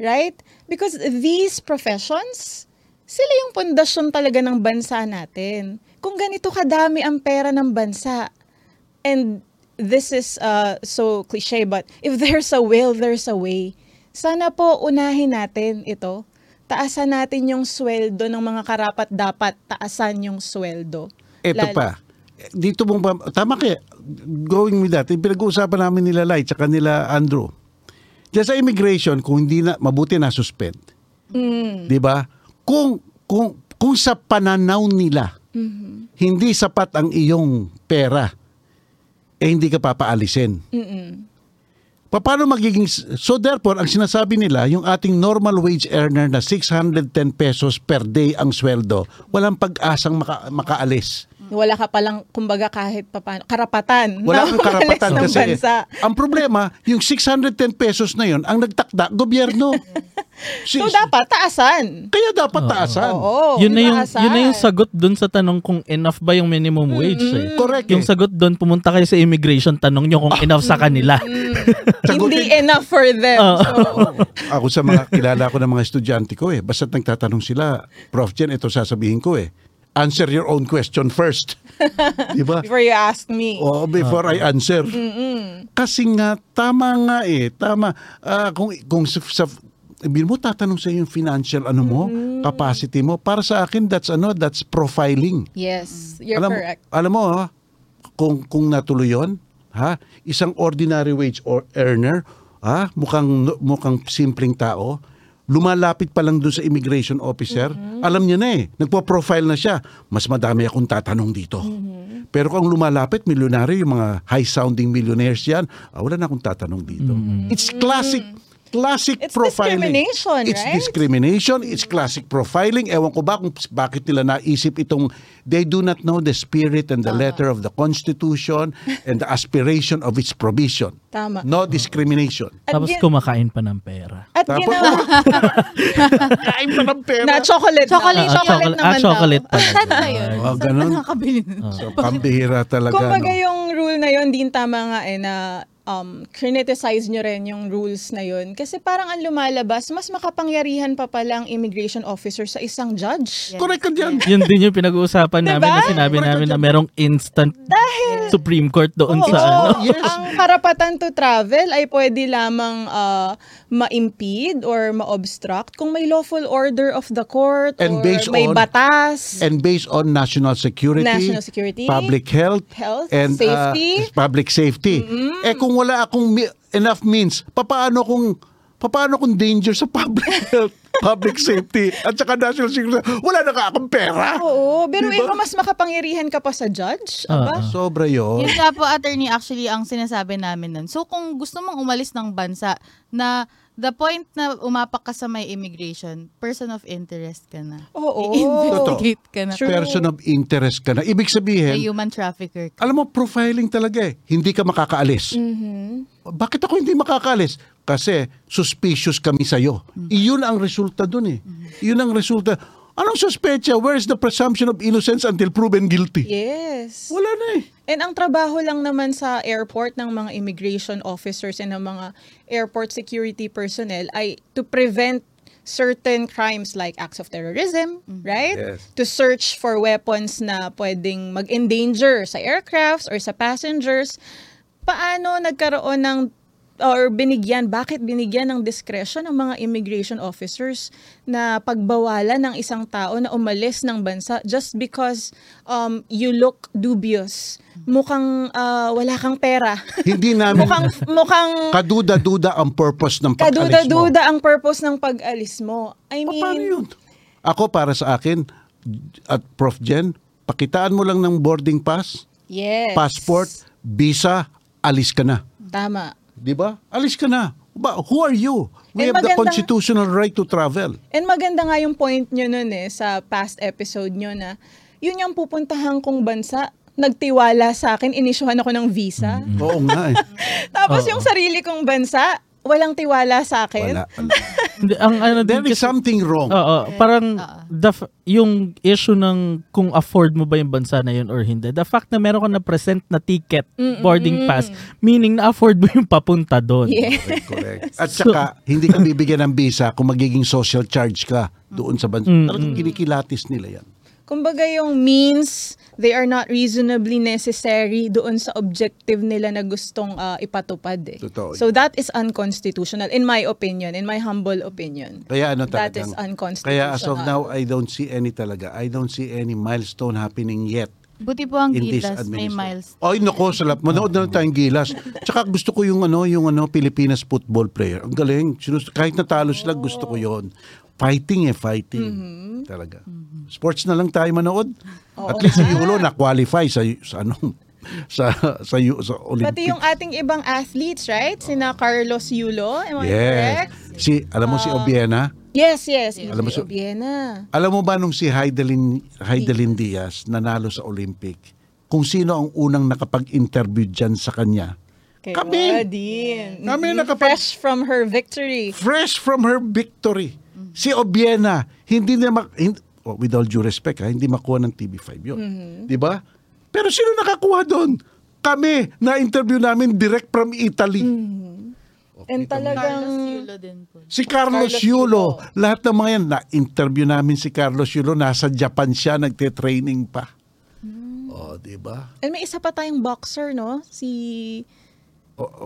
Right? Because these professions, sila yung pundasyon talaga ng bansa natin. Kung ganito kadami ang pera ng bansa, and this is uh, so cliche, but if there's a will, there's a way. Sana po unahin natin ito. Taasan natin yung sweldo ng mga karapat dapat taasan yung sweldo. Ito Lalo- pa. Dito mong tama kaya, going with that, yung pinag-uusapan namin nila Light tsaka nila Andrew. Diyan sa immigration, kung hindi na, mabuti na suspend. Di ba? Kung, kung, kung sa pananaw nila, hindi sapat ang iyong pera, eh hindi ka papaalisin. Pa- Paano magiging... So therefore, ang sinasabi nila, yung ating normal wage earner na 610 pesos per day ang sweldo, walang pag-asang maka- makaalis. Wala ka palang, kumbaga kahit papaano, karapatan. Wala kang karapatan kasi bansa. ang problema, yung 610 pesos na yun, ang nagtakda, gobyerno. Si- So dapat taasan. Kaya dapat taasan. Oo. yun na yung taasan. yun na yung sagot doon sa tanong kung enough ba yung minimum wage eh. Correct Yung eh. sagot doon pumunta kayo sa immigration tanong nyo kung enough sa kanila. Hindi enough for them. So, Ako sa mga kilala ko ng mga estudyante ko eh, basta't nagtatanong sila, Prof. Jen, ito sasabihin ko eh, answer your own question first. Di ba? before you ask me. Oo, before I answer. Kasi nga, tama nga eh. Tama. Ah, kung, kung sa, sa sabihin mo, tatanong sa yung financial ano mo, capacity mo. Para sa akin, that's ano, that's profiling. Yes, you're alam, correct. Alam mo, ha, kung, kung natuloy yun, ha, isang ordinary wage or earner, ha, mukhang, mukhang simpleng tao, lumalapit pa lang doon sa immigration officer, alam niya na eh, nagpo-profile na siya. Mas madami akong tatanong dito. Pero kung lumalapit, milyonaryo, yung mga high-sounding millionaires yan, ah, wala na akong tatanong dito. It's classic classic It's profiling. discrimination, It's right? discrimination, it's classic profiling. Ewan ko ba kung bakit nila naisip itong they do not know the spirit and the letter of the Constitution and the aspiration of its provision. Tama. No discrimination. At, Tapos gin- kumakain pa ng pera. at Tapos, ginawa kain pa ng pera. na chocolate. Chocolate, na. Ah, chocolate, ah, naman chocolate daw. talaga. Saan ba yun? Oh, Saan ganun. nun? So, pambihira talaga. Kumbaga no? yung rule na yun, din tama nga eh, na um, criticize nyo rin yung rules na yun. Kasi parang ang lumalabas, mas makapangyarihan pa pala ang immigration officer sa isang judge. Correct ka dyan. Yun din yung pinag-uusapan Diba? namin na sinabi namin na merong instant Supreme Court doon Oo, sa ano. yes. Ang karapatan to travel ay pwede lamang ah, ma-impede or ma-obstruct kung may lawful order of the court And or based may on- batas. And based on national security, National security, public health, health, and uh, safety. public safety. Eh kung wala akong mi- enough means, papaano kung papaano kung danger sa public health, public safety, at saka national security, wala na ka akong pera. Oo, pero Diba? ikaw mas makapangyarihan ka pa sa judge? Ah, Aba? Sobra yun. Yun nga po, attorney, actually, ang sinasabi namin nun. So, kung gusto mong umalis ng bansa na the point na umapak ka sa may immigration, person of interest ka na. Oo. I-investigate ka na. True. Person of interest ka na. Ibig sabihin, human trafficker ka. alam mo, profiling talaga eh. Hindi ka makakaalis. Bakit ako hindi makakaalis? Kasi suspicious kami sa'yo. Iyon ang resulta dun eh. Iyon ang resulta. Anong suspecha? Where's the presumption of innocence until proven guilty? Yes. Wala na eh. And ang trabaho lang naman sa airport ng mga immigration officers and ng mga airport security personnel ay to prevent certain crimes like acts of terrorism, right? Yes. To search for weapons na pwedeng mag-endanger sa aircrafts or sa passengers. Paano nagkaroon ng or binigyan, bakit binigyan ng discretion ng mga immigration officers na pagbawalan ng isang tao na umalis ng bansa just because um, you look dubious. Mukhang ah, wala kang pera. Hindi namin mukhang mukhang kaduda-duda ang purpose ng pag-alis mo. kaduda-duda ang purpose ng pag-alis mo. I Pa- Paano mean, yun? Ako para sa akin, at Prof. Jen, pakitaan mo lang ng boarding pass, yes. passport, visa, alis ka na. Tama. Di ba? Alis ka na. Ba, who are you? We Eh, have the maganda- constitutional right to travel. And maganda nga yung point nyo nun eh, sa past episode nyo na yun yung pupuntahan kong bansa nagtiwala sa akin, inisyuhan ako ng visa. Oo nga eh. Tapos Oo. yung sarili kong bansa, walang tiwala sa akin. Wala. ang ano din There is kasi- something wrong. Oo, parang Oo. the f- yung issue ng kung afford mo ba yung bansa na yun or hindi. The fact na meron ka na present na ticket, boarding pass, meaning na afford mo yung papunta doon. Yeah. Correct, correct. At saka, hindi ka bibigyan ng visa kung magiging social charge ka doon sa bansa. Mm, Talagang kinikilatis nila yan. Kumbaga yung means, they are not reasonably necessary doon sa objective nila na gustong ah, ipatupad. Eh. Totoo. So that is unconstitutional, in my opinion, in my humble opinion. Kaya ano That talagang, is unconstitutional. Kaya as of now, I don't see any talaga. I don't see any milestone happening yet Buti po ang in this Gilas, may administration. miles. Ay, nako, salap. Manood na lang tayong gilas. Tsaka gusto ko yung ano, yung ano, Pilipinas football player. Ang galing. Sinus- Kahit natalo sila, gusto ko yon Fighting eh, fighting. Mm-hmm. Talaga. Sports na lang tayo manood. At least si Yulo na-qualify sa, sa ano, sa, sa, sa, sa Olympics. Pati yung ating ibang athletes, right? Sina Carlos Yulo, am I Yes. correct? Si, alam mo si Obiena? Yes, yes. Alam mo si si- Obiena. Alam mo ba nung si Heidelin, Heidelin Diaz nanalo sa Olympic, kung sino ang unang nakapag-interview dyan sa kanya? Kay Kami. Kami Mhm. nakapag- Fresh from her victory. Fresh from her victory. Si Obiena, hindi na mak- oh, with all due respect, ha, hindi makuha ng TV5 yun. Di ba? Pero sino nakakuha doon? Kami, na-interview namin direct from Italy. And talagang... Carlos Yulo din po. Si Carlos, Carlos Yulo. Yulo. Lahat ng mga yan, na-interview namin si Carlos Yulo. Nasa Japan siya, nagte-training pa. Oh, di ba? And may isa pa tayong boxer, no? Si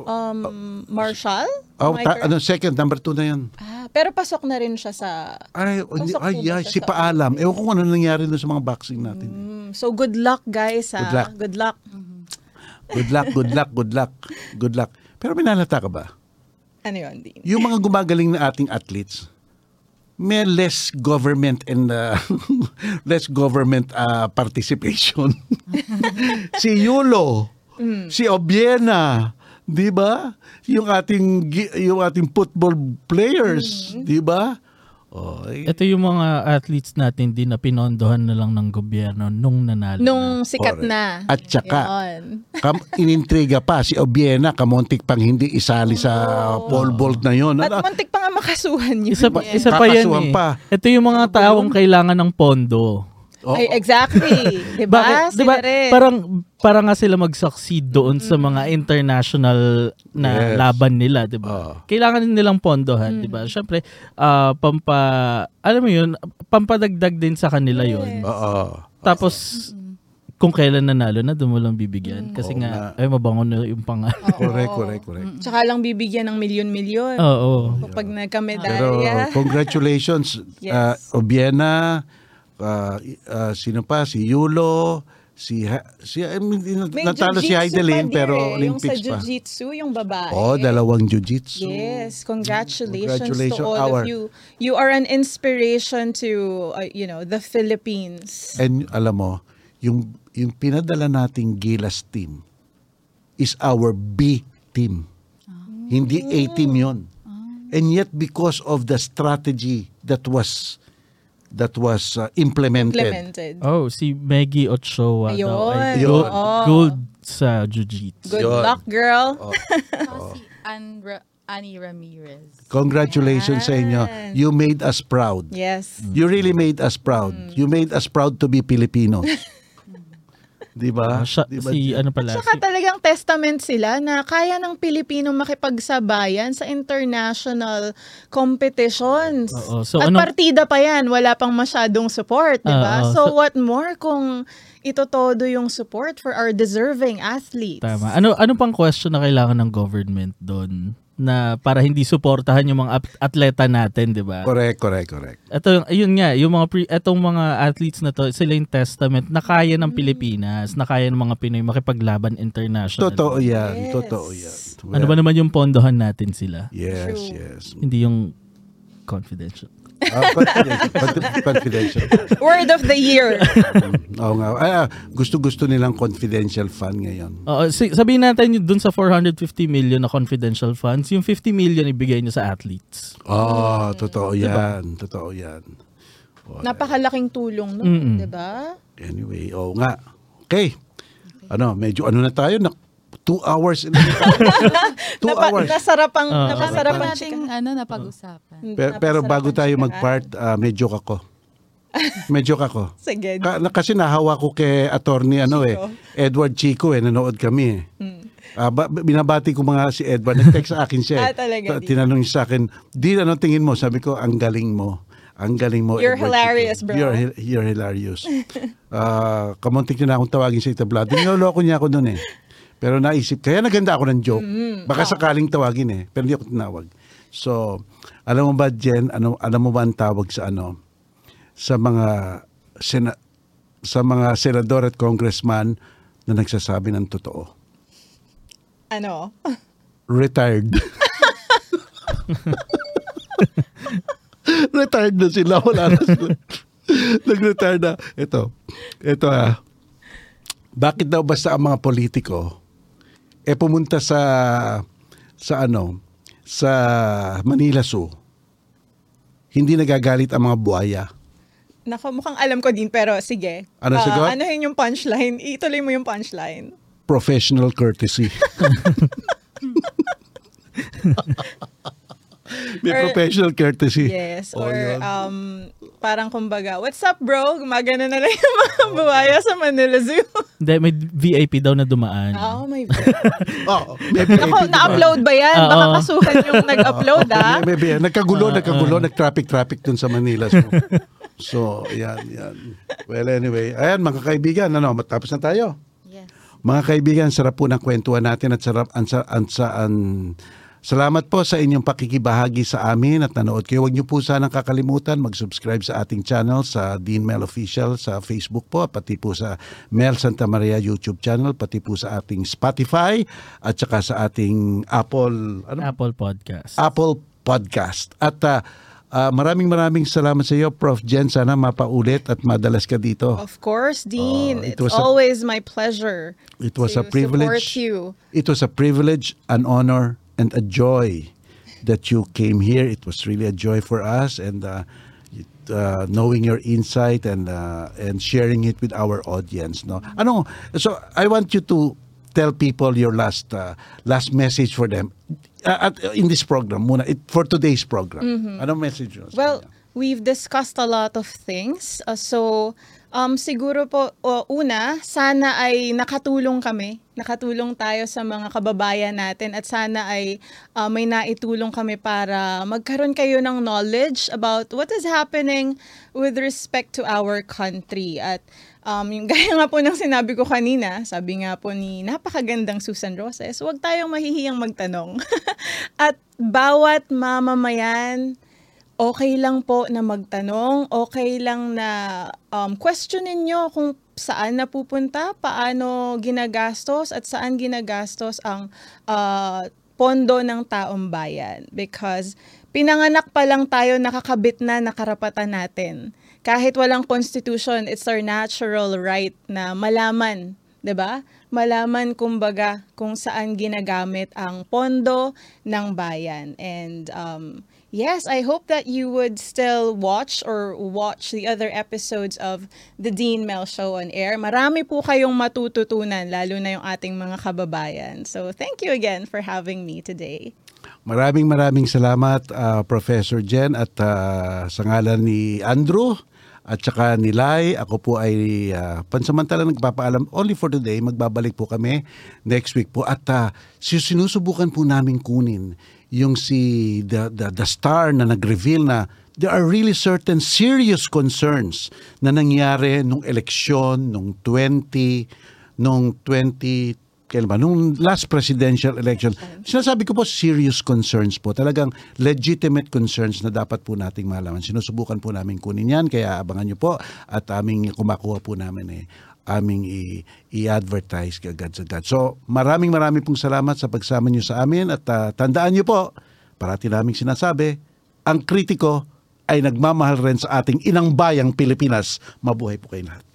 um, Marshall? Oh, ta- correct? ano, second, number two na yan. Ah, pero pasok na rin siya sa... Ay, hindi, Pasok po ay, ba ay, siya si sa Paalam. Ewan ko kung ano nangyari doon sa mga boxing natin. Mm, so good luck, guys. Ha? Good luck. Good luck. Good luck, good luck, good luck, good luck. Pero minalata ka ba? Ano yun, Dean? Yung mga gumagaling na ating athletes, may less government and uh, less government uh, participation. si Yulo, si Obiena, 'di ba? Yung ating gi- yung ating football players, 'di ba? Oh, Ito yung mga athletes natin din na pinondohan na lang ng gobyerno nung nanalo Nung na. sikat Correct. na. At saka, kam, inintriga pa si Obiena, kamontik pang hindi isali sa pole vault na 'yon. At Ano- muntik pa nga makasuhan yun. Isa pa, isa pa yan eh. pa. Ito yung mga taong kailangan ng pondo. Oh, Ay, exactly. diba? Bakit? Diba, rin. parang, para nga sila mag-succeed doon sa mga international na Yes. laban nila, diba? Oo. Kailangan din nilang pondohan, diba? Siyempre, ah, pampa, alam mo yun, pampadagdag din sa kanila yun. Oo. Tapos, kung kailan nanalo na, doon mo lang bibigyan. Kasi Oo nga, ay, mabango na yung pangalan. Correct, correct, correct. Tsaka lang bibigyan ng milyon-milyon. Oo. Kapag Pero nagkamedalya. congratulations Yes. uh, Obiena, uh, uh, sino pa si Yulo, si Ha- si I mean, natalo si Heidelin pero eh. Olympics Yung sa pa. jiu-jitsu, yung babae. Oh, dalawang jiu-jitsu. Yes, congratulations, Congratulations, to all our- of you. You are an inspiration to, uh, you know, the Philippines. And alam mo, yung yung pinadala nating Gilas team is our B team. Hindi A team 'yon. And yet because of the strategy that was that was uh, implemented, Implemented. Oh, si Maggie Ochoa daw ay Ayun. gold, Oo. gold sa jiu-jitsu. Good Yun. luck, girl. Tapos si Ann Ra- Annie Ramirez. Congratulations sa inyo. You made us proud. Yes. You really made us proud. You made us proud to be Filipinos. Di ba? Ah, siya- Di ba? si ano pala, Tsaka si, talagang testament sila na kaya ng Pilipino makipagsabayan sa international competitions. Oo. So, At anong- partida pa yan, wala pang masyadong support, di ba? Oo. so, So- what more kung ito todo yung support for our deserving athletes? Tama. Ano ano pang question na kailangan ng government doon na para hindi suportahan yung mga at- atleta natin, 'di ba? Correct, correct, correct. Ito yung ayun nga, yung mga pre, etong mga athletes na to, sila yung testament na kaya ng Pilipinas, na kaya ng mga Pinoy makipaglaban international. Totoo yan. Yes. Totoo yan. Ano ba naman yung pondohan natin sila? Yes, True. yes. Hindi yung confidential. Ah, confidential. Confi- confidential. Word of the year. Oo nga. Ah, ah, gusto-gusto nilang confidential fund ngayon. Oo, si, sabihin natin yung dun sa 450 million na confidential funds, yung 50 million ibigay nyo sa athletes. Oh, totoo yan. Totoo yan. Napakalaking tulong, no? Mm-mm. Di ba? Anyway, oo nga. Okay. Ano, medyo ano na tayo, na two hours. in- two Napa, hours. Nasarapang, Ah. napasarap Sarap ang nating ano, napag-usapan. Pero, pero bago tayo mag-part, ah, medyo ako. Medyo ako. Sige. Ka, na, kasi nahawa ko kay attorney ano eh, Chico. Edward Chico eh, nanood kami eh. Hmm. Ah, ba- binabati ko mga si Edward, nag-text sa akin siya eh. Ah, talaga, Ta- di. Tinanong niya sa akin, di ano tingin mo? Sabi ko, ang galing mo. Ang galing mo. You're Edward hilarious, Chico. bro. You're, you're hilarious. Ah, kamuntik na akong tawagin sa itablado. Niloloko niya ako noon eh. Pero naisip, kaya naganda ako ng joke. Mm-hmm. Baka sakaling tawagin eh. Pero hindi ako tinawag. So, alam mo ba, Jen, ano, alam mo ba ang tawag sa ano? Sa mga sena, sa mga senador at congressman na nagsasabi ng totoo. Ano? Retired. Retired na sila. Wala na sila. Nag-retire na. Ito. Ito ah. Bakit daw basta ang mga politiko eh pumunta sa sa ano sa Manila Zoo hindi nagagalit ang mga buhaya. Nako, mukhang alam ko din, pero sige. Ano, Ah, sagot? ano yun yung punchline? Ituloy mo yung punchline. Professional courtesy. May Or- professional courtesy. Yes. Oh, Or yun. um, parang kumbaga, what's up bro? Gumagana na lang yung mga buhaya sa Manila Zoo. Hindi, may VIP daw na dumaan. oh my Oh, may Ako, na-upload ba yan? Baka Oo. kasuhan yung nag-upload ah. May, may, nagkagulo, nagkagulo, nag-traffic-traffic dun sa Manila. So, so yan, yan. Well, anyway. Ayan, mga kaibigan, ano, matapos na tayo. Yes. Mga kaibigan, sarap po ng kwentuhan natin at sarap ang sa ang, sa ang- Salamat po sa inyong pakikibahagi sa amin at nanood kayo. Huwag niyo po sanang kakalimutan mag-subscribe sa ating channel sa Dean Mel Official sa Facebook po, pati po sa Mel Santa Maria YouTube channel, pati po sa ating Spotify at saka sa ating Apple ano Apple Podcast. Apple Podcast. At ah, ah, maraming maraming salamat sa iyo, Prof. Jen. Sana mapaulit at madalas ka dito. Of course, Dean. Oh, it It's a- always my pleasure. It was to a privilege. Support you. It was a privilege, an honor, and a joy that you came here. It was really a joy for us, and uh, it, uh, knowing your insight and uh, and sharing it with our audience. No, ano? So I want you to tell people your last uh, last message for them uh, at, in this program. Muna, it, for today's program. Anong message? mo sa Well, we've discussed a lot of things. Uh, so, um, siguro po, o, una, sana ay nakatulong kami. Nakatulong tayo sa mga kababayan natin at sana ay uh, may naitulong kami para magkaroon kayo ng knowledge about what is happening with respect to our country. At um, yung gaya nga po ng sinabi ko kanina, sabi nga po ni napakagandang Susan Roses, huwag tayong mahihiyang magtanong. at bawat mamamayan, okay lang po na magtanong, okay lang na um, questionin nyo kung saan napupunta, paano ginagastos at saan ginagastos ang uh, pondo ng taong bayan. Because pinanganak pa lang tayo nakakabit na na karapatan natin. Kahit walang constitution, it's our natural right na malaman 'di ba? Malaman kumbaga kung saan ginagamit ang pondo ng bayan. And um yes, I hope that you would still watch or watch the other episodes of the Dean Mel Show on air. Marami po kayong matututunan lalo na yung ating mga kababayan. So thank you again for having me today. Maraming maraming salamat uh, Professor Jen at uh, sa ngalan ni Andrew at saka ni Lai. Ako po ay uh, pansamantala nagpapaalam only for today. Magbabalik po kami next week po at uh, sinusubukan po namin kunin yung si the, the, the star na nag-reveal na there are really certain serious concerns na nangyari nung eleksyon nung 20 nung 20 kailan ba? Nung last presidential election, sinasabi ko po serious concerns po. Talagang legitimate concerns na dapat po nating malaman. Sinusubukan po namin kunin yan, kaya abangan nyo po at aming kumakuha po namin eh aming i- i-advertise agad-agad. So, maraming maraming pong salamat sa pagsama nyo sa amin at ah, tandaan nyo po, parati naming sinasabi, ang kritiko ay nagmamahal rin sa ating inang bayang Pilipinas. Mabuhay po kayo lahat.